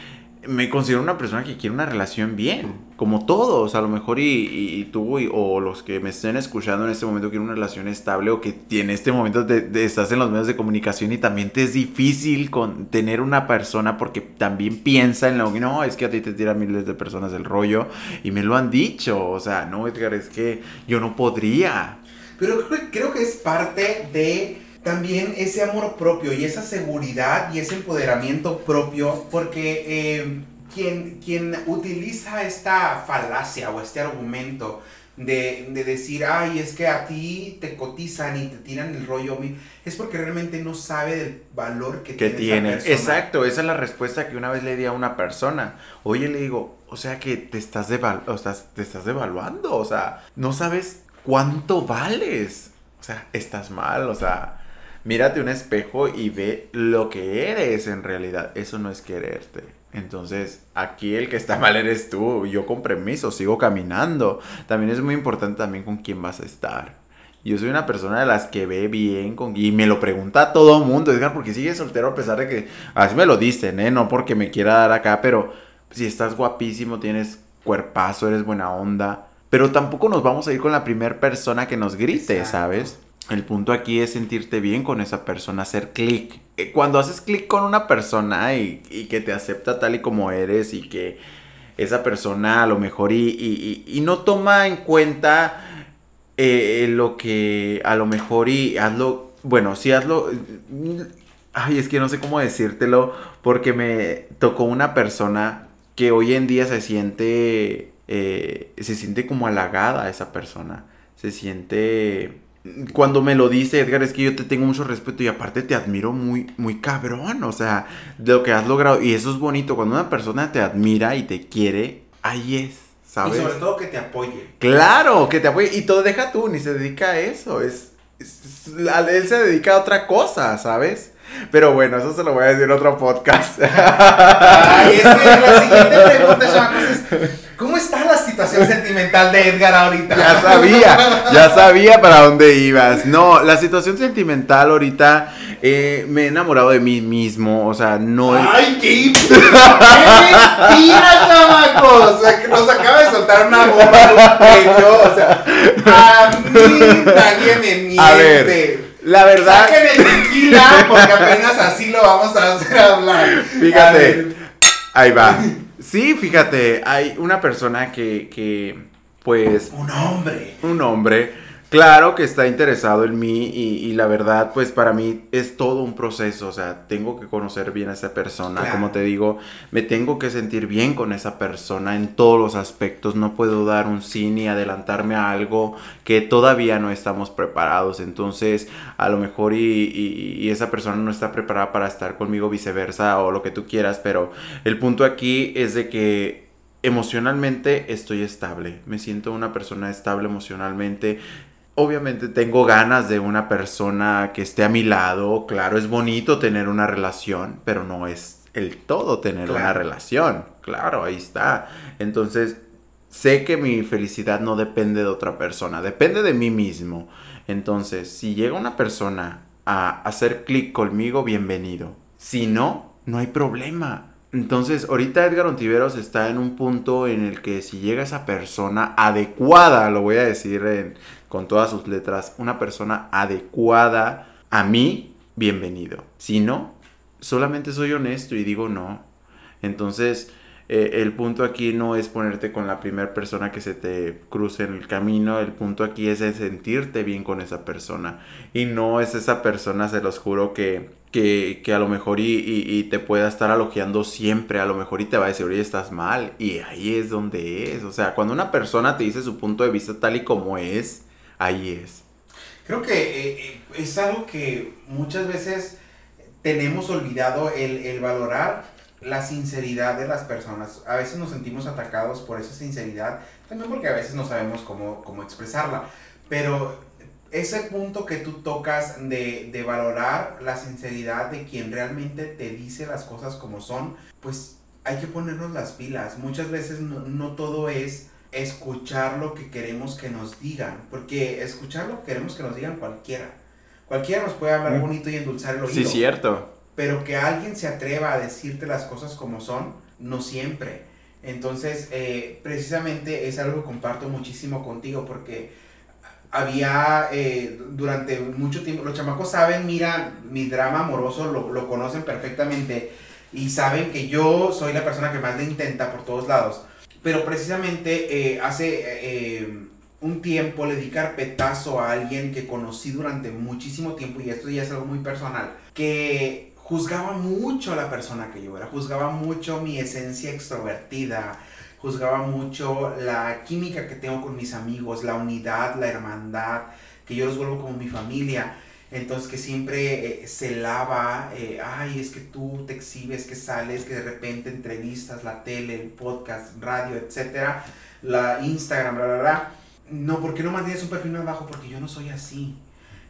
me considero una persona que quiere una relación bien, como todos, a lo mejor y, y- tú y- o los que me estén escuchando en este momento quieren una relación estable o que en este momento te- estás en los medios de comunicación y también te es difícil con tener una persona porque también piensa en lo que no, es que a ti te tiran miles de personas del rollo y me lo han dicho, o sea, no, Edgar, es que yo no podría. Pero creo, creo que es parte de también ese amor propio y esa seguridad y ese empoderamiento propio, porque eh, quien, quien utiliza esta falacia o este argumento de, de, decir, ay, es que a ti te cotizan y te tiran el rollo, es porque realmente no sabe del valor que, que tiene. Exacto, esa es la respuesta que una vez le di a una persona. Oye, le digo, o sea que te estás, o sea, te estás devaluando, o sea, no sabes cuánto vales. O sea, estás mal, o sea, mírate un espejo y ve lo que eres en realidad. Eso no es quererte. Entonces, aquí el que está *laughs* mal eres tú. Yo con permiso sigo caminando. También es muy importante también con quién vas a estar. Yo soy una persona de las que ve bien con... Y me lo pregunta a todo mundo, Edgar, porque sigue soltero a pesar de que... Así me lo dicen, ¿eh? No porque me quiera dar acá, pero si estás guapísimo, tienes cuerpazo, eres buena onda. Pero tampoco nos vamos a ir con la primera persona que nos grite, ¿sabes? El punto aquí es sentirte bien con esa persona, hacer clic. Eh, cuando haces clic con una persona y, que te acepta tal y como eres y que esa persona a lo mejor y, no toma en cuenta eh, lo que a lo mejor y hazlo, bueno, si hazlo, ay, es que no sé cómo decírtelo porque me tocó una persona que hoy en día se siente, eh, se siente como halagada esa persona, se siente cuando me lo dice Edgar, es que yo te tengo mucho respeto y aparte te admiro muy, muy cabrón, o sea, de lo que has logrado. Y eso es bonito, cuando una persona te admira y te quiere, ahí es, ¿sabes? Y sobre todo que te apoye. Claro, que te apoye. Y todo deja tú, ni se dedica a eso, es, él se dedica a otra cosa, ¿sabes? Pero bueno, eso se lo voy a decir en otro podcast. Ay, es que la siguiente pregunta, es, ¿cómo está la situación sentimental de Edgar ahorita? Ya sabía, ya sabía para dónde ibas. No, la situación sentimental ahorita eh, me he enamorado de mí mismo, o sea, no... ¡Ay, qué, qué mentira, chamacos! O sea, que nos acaba de soltar una bomba pecho, o sea, a mí nadie me miente. A ver, la verdad. Saquen el tequila porque apenas así lo vamos a hacer hablar. Fíjate. Ahí va. Sí, fíjate, hay una persona que, que pues. Un hombre. Un hombre Claro que está interesado en mí y, la verdad, pues para mí es todo un proceso, o sea, tengo que conocer bien a esa persona, como te digo, me tengo que sentir bien con esa persona en todos los aspectos, no puedo dar un sí ni adelantarme a algo que todavía no estamos preparados, entonces a lo mejor y, y esa persona no está preparada para estar conmigo, viceversa o lo que tú quieras, pero el punto aquí es de que emocionalmente estoy estable, me siento una persona estable emocionalmente, Obviamente tengo ganas de una persona que esté a mi lado. Claro, es bonito tener una relación, pero no es el todo tener una relación. Claro, ahí está. Entonces, sé que mi felicidad no depende de otra persona, depende de mí mismo. Entonces, si llega una persona a hacer clic conmigo, bienvenido. Si no, no hay problema. Entonces, ahorita Edgar Ontiveros está en un punto en el que si llega esa persona adecuada, lo voy a decir en, con todas sus letras, una persona adecuada a mí, bienvenido. Si no, solamente soy honesto y digo no. Entonces, eh, el punto aquí no es ponerte con la primera persona que se te cruce en el camino, el punto aquí es sentirte bien con esa persona. Y no es esa persona, se los juro, que, que, a lo mejor y, te pueda estar alogiando siempre, a lo mejor y te va a decir, oye, estás mal. Y ahí es donde es. O sea, cuando una persona te dice su punto de vista tal y como es, ahí es. Creo que eh, eh, es algo que muchas veces tenemos olvidado el, valorar la sinceridad de las personas. A veces nos sentimos atacados por esa sinceridad, también porque a veces no sabemos cómo, cómo expresarla. Pero ese punto que tú tocas de, de, valorar la sinceridad de quien realmente te dice las cosas como son, pues hay que ponernos las pilas. Muchas veces no todo es escuchar lo que queremos que nos digan, porque escuchar lo que queremos que nos digan cualquiera. Cualquiera nos puede hablar bonito y endulzar el oído. Sí, cierto. Pero que alguien se atreva a decirte las cosas como son, no siempre. Entonces, eh, precisamente es algo que comparto muchísimo contigo, porque había eh, durante mucho tiempo, los chamacos saben, mira, mi drama amoroso lo, lo conocen perfectamente y saben que yo soy la persona que más le intenta por todos lados pero precisamente eh, hace eh, un tiempo le di carpetazo a alguien que conocí durante muchísimo tiempo, y esto ya es algo muy personal, que juzgaba mucho a la persona que yo era, juzgaba mucho mi esencia extrovertida, juzgaba mucho la química que tengo con mis amigos, la unidad, la hermandad, que yo los vuelvo como mi familia. Entonces que siempre eh, se lava, eh, ay, es que tú te exhibes, que sales, que de repente entrevistas, la tele, el podcast, radio, etcétera, la Instagram, bla, bla, bla. No, ¿por qué no mantienes un perfil más bajo? Porque yo no soy así.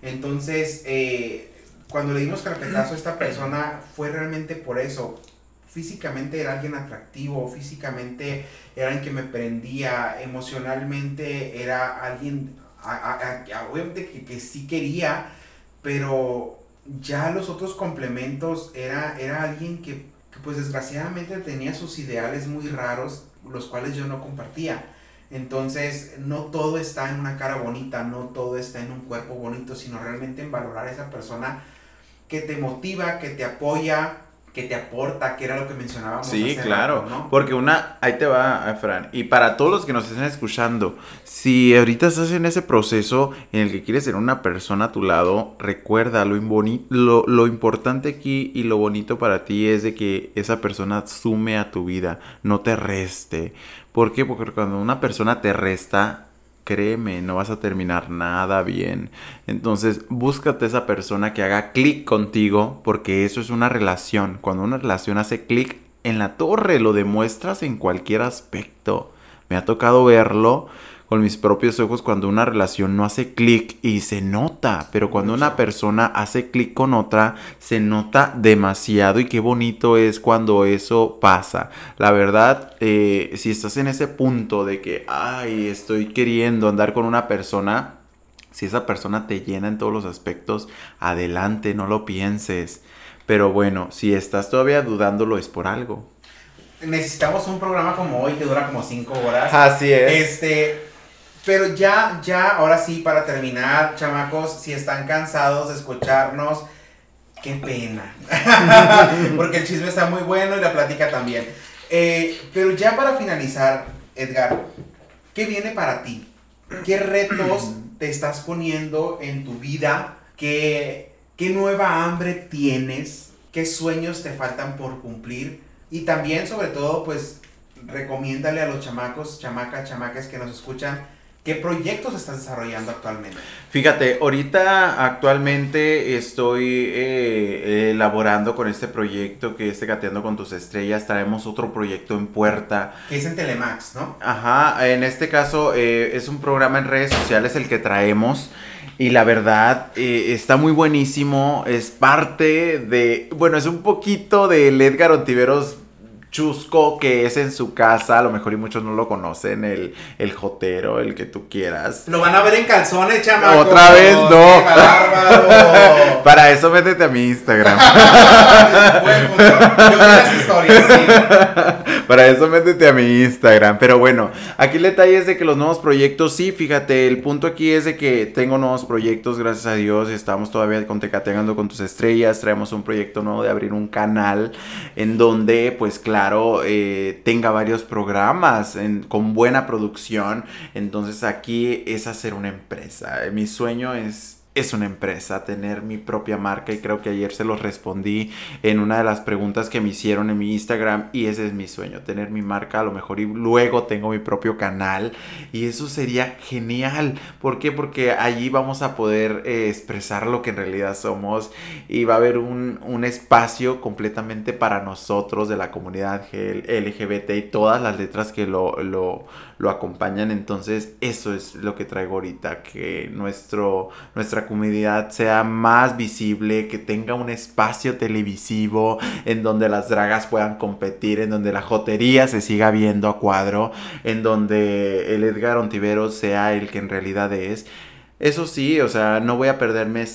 Entonces, eh, cuando le dimos carpetazo a esta persona, fue realmente por eso. Físicamente era alguien atractivo, físicamente era alguien que me prendía, emocionalmente era alguien, obviamente que, que sí quería, pero ya los otros complementos era, era alguien que, pues desgraciadamente tenía sus ideales muy raros, los cuales yo no compartía. Entonces, no todo está en una cara bonita, no todo está en un cuerpo bonito, sino realmente en valorar a esa persona que te motiva, que te apoya, que te aporta, que era lo que mencionábamos. Sí, claro, porque una, ahí te va, Fran, y para todos los que nos estén escuchando, si ahorita estás en ese proceso en el que quieres ser una persona a tu lado, recuerda lo, lo, lo importante aquí y lo bonito para ti es de que esa persona sume a tu vida, no te reste. ¿Por qué? Porque cuando una persona te resta, créeme, no vas a terminar nada bien. Entonces, búscate esa persona que haga clic contigo, porque eso es una relación. Cuando una relación hace clic en la torre, lo demuestras en cualquier aspecto. Me ha tocado verlo con mis propios ojos cuando una relación no hace clic y se nota, pero cuando una persona hace clic con otra, se nota demasiado y qué bonito es cuando eso pasa. La verdad, eh, si estás en ese punto de que, ay, estoy queriendo andar con una persona, si esa persona te llena en todos los aspectos, adelante, no lo pienses. Pero bueno, si estás todavía dudándolo es por algo. Necesitamos un programa como hoy que dura como 5 horas. Así es. Este, pero ya, ya, ahora sí, para terminar, chamacos, si están cansados de escucharnos, qué pena. *laughs* Porque el chisme está muy bueno y la plática también. Eh, pero ya para finalizar, Edgar, ¿qué viene para ti? ¿Qué retos *clears throat* te estás poniendo en tu vida? ¿Qué, qué nueva hambre tienes? ¿Qué sueños te faltan por cumplir? Y también, sobre todo, pues, recomiéndale a los chamacos, chamacas, chamacas que nos escuchan, ¿Qué proyectos estás desarrollando actualmente? Fíjate, ahorita actualmente estoy eh, elaborando con este proyecto que es Tecateando con tus estrellas. Traemos otro proyecto en puerta. Que es en Telemax, ¿no? Ajá, en este caso eh, es un programa en redes sociales el que traemos. Y la verdad, eh, está muy buenísimo. Es parte de. Bueno, es un poquito del Edgar Ontiveros chusco que es en su casa, a lo mejor y muchos no lo conocen, el, el jotero, el que tú quieras. Lo van a ver en calzones, chamaco. Otra vez no. *laughs* Para eso métete a mi Instagram. *laughs* *laughs* Para eso métete a mi Instagram. Pero bueno, aquí el detalle es de que los nuevos proyectos, sí, fíjate, el punto aquí es de que tengo nuevos proyectos, gracias a Dios, estamos todavía con con tus estrellas, traemos un proyecto nuevo de abrir un canal en donde, pues claro, claro, eh, tenga varios programas con buena producción. Entonces aquí es hacer una empresa. Mi sueño es es una empresa, tener mi propia marca y creo que ayer se los respondí en una de las preguntas que me hicieron en mi Instagram y ese es mi sueño, tener mi marca a lo mejor y luego tengo mi propio canal y eso sería genial. ¿Por qué? Porque allí vamos a poder eh, expresar lo que en realidad somos y va a haber un, un espacio completamente para nosotros de la comunidad LGBT y todas las letras que lo, lo, lo acompañan. Entonces eso es lo que traigo ahorita, que nuestro, nuestra comunidad sea más visible, que tenga un espacio televisivo en donde las dragas puedan competir, en donde la jotería se siga viendo a cuadro, en donde el Edgar Ontivero sea el que en realidad es. Eso sí, o sea, no voy a perderme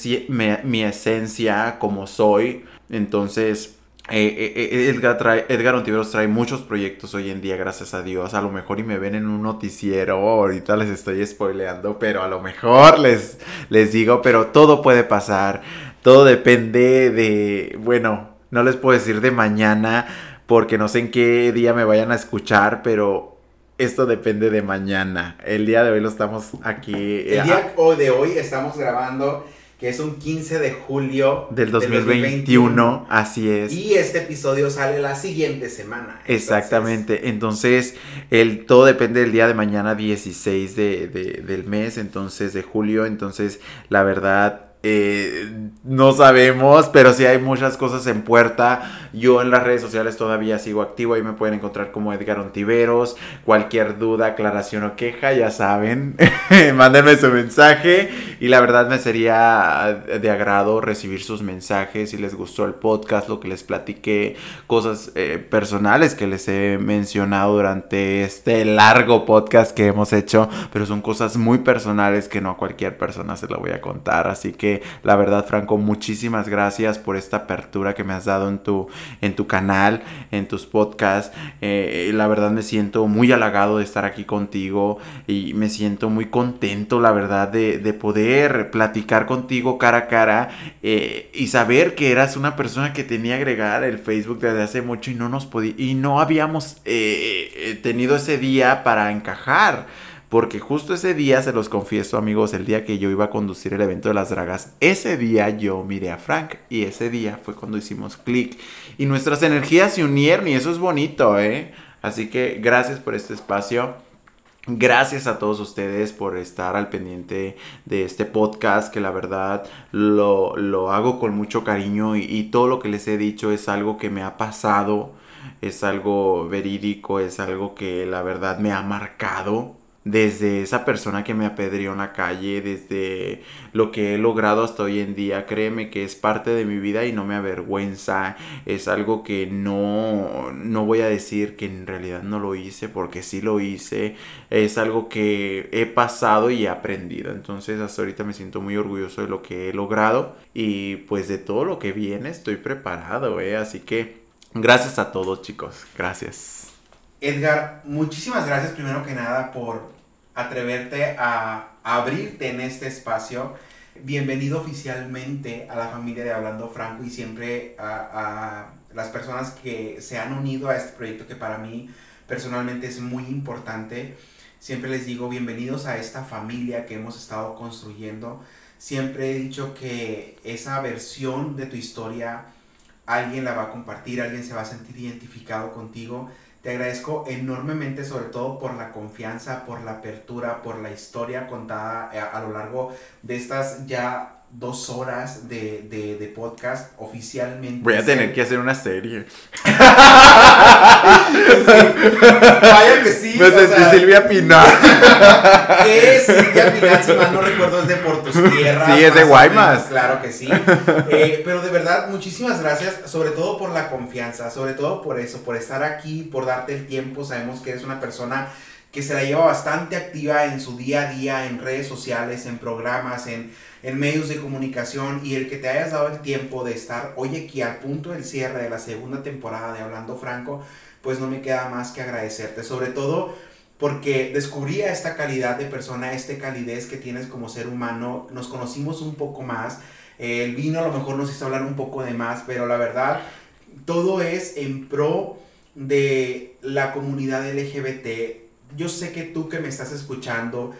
mi esencia como soy. Entonces, eh, eh, eh, Edgar, trae, Edgar Ontiveros trae muchos proyectos hoy en día, gracias a Dios. A lo mejor y me ven en un noticiero, ahorita les estoy spoileando, pero a lo mejor les, les digo, pero todo puede pasar. Todo depende de, bueno, no les puedo decir de mañana, porque no sé en qué día me vayan a escuchar, pero esto depende de mañana. El día de hoy lo estamos aquí. El día de hoy estamos grabando que es un 15 de julio del 2021, así es. Y este episodio sale la siguiente semana. Exactamente, entonces el, todo depende del día de mañana 16 de, del mes, entonces de julio, entonces la verdad eh, no sabemos, pero sí hay muchas cosas en puerta. Yo en las redes sociales todavía sigo activo. Ahí me pueden encontrar como Edgar Ontiveros. Cualquier duda, aclaración o queja, ya saben. *laughs* Mándenme su mensaje. Y la verdad me sería de agrado recibir sus mensajes. Si les gustó el podcast, lo que les platiqué, cosas eh, personales que les he mencionado durante este largo podcast que hemos hecho. Pero son cosas muy personales que no a cualquier persona se lo voy a contar. Así que la verdad, Franco, muchísimas gracias por esta apertura que me has dado en tu, en tu canal, en tus podcasts. Eh, la verdad me siento muy halagado de estar aquí contigo y me siento muy contento, la verdad, de, poder platicar contigo cara a cara eh, y saber que eras una persona que tenía agregar el Facebook desde hace mucho y no nos podía y no habíamos eh, tenido ese día para encajar. Porque justo ese día, se los confieso amigos, el día que yo iba a conducir el evento de las dragas, ese día yo miré a Frank y ese día fue cuando hicimos clic y nuestras energías se unieron y eso es bonito, ¿eh? Así que gracias por este espacio. Gracias a todos ustedes por estar al pendiente de este podcast que la verdad lo, lo hago con mucho cariño y, y, todo lo que les he dicho es algo que me ha pasado, es algo verídico, es algo que la verdad me ha marcado desde esa persona que me apedreó en la calle, desde lo que he logrado hasta hoy en día, créeme que es parte de mi vida y no me avergüenza, es algo que no, no voy a decir que en realidad no lo hice, porque sí lo hice, es algo que he pasado y he aprendido, entonces hasta ahorita me siento muy orgulloso de lo que he logrado y pues de todo lo que viene estoy preparado, ¿eh? así que gracias a todos chicos, gracias. Edgar, muchísimas gracias primero que nada por atreverte a abrirte en este espacio. Bienvenido oficialmente a la familia de Hablando Franco y siempre a, las personas que se han unido a este proyecto que para mí personalmente es muy importante. Siempre les digo bienvenidos a esta familia que hemos estado construyendo. Siempre he dicho que esa versión de tu historia alguien la va a compartir, alguien se va a sentir identificado contigo te agradezco enormemente, sobre todo por la confianza, por la apertura, por la historia contada eh, a, lo largo de estas ya dos horas de, de, de, podcast oficialmente. Voy a tener que hacer una serie. *laughs* Vaya que sí. Me sentí Silvia Pinal. *laughs* ¿Qué es Silvia Pinal? Si mal no recuerdo, es de por tus tierras. Sí, es de Guaymas. Claro que sí. Eh, pero de verdad, muchísimas gracias, sobre todo por la confianza, sobre todo por eso, por estar aquí, por darte el tiempo. Sabemos que eres una persona que se la lleva bastante activa en su día a día, en redes sociales, en programas, en en medios de comunicación y el que te hayas dado el tiempo de estar hoy aquí al punto del cierre de la segunda temporada de Hablando Franco, pues no me queda más que agradecerte, sobre todo porque descubrí esta calidad de persona, este calidez que tienes como ser humano, nos conocimos un poco más, el vino a lo mejor nos hizo hablar un poco de más, pero la verdad, todo es en pro de la comunidad LGBT. Yo sé que tú que me estás escuchando,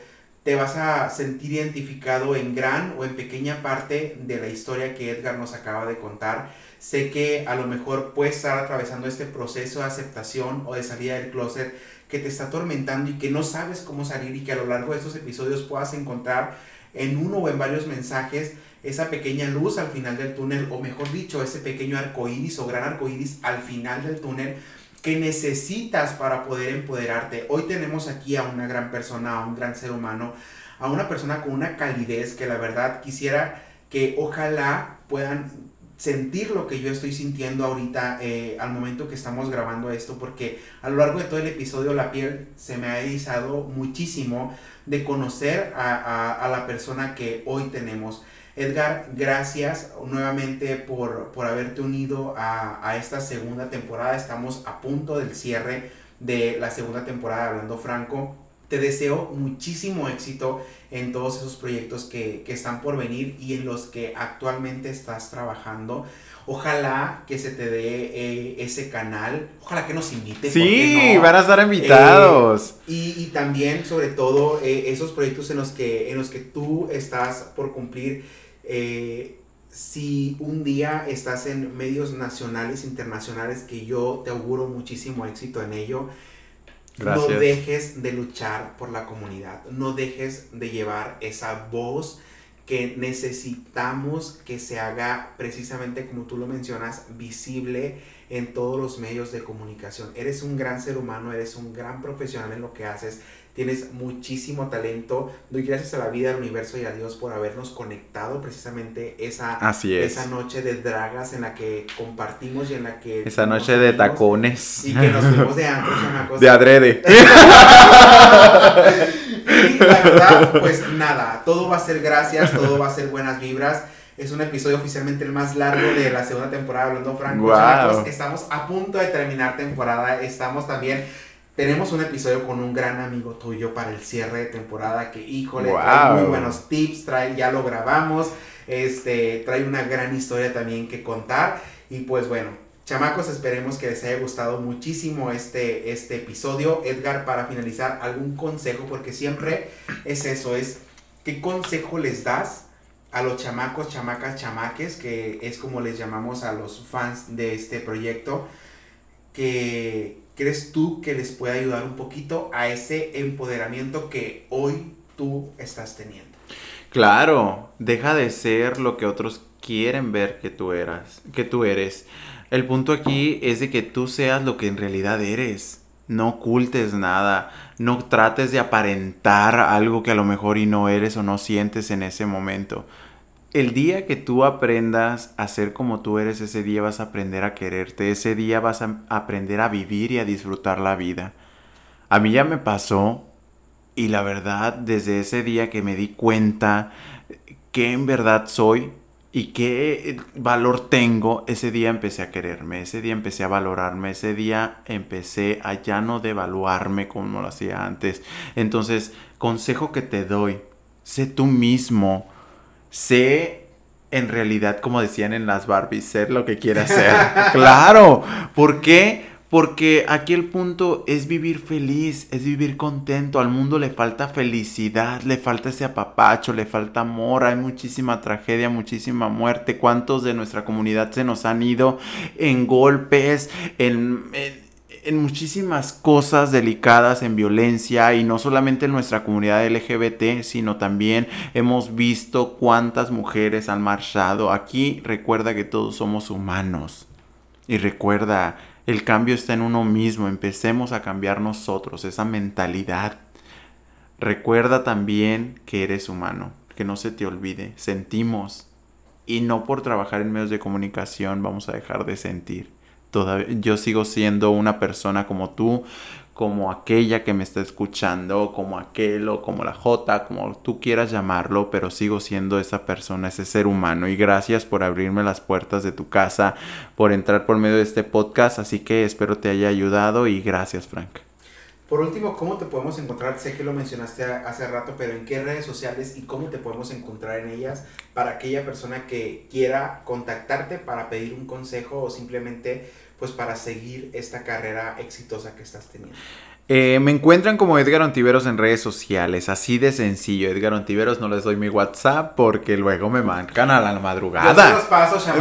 te vas a sentir identificado en gran o en pequeña parte de la historia que Edgar nos acaba de contar. Sé que a lo mejor puedes estar atravesando este proceso de aceptación o de salida del closet que te está atormentando y que no sabes cómo salir y que a lo largo de estos episodios puedas encontrar en uno o en varios mensajes esa pequeña luz al final del túnel o mejor dicho ese pequeño arco iris o gran arco iris al final del túnel que necesitas para poder empoderarte. Hoy tenemos aquí a una gran persona, a un gran ser humano, a una persona con una calidez que la verdad quisiera que ojalá puedan sentir lo que yo estoy sintiendo ahorita eh, al momento que estamos grabando esto, porque a lo largo de todo el episodio la piel se me ha erizado muchísimo de conocer a, a la persona que hoy tenemos. Edgar, gracias nuevamente por, haberte unido a, esta segunda temporada. Estamos a punto del cierre de la segunda temporada Hablando Franco. Te deseo muchísimo éxito en todos esos proyectos que, están por venir y en los que actualmente estás trabajando. Ojalá que se te dé eh, ese canal. Ojalá que nos invite. Sí, van a estar invitados. Eh, y, también, sobre todo, eh, esos proyectos en los, que, en los que tú estás por cumplir Eh, si un día estás en medios nacionales, internacionales, que yo te auguro muchísimo éxito en ello, no dejes de luchar por la comunidad, no dejes de llevar esa voz que necesitamos que se haga precisamente como tú lo mencionas, visible en todos los medios de comunicación. Eres un gran ser humano, eres un gran profesional en lo que haces, tienes muchísimo talento. Doy gracias a la vida, al universo y a Dios por habernos conectado precisamente esa, esa noche de dragas en la que compartimos y en la que... Esa noche de tacones. Y que nos fuimos de antro, *laughs* De adrede. *laughs* y la verdad, pues nada, todo va a ser gracias, todo va a ser buenas vibras. Es un episodio oficialmente el más largo de la segunda temporada, hablando franco. Estamos a punto de terminar temporada. Estamos también tenemos un episodio con un gran amigo tuyo para el cierre de temporada que, híjole, trae muy buenos tips, trae, ya lo grabamos, este, trae una gran historia también que contar. Y pues bueno, chamacos, esperemos que les haya gustado muchísimo este, este episodio. Edgar, para finalizar, algún consejo, porque siempre es eso, es qué consejo les das a los chamacos, chamacas, chamaques, que es como les llamamos a los fans de este proyecto, que crees tú que les puede ayudar un poquito a ese empoderamiento que hoy tú estás teniendo. Claro, deja de ser lo que otros quieren ver que tú eras, que tú eres. El punto aquí es de que tú seas lo que en realidad eres. No ocultes nada, no trates de aparentar algo que a lo mejor y no eres o no sientes en ese momento el día que tú aprendas a ser como tú eres, ese día vas a aprender a quererte, ese día vas a aprender a vivir y a disfrutar la vida. A mí ya me pasó y la verdad, desde ese día que me di cuenta que en verdad soy y qué valor tengo, ese día empecé a quererme, ese día empecé a valorarme, ese día empecé a ya no devaluarme como lo hacía antes. Entonces, consejo que te doy, sé tú mismo sé en realidad, como decían en las Barbies, ser lo que quieras *laughs* ser. claro, ¿por qué? Porque aquí el punto es vivir feliz, es vivir contento. Al mundo le falta felicidad, le falta ese apapacho, le falta amor. Hay muchísima tragedia, muchísima muerte. ¿Cuántos de nuestra comunidad se nos han ido en golpes, en en muchísimas cosas delicadas, en violencia y no solamente en nuestra comunidad LGBT, sino también hemos visto cuántas mujeres han marchado. Aquí recuerda que todos somos humanos. Y recuerda, el cambio está en uno mismo, empecemos a cambiar nosotros, esa mentalidad. Recuerda también que eres humano, que no se te olvide, sentimos. Y no por trabajar en medios de comunicación vamos a dejar de sentir yo sigo siendo una persona como tú, como aquella que me está escuchando, como aquel o como la J, como tú quieras llamarlo, pero sigo siendo esa persona, ese ser humano. Y gracias por abrirme las puertas de tu casa, por entrar por medio de este podcast. Así que espero te haya ayudado y gracias, Frank. Por último, ¿cómo te podemos encontrar? Sé que lo mencionaste hace rato, pero ¿en qué redes sociales y cómo te podemos encontrar en ellas para aquella persona que quiera contactarte para pedir un consejo o simplemente pues para seguir esta carrera exitosa que estás teniendo? Eh, me encuentran como Edgar Ontiveros en redes sociales, así de sencillo. Edgar Ontiveros no les doy mi WhatsApp porque luego me marcan a la madrugada. los pasos, *laughs*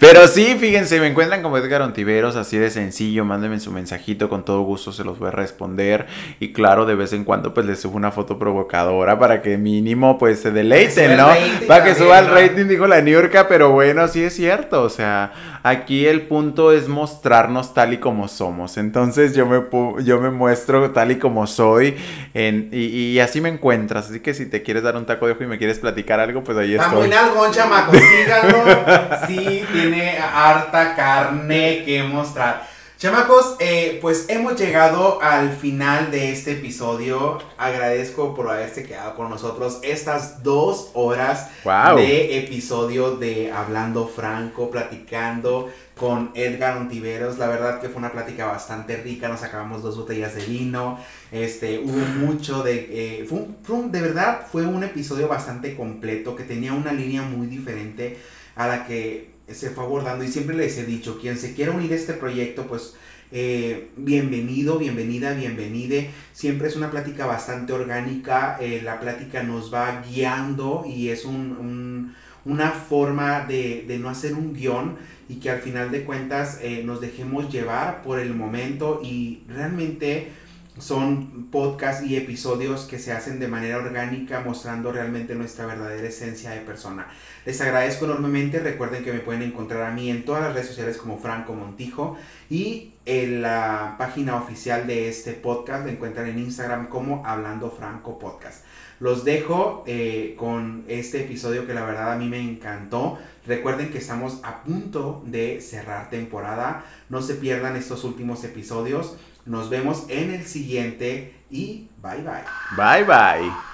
Pero sí, fíjense, me encuentran como Edgar Ontiveros, así de sencillo. Mándenme su mensajito, con todo gusto se los voy a responder. Y claro, de vez en cuando pues les subo una foto provocadora para que mínimo pues se deleiten, ¿no? Para que suba el rating, dijo la Niurka, pero bueno, sí es cierto. O sea, aquí el punto es mostrarnos tal y como somos. Entonces, yo me, yo me muestro tal y como soy en, y, así me encuentras. Así que si te quieres dar un taco de ojo y me quieres platicar algo, pues ahí estoy. Muy algón, chamaco. Síganlo. sí, tiene harta carne que mostrar. Chamacos, eh, pues hemos llegado al final de este episodio. Agradezco por haberse quedado con nosotros estas dos horas de episodio de Hablando Franco, platicando con Edgar Ontiveros. La verdad que fue una plática bastante rica. Nos acabamos dos botellas de vino. Este, hubo mucho de. Eh, de verdad, fue un episodio bastante completo que tenía una línea muy diferente a la que se fue abordando y siempre les he dicho, quien se quiera unir a este proyecto, pues eh, bienvenido, bienvenida, bienvenide. Siempre es una plática bastante orgánica, eh, la plática nos va guiando y es un, una forma de, de, no hacer un guion y que al final de cuentas eh, nos dejemos llevar por el momento y realmente son podcasts y episodios que se hacen de manera orgánica mostrando realmente nuestra verdadera esencia de persona. Les agradezco enormemente, recuerden que me pueden encontrar a mí en todas las redes sociales como Franco Montijo y en la página oficial de este podcast me encuentran en Instagram como Hablando Franco Podcast. Los dejo eh, con este episodio que la verdad a mí me encantó. Recuerden que estamos a punto de cerrar temporada. No se pierdan estos últimos episodios. Nos vemos en el siguiente y bye bye. Bye bye.